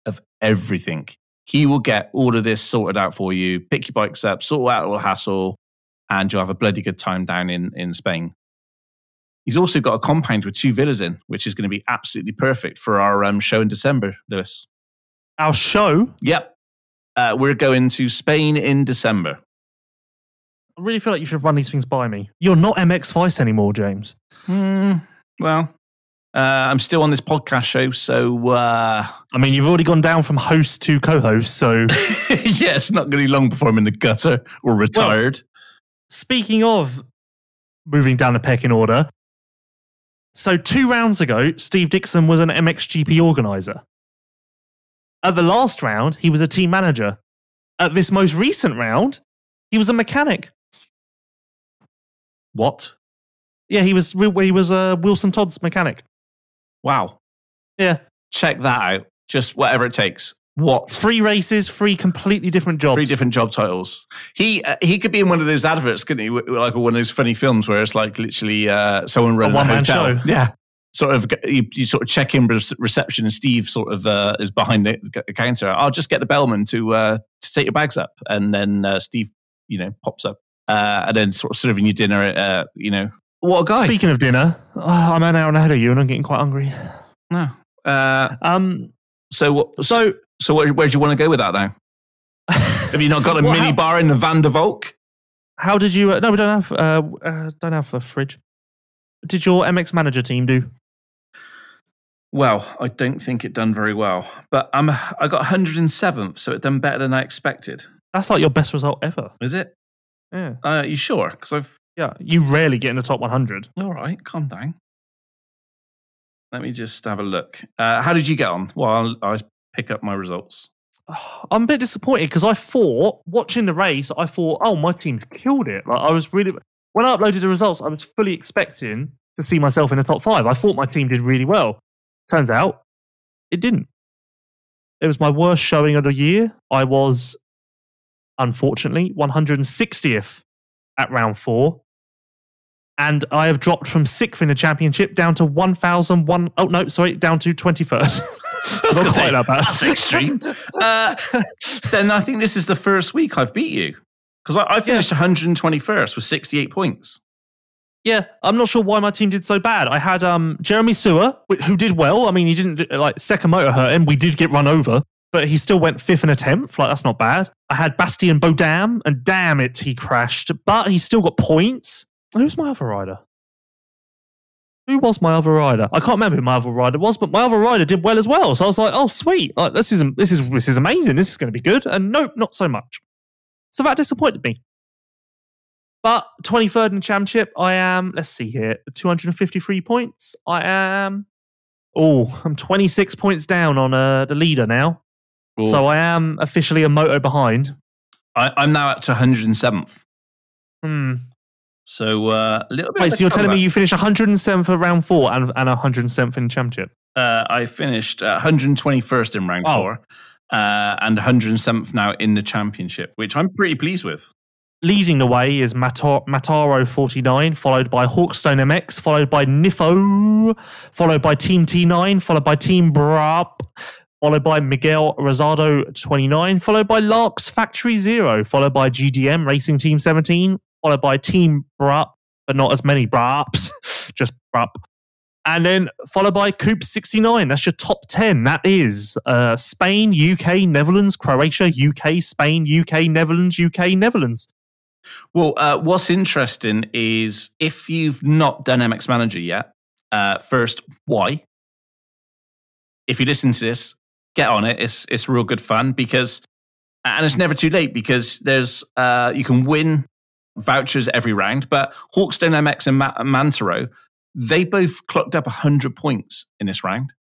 [SPEAKER 3] of everything. He will get all of this sorted out for you. Pick your bikes up, sort out all the hassle, and you'll have a bloody good time down in in Spain. He's also got a compound with two villas in, which is going to be absolutely perfect for our um, show in December, Lewis.
[SPEAKER 2] Our show.
[SPEAKER 3] Yep. Uh, we're going to Spain in December.
[SPEAKER 2] I really feel like you should run these things by me. You're not MX Vice anymore, James.
[SPEAKER 3] Hmm. well, uh, I'm still on this podcast show, so uh,
[SPEAKER 2] I mean, you've already gone down from host to co-host. So,
[SPEAKER 3] yeah, it's not going to be long before I'm in the gutter or retired.
[SPEAKER 2] speaking of moving down the pecking order, so two rounds ago, Steve Dixon was an MXGP organizer. At the last round, he was a team manager. At this most recent round, he was a mechanic.
[SPEAKER 3] what?
[SPEAKER 2] Yeah, he was he was uh, Wilson Todd's mechanic.
[SPEAKER 3] Wow.
[SPEAKER 2] Yeah,
[SPEAKER 3] Check that out. Just whatever it takes. What?
[SPEAKER 2] three races, three completely different jobs.
[SPEAKER 3] Three different job titles. He uh, he could be in one of those adverts, couldn't he? Like one of those funny films where it's like literally uh, someone running a,
[SPEAKER 2] one-man
[SPEAKER 3] hotel.
[SPEAKER 2] show.
[SPEAKER 3] Yeah, sort of. You, you sort of check in with reception, and Steve sort of uh, is behind the, the counter. I'll just get the bellman to uh, to take your bags up, and then uh, Steve, you know, pops up, uh, and then sort of serving you dinner. At, uh, you know, what a guy.
[SPEAKER 2] Speaking of dinner, oh, I'm an hour ahead of you, and I'm getting quite hungry.
[SPEAKER 3] no. Uh,
[SPEAKER 2] Um,
[SPEAKER 3] so what? So
[SPEAKER 2] so
[SPEAKER 3] where, where do you want to go with that now? Have you not got a
[SPEAKER 2] Well,
[SPEAKER 3] mini bar in the Van der Valk?
[SPEAKER 2] How did you? Uh, no, we don't have. Uh, uh, don't have a fridge. Did your MX manager team do?
[SPEAKER 3] Well, I don't think it done very well, but I'm I got 107th, so it done better than I expected.
[SPEAKER 2] That's like your best result ever.
[SPEAKER 3] Is it?
[SPEAKER 2] Yeah,
[SPEAKER 3] Uh, you sure? Because I've
[SPEAKER 2] yeah. You rarely get in the top 100.
[SPEAKER 3] all right. Calm down. Let me just have a look. Uh, how did you get on? Well, I'll pick up my results.
[SPEAKER 2] I'm a bit disappointed because I thought watching the race, I thought, oh, my team's killed it. Like I was really when I uploaded the results, I was fully expecting to see myself in the top five. I thought my team did really well. Turns out, it didn't. It was my worst showing of the year. I was, unfortunately, 160th at round four. And I have dropped from sixth in the championship down to 1,001. Oh, no, sorry, down to 23rd.
[SPEAKER 3] Was
[SPEAKER 2] Not quite that bad.
[SPEAKER 3] That's extreme. uh, then I think this is the first week I've beat you because I, I finished 121st with 68 points.
[SPEAKER 2] Yeah, I'm not sure why my team did so bad. I had um Jeremy Seewer, who did well. I mean, he didn't like second motor hurt him. We did get run over, but he still went fifth in a tenth. Like that's not bad. I had Bastien Bodam, and damn it, he crashed, but he still got points. Who's my other rider? Who was my other rider? I can't remember who my other rider was, but my other rider did well as well. So I was like, "Oh, sweet! Like, this is this is this is amazing. This is going to be good." And nope, not so much. So that disappointed me. But 23rd in the championship, I am, let's see here, 253 points. I am, oh, I'm 26 points down on uh, the leader now. So I am officially a moto behind.
[SPEAKER 3] I, I'm now at 107th.
[SPEAKER 2] Hmm.
[SPEAKER 3] So uh, a little bit.
[SPEAKER 2] Wait, so you're telling me you finished 107th at round four and, and 107th in championship?
[SPEAKER 3] Uh, I finished uh, 121st in round
[SPEAKER 2] Oh.
[SPEAKER 3] four uh, and 107th now in the championship, which I'm pretty pleased with.
[SPEAKER 2] Leading the way is Matar- Mataro 49, followed by Hawkstone MX, followed by Nifo, followed by Team T9, followed by Team Brap, followed by Miguel Rosado 29, followed by Larks Factory Zero, followed by GDM Racing Team 17, followed by Team Brap, but not as many Braps, just Brap. And then followed by Coop 69. That's your top 10. That is uh, Spain, UK, Netherlands, Croatia, UK, Spain, UK, Netherlands, UK, Netherlands.
[SPEAKER 3] Well, uh, what's interesting is if you've not done MX Manager yet, uh, first, why? If you listen to this, get on it. It's it's real good fun because, and it's never too late because there's uh, you can win vouchers every round. But Hawkstone MX and Ma- Mantaro, they both clocked up hundred points in this round,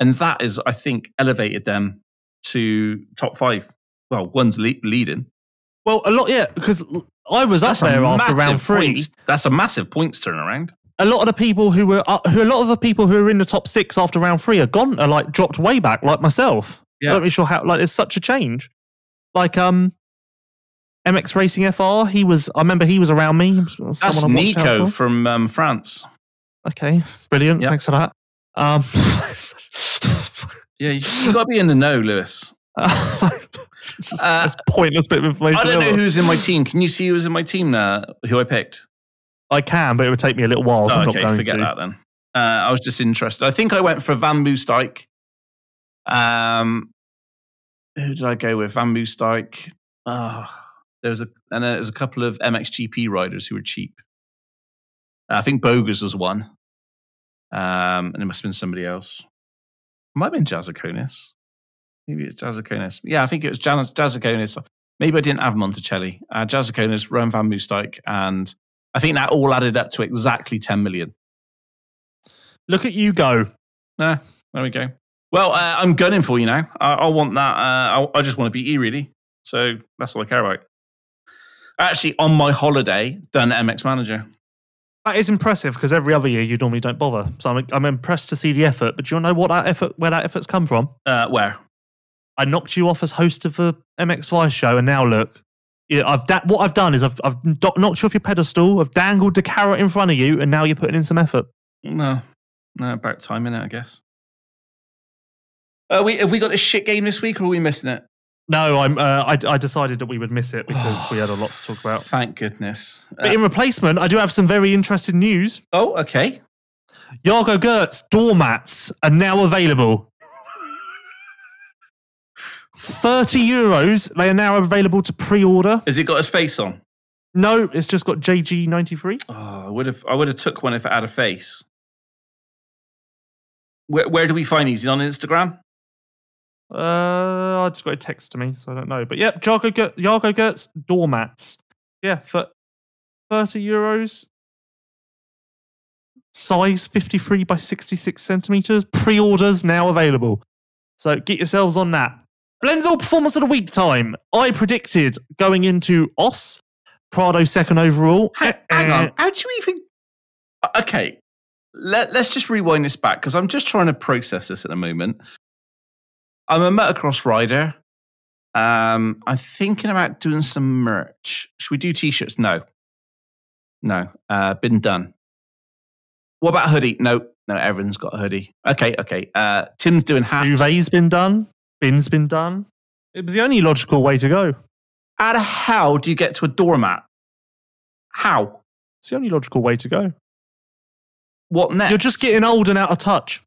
[SPEAKER 3] and that is, I think, elevated them to top five. Well, one's le- leading.
[SPEAKER 2] Well, a lot, yeah, because I was up
[SPEAKER 3] That's a
[SPEAKER 2] there after round three.
[SPEAKER 3] points- That's a massive points turnaround.
[SPEAKER 2] A lot of the people who were, uh, who a lot of the people who were in the top six after round three are gone, are like dropped way back, like myself.
[SPEAKER 3] Yeah.
[SPEAKER 2] I'm not really sure how. Like, there's such a change. Like, um, MX Racing FR, he was. I remember he was around me. Someone
[SPEAKER 3] That's
[SPEAKER 2] I watched out
[SPEAKER 3] Nico from um, France.
[SPEAKER 2] Okay, brilliant.
[SPEAKER 3] Yep.
[SPEAKER 2] Thanks for that. Um,
[SPEAKER 3] Yeah, you, you got to be in the know, Lewis.
[SPEAKER 2] it's just
[SPEAKER 3] Uh,
[SPEAKER 2] it's pointless bit of information.
[SPEAKER 3] I don't know who's in my team. Can you see who's in my team now? Who I picked?
[SPEAKER 2] I can, but it would take me a little while. So
[SPEAKER 3] Oh,
[SPEAKER 2] I'm not
[SPEAKER 3] okay,
[SPEAKER 2] going
[SPEAKER 3] forget
[SPEAKER 2] to.
[SPEAKER 3] that then. Uh, I was just interested. I think I went for Van Moosdijk. Um, who did I go with? Van Moosdijk. Oh, there was a and there was a couple of MXGP riders who were cheap. I think Bogers was one. Um, and it must have been somebody else. Might have been Jasikonis. Maybe it's Jasikonis. Yeah, I think it was Jazz- Jasikonis. Maybe I didn't have Monticelli. Uh, Jasikonis, Roan Van Moosdijk, and I think that all added up to exactly 10 million.
[SPEAKER 2] Look at you go.
[SPEAKER 3] Nah, there we go. Well, uh, I'm gunning for you now. I, I want that. Uh, I, I just want to beat you, really. So that's all I care about. Actually, on my holiday, done MX Manager.
[SPEAKER 2] That is impressive because every other year you normally don't bother. So I'm, I'm impressed to see the effort. But do you know what that effort, where that effort's come from?
[SPEAKER 3] Uh, where?
[SPEAKER 2] I knocked you off as host of the MX Vice show, and now look, yeah, I've da- what I've done is I've, I've knocked you off your pedestal. I've dangled the carrot in front of you, and now you're putting in some effort.
[SPEAKER 3] No, no, about time in it, I guess. Uh, we have we got a shit game this week, or are we missing it?
[SPEAKER 2] No, I'm. Uh, I, I decided that we would miss it because we had a lot to talk about.
[SPEAKER 3] Thank goodness.
[SPEAKER 2] But
[SPEAKER 3] Uh,
[SPEAKER 2] in replacement, I do have some very interesting news.
[SPEAKER 3] oh, okay.
[SPEAKER 2] Jago Geerts doormats are now available. 30 euros. They are now available to pre order.
[SPEAKER 3] Has it got his face on?
[SPEAKER 2] No, it's just got JG93.
[SPEAKER 3] Oh, I would have. I would have took one if it had a face. Where Where do we find these? Is it on Instagram?
[SPEAKER 2] Uh, I just got a text to me, so I don't know. But yep, Jago, Ger- Jago Geerts doormats. Yeah, for 30 euros. Size 53 by 66 centimeters. Pre orders now available. So get yourselves on that. Blendzall performance of the week time. I predicted going into Oss, Prado second overall.
[SPEAKER 3] Hang, hang on. How do you even? Okay, let Let's just rewind this back because I'm just trying to process this at the moment. I'm a motocross rider. Um, I'm thinking about doing some merch. Should we do t-shirts? No, no. Uh, been done. What about a hoodie? No, no. Everyone's got a hoodie. Okay, okay. Uh, Tim's doing hats.
[SPEAKER 2] Duvet's been done. Bin's been done. It was the only logical way to go.
[SPEAKER 3] How the hell do you get to a doormat? How?
[SPEAKER 2] It's the only logical way to go.
[SPEAKER 3] What next?
[SPEAKER 2] You're just getting old and out of touch.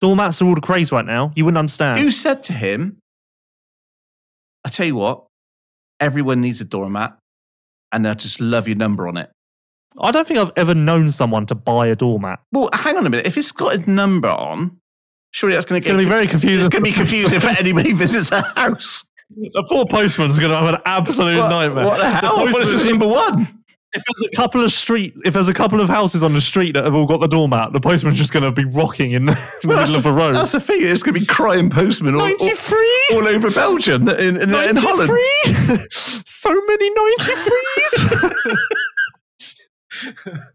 [SPEAKER 2] Doormats are all the craze right now. You wouldn't understand.
[SPEAKER 3] Who said to him, I tell you what, everyone needs a doormat and they'll just love your number on it.
[SPEAKER 2] I don't think I've ever known someone to buy a doormat.
[SPEAKER 3] Well, hang on a minute. If it's got a number on, surely that's going
[SPEAKER 2] to be very confusing.
[SPEAKER 3] It's going to be confusing for anybody who visits a house.
[SPEAKER 2] The poor postman's going to have an absolute
[SPEAKER 3] What,
[SPEAKER 2] nightmare.
[SPEAKER 3] what the hell? What is this number one?
[SPEAKER 2] If there's a couple of street, if there's a couple of houses on the street that have all got the doormat, the postman's just going to be rocking in the,
[SPEAKER 3] Well,
[SPEAKER 2] middle of the road.
[SPEAKER 3] That's the thing. It's going to be crying postmen all, all,
[SPEAKER 2] 93,
[SPEAKER 3] all over Belgium in, in, in Holland.
[SPEAKER 2] 93. so many 93s.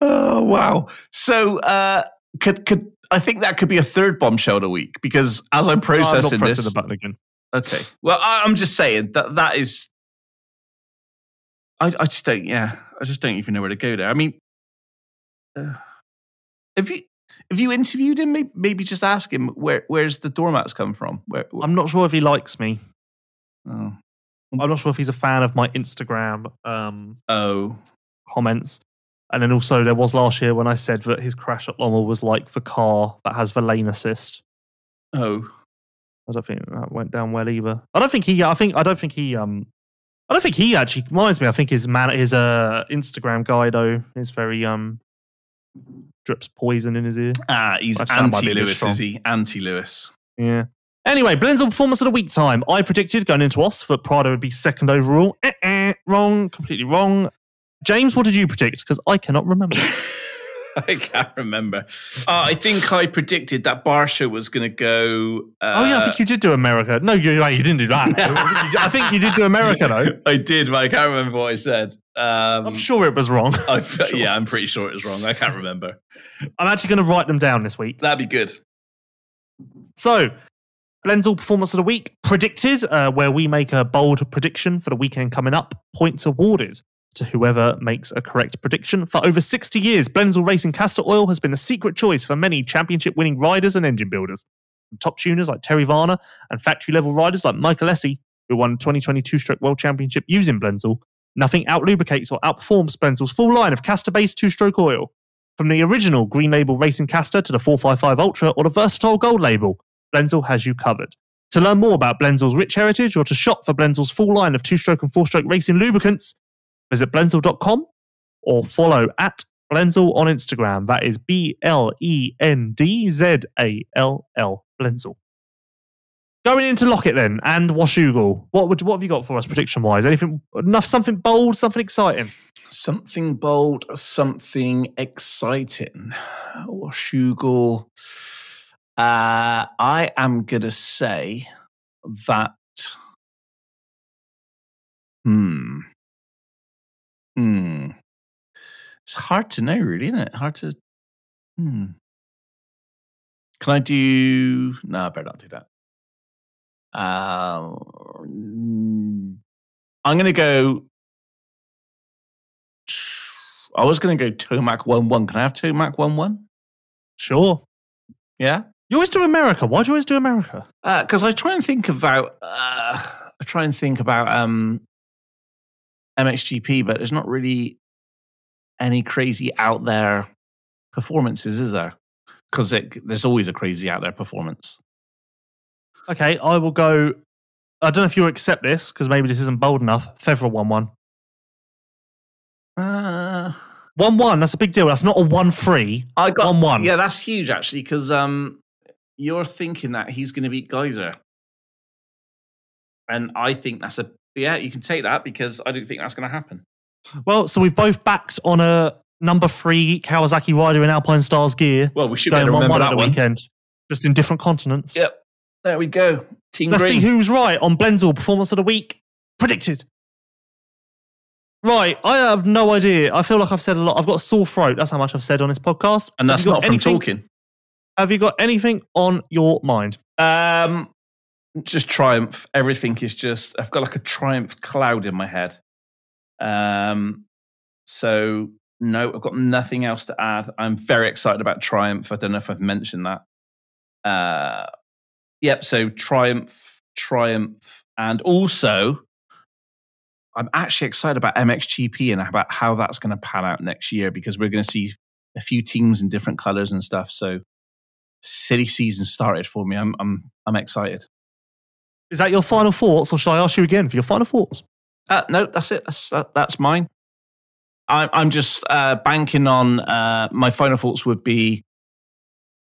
[SPEAKER 3] Oh wow! So uh, could could I think that could be a third bombshell the week because as I'm
[SPEAKER 2] I'm
[SPEAKER 3] processing
[SPEAKER 2] not pressing
[SPEAKER 3] this,
[SPEAKER 2] the button again.
[SPEAKER 3] okay. Well, I, I'm just saying that that is. I I just don't. Yeah, I just don't even know where to go there. I mean, uh, have you have you interviewed him? Maybe, maybe just ask him where where's the doormats come from. Where? where
[SPEAKER 2] I'm not sure if he likes me.
[SPEAKER 3] oh.
[SPEAKER 2] I'm not sure if he's a fan of my Instagram um,
[SPEAKER 3] oh.
[SPEAKER 2] comments. And then also there was last year when I said that his crash at Lommel was like the car that has the lane assist.
[SPEAKER 3] Oh.
[SPEAKER 2] I don't think that went down well either. I don't think he. I think I don't think he. Um, I don't think he actually reminds me. I think his man, his uh Instagram guy though is very um drips poison in his ear.
[SPEAKER 3] Ah, he's
[SPEAKER 2] Actually, that might be
[SPEAKER 3] anti Lewis, is he? Anti Lewis.
[SPEAKER 2] Yeah. Anyway, Blendzall performance of the week time. I predicted going into Oss that Prado would be second overall. Eh, eh, wrong, completely wrong. James, what did you predict? Because I cannot remember.
[SPEAKER 3] I can't remember. Uh, I think I predicted that Barcia was going to go. Uh,
[SPEAKER 2] oh yeah, I think you did do America. No, you, you didn't do that. I think you did do America though.
[SPEAKER 3] I did, but I can't remember what I said. Um,
[SPEAKER 2] I'm sure it was wrong.
[SPEAKER 3] I,
[SPEAKER 2] sure.
[SPEAKER 3] Yeah, I'm pretty sure it was wrong. I can't remember.
[SPEAKER 2] I'm actually going to write them down this week.
[SPEAKER 3] That'd be good.
[SPEAKER 2] So, Blendzall performance of the week predicted, uh, where we make a bold prediction for the weekend coming up. Points awarded to whoever makes a correct prediction. For over 60 years, Blendzall Racing Castor Oil has been a secret choice for many championship winning riders and engine builders. From top tuners like Terry Varner and factory level riders like Michael Essie, who won the 2022 Stroke World Championship using Blendzall, nothing out lubricates or outperforms Blendzall's full line of castor based two stroke oil. From the original Green Label Racing Caster to the 455 Ultra or the versatile Gold Label, Blendzall has you covered. To learn more about Blendzall's rich heritage or to shop for Blendzall's full line of two stroke and four stroke racing lubricants, visit blendzall.com or follow at Blendzall on Instagram. That is B L E N D Z A L L, Blendzall. Going into Loket then and Washougal, what would what have you got for us prediction wise? Anything enough something bold, something exciting?
[SPEAKER 3] Something bold, something exciting. Or Shugal. Uh, I am going to say that. Hmm. Hmm. It's hard to know, really, isn't it? Hard to. Hmm. Can I do. No, I better not do that. Uh, I'm going to go. I was going to go Tomac 1 1. Can I have Tomac 1 1?
[SPEAKER 2] Sure.
[SPEAKER 3] Yeah?
[SPEAKER 2] You always do America. Why do you always do America?
[SPEAKER 3] Because I try and think about. Uh, I try and think about um, MXGP, but there's not really any crazy out there performances, is there? Because there's always a crazy out there performance.
[SPEAKER 2] Okay, I will go. I don't know if you'll accept this because maybe this isn't bold enough. Febvre 1 1.
[SPEAKER 3] Uh,
[SPEAKER 2] 1 1, that's a big deal. That's not a 1 3.
[SPEAKER 3] I got
[SPEAKER 2] 1 1.
[SPEAKER 3] Yeah, that's huge actually, because um, you're thinking that he's going to beat Gajser, and I think that's a yeah. You can take that because I don't think that's going to happen.
[SPEAKER 2] Well, so we've both backed on a number three Kawasaki rider in Alpinestars gear
[SPEAKER 3] Well, we should be able to
[SPEAKER 2] 1
[SPEAKER 3] remember
[SPEAKER 2] 1 at
[SPEAKER 3] that
[SPEAKER 2] the
[SPEAKER 3] one.
[SPEAKER 2] weekend, just in different continents.
[SPEAKER 3] Yep, there we go. Team
[SPEAKER 2] Let's
[SPEAKER 3] Green.
[SPEAKER 2] see who's right on Blendzall Performance of the Week. Predicted. Right, I have no idea. I feel like I've said a lot. I've got a sore throat. That's how much I've said on this podcast.
[SPEAKER 3] and that's not from
[SPEAKER 2] anything-
[SPEAKER 3] talking.
[SPEAKER 2] Have you got anything on your mind?
[SPEAKER 3] Um, just triumph. Everything is just. I've got like a triumph cloud in my head. Um, so no, I've got nothing else to add. I'm very excited about triumph. I don't know if I've mentioned that. Uh, yep. So triumph, triumph, and also. I'm actually excited about MXGP and about how that's going to pan out next year because we're going to see a few teams in different colors and stuff. So city season started for me. I'm I'm I'm excited.
[SPEAKER 2] Is that your final thoughts, or shall I ask you again for your final thoughts?
[SPEAKER 3] Uh, no, that's it. That's that, that's mine. I'm I'm just uh, banking on uh, my final thoughts would be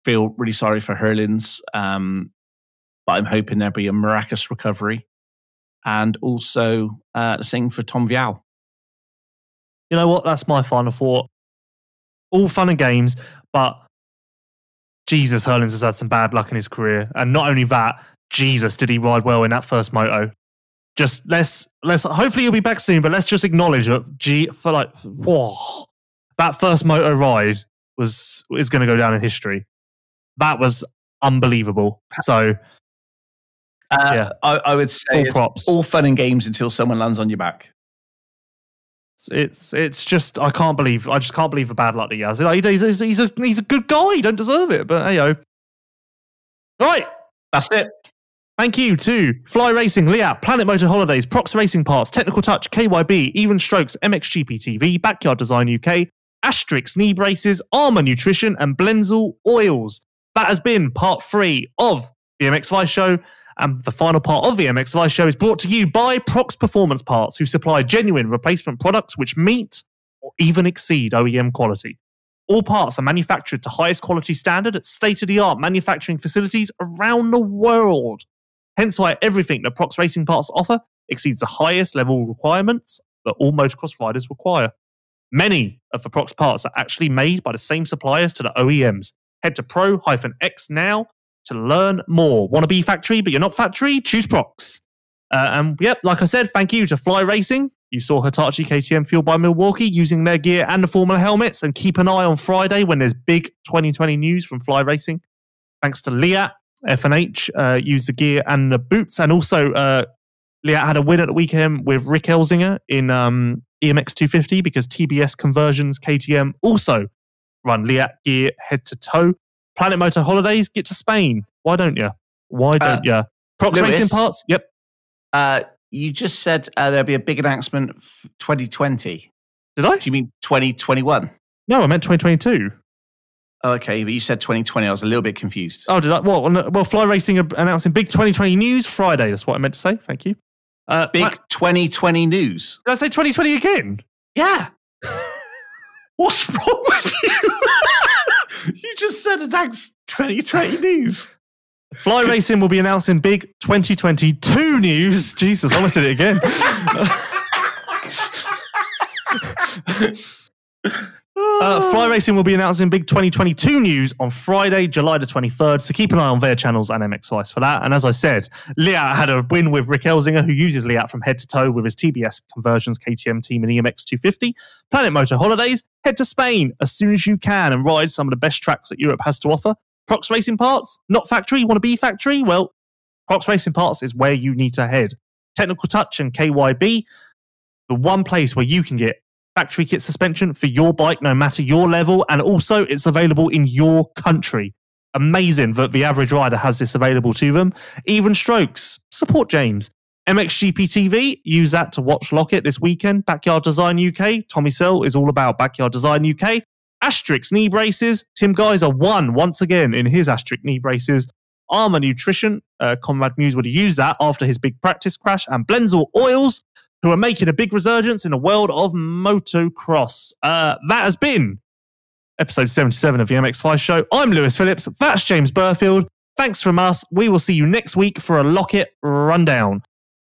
[SPEAKER 3] feel really sorry for Herlings, um, but I'm hoping there'll be a miraculous recovery, and also uh, same for Tom Vialle.
[SPEAKER 2] You know what? That's my final thought. All fun and games, but Jesus, Herlings has had some bad luck in his career, and not only that, Jesus, did he ride well in that first moto? Just let's let's hopefully he'll be back soon, but let's just acknowledge that G for like whoa, that first moto ride was is going to go down in history. That was unbelievable. So
[SPEAKER 3] Uh,
[SPEAKER 2] Yeah.
[SPEAKER 3] I, I would say
[SPEAKER 2] props.
[SPEAKER 3] all fun and games until someone lands on your back.
[SPEAKER 2] it's it's just I can't believe I just can't believe the bad luck that he has. Like, He's, he's, he's a he's a good guy. He don't deserve it, but hey yo. Right.
[SPEAKER 3] That's it.
[SPEAKER 2] Thank you to Fly Racing, Leatt, Planet Moto Holidays, Prox Racing Parts, Technical Touch, KYB, Even Strokes, MXGP TV, Backyard Design UK, Asterisk Knee Braces, Armour Nutrition, and Blendzall Oils. That has been part three of the MX Vice Show. And the final part of the MX Vice Show is brought to you by Prox Performance Parts, who supply genuine replacement products which meet or even exceed OEM quality. All parts are manufactured to highest quality standard at state of the art manufacturing facilities around the world. Hence why everything that Prox Racing Parts offer exceeds the highest level requirements that all motocross riders require. Many of the Prox parts are actually made by the same suppliers to the OEMs. Head to pro-x now to learn more. Want to be factory, but you're not factory? Choose Prox. Uh, and yep, like I said, thank you to Fly Racing. You saw Hitachi KTM fueled by Milwaukee using their gear and the Formula helmets. And keep an eye on Friday when there's big 2020 news from Fly Racing. Thanks to Leatt, F&H, uh, used the gear and the boots. And also, uh, Leatt had a win at the weekend with Rick Elzinga in um, EMX 250 because TBS Conversions KTM also run Leatt gear head to toe. Planet Moto Holidays, get to Spain. Why don't you? Why don't you? Prox
[SPEAKER 3] Lewis?
[SPEAKER 2] Racing Parts? Yep.
[SPEAKER 3] Uh, you just said uh, there'll be a big announcement 2020.
[SPEAKER 2] Did I?
[SPEAKER 3] Do you mean 2021?
[SPEAKER 2] No, I meant 2022.
[SPEAKER 3] Oh, okay, but you said 2020. I was a little bit confused.
[SPEAKER 2] Oh, did I? Well, well, Fly Racing announcing big 2020 news Friday. That's what I meant to say. Thank you. Uh,
[SPEAKER 3] Big
[SPEAKER 2] Pla-
[SPEAKER 3] 2020 news.
[SPEAKER 2] did I say 2020 again?
[SPEAKER 3] Yeah. What's wrong with you? you just said announced 2020 news.
[SPEAKER 2] Fly Racing will be announcing big 2022 news. Jesus, I almost did it again. Uh, Fly Racing will be announcing big 2022 news on Friday, July the 23rd. So keep an eye on their channels and MX Vice for that. And as I said, Leatt had a win with Rick Elzinga, who uses Leatt from head to toe with his TBS conversions KTM team and EMX 250. Planet Moto Holidays, head to Spain as soon as you can and ride some of the best tracks that Europe has to offer. Prox Racing Parts, not factory. Want to be factory? Well, Prox Racing Parts is where you need to head. Technical Touch and KYB, the one place where you can get factory kit suspension for your bike, no matter your level, and also it's available in your country. Amazing that the average rider has this available to them. Even strokes, support James. MXGP TV, use that to watch Loket this weekend. Backyard Design UK, Tommy Searle is all about Backyard Design UK. Asterisk knee braces, Tim Gajser won once again in his Asterisk knee braces. Armour Nutrition, uh, Conrad Mewse would have used that after his big practice crash. And Blendzall Oils, who are making a big resurgence in the world of motocross. Uh, that has been episode 77 of the MX Vice show. I'm Lewis Phillips. That's James Burfield. Thanks from us. We will see you next week for a Loket rundown.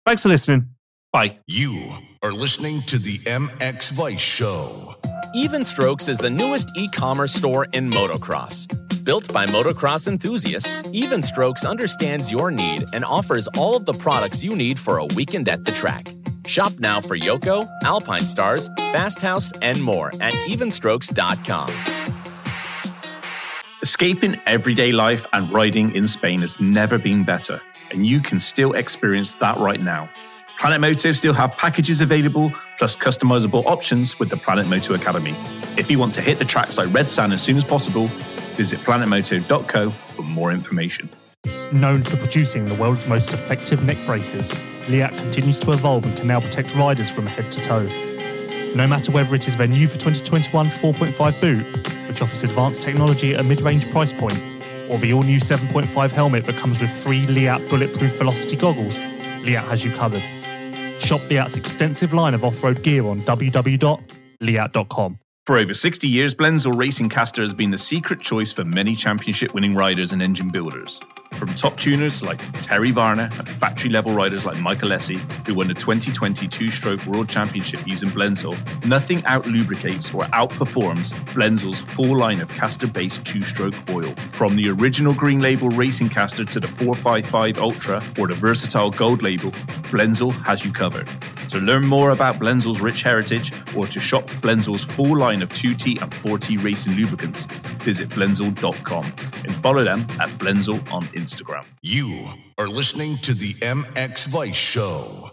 [SPEAKER 2] Thanks for listening.
[SPEAKER 3] Bye.
[SPEAKER 1] You are listening to the MX Vice Show.
[SPEAKER 4] Even Strokes is the newest e commerce store in motocross. Built by motocross enthusiasts, Even Strokes understands your need and offers all of the products you need for a weekend at the track. Shop now for Yoko, Alpinestars, Fast House, and more at evenstrokes.com.
[SPEAKER 6] Escaping everyday life and riding in Spain has never been better, and you can still experience that right now. Planet Moto still have packages available, plus customizable options with the Planet Moto Academy. If you want to hit the tracks like Red Sand as soon as possible, visit planetmoto.co for more information.
[SPEAKER 2] Known for producing the world's most effective neck braces, Leatt continues to evolve and can now protect riders from head to toe. No matter whether it is their new for 2021 4.5 boot, which offers advanced technology at a mid range price point, or the all new 7.5 helmet that comes with free Leatt bulletproof velocity goggles, Leatt has you covered. Shop Leatt's extensive line of off road gear on www.leatt.com.
[SPEAKER 3] For over 60 years, Blendzall Racing Caster has been the secret choice for many championship winning riders and engine builders. From top tuners like Terry Varner and factory level riders like Michael Lessie, who won the 2020 two stroke world championship using Blendzall, nothing out lubricates or outperforms Blendzall's full line of caster based two stroke oil. From the original green label racing caster to the 455 Ultra or the versatile gold label, Blendzall has you covered. To learn more about Blendzall's rich heritage or to shop Blendzall's full line of 2T and 4T racing lubricants, visit blendzall.com and follow them at Blendzall on Instagram.
[SPEAKER 1] You are listening to the MX Vice Show.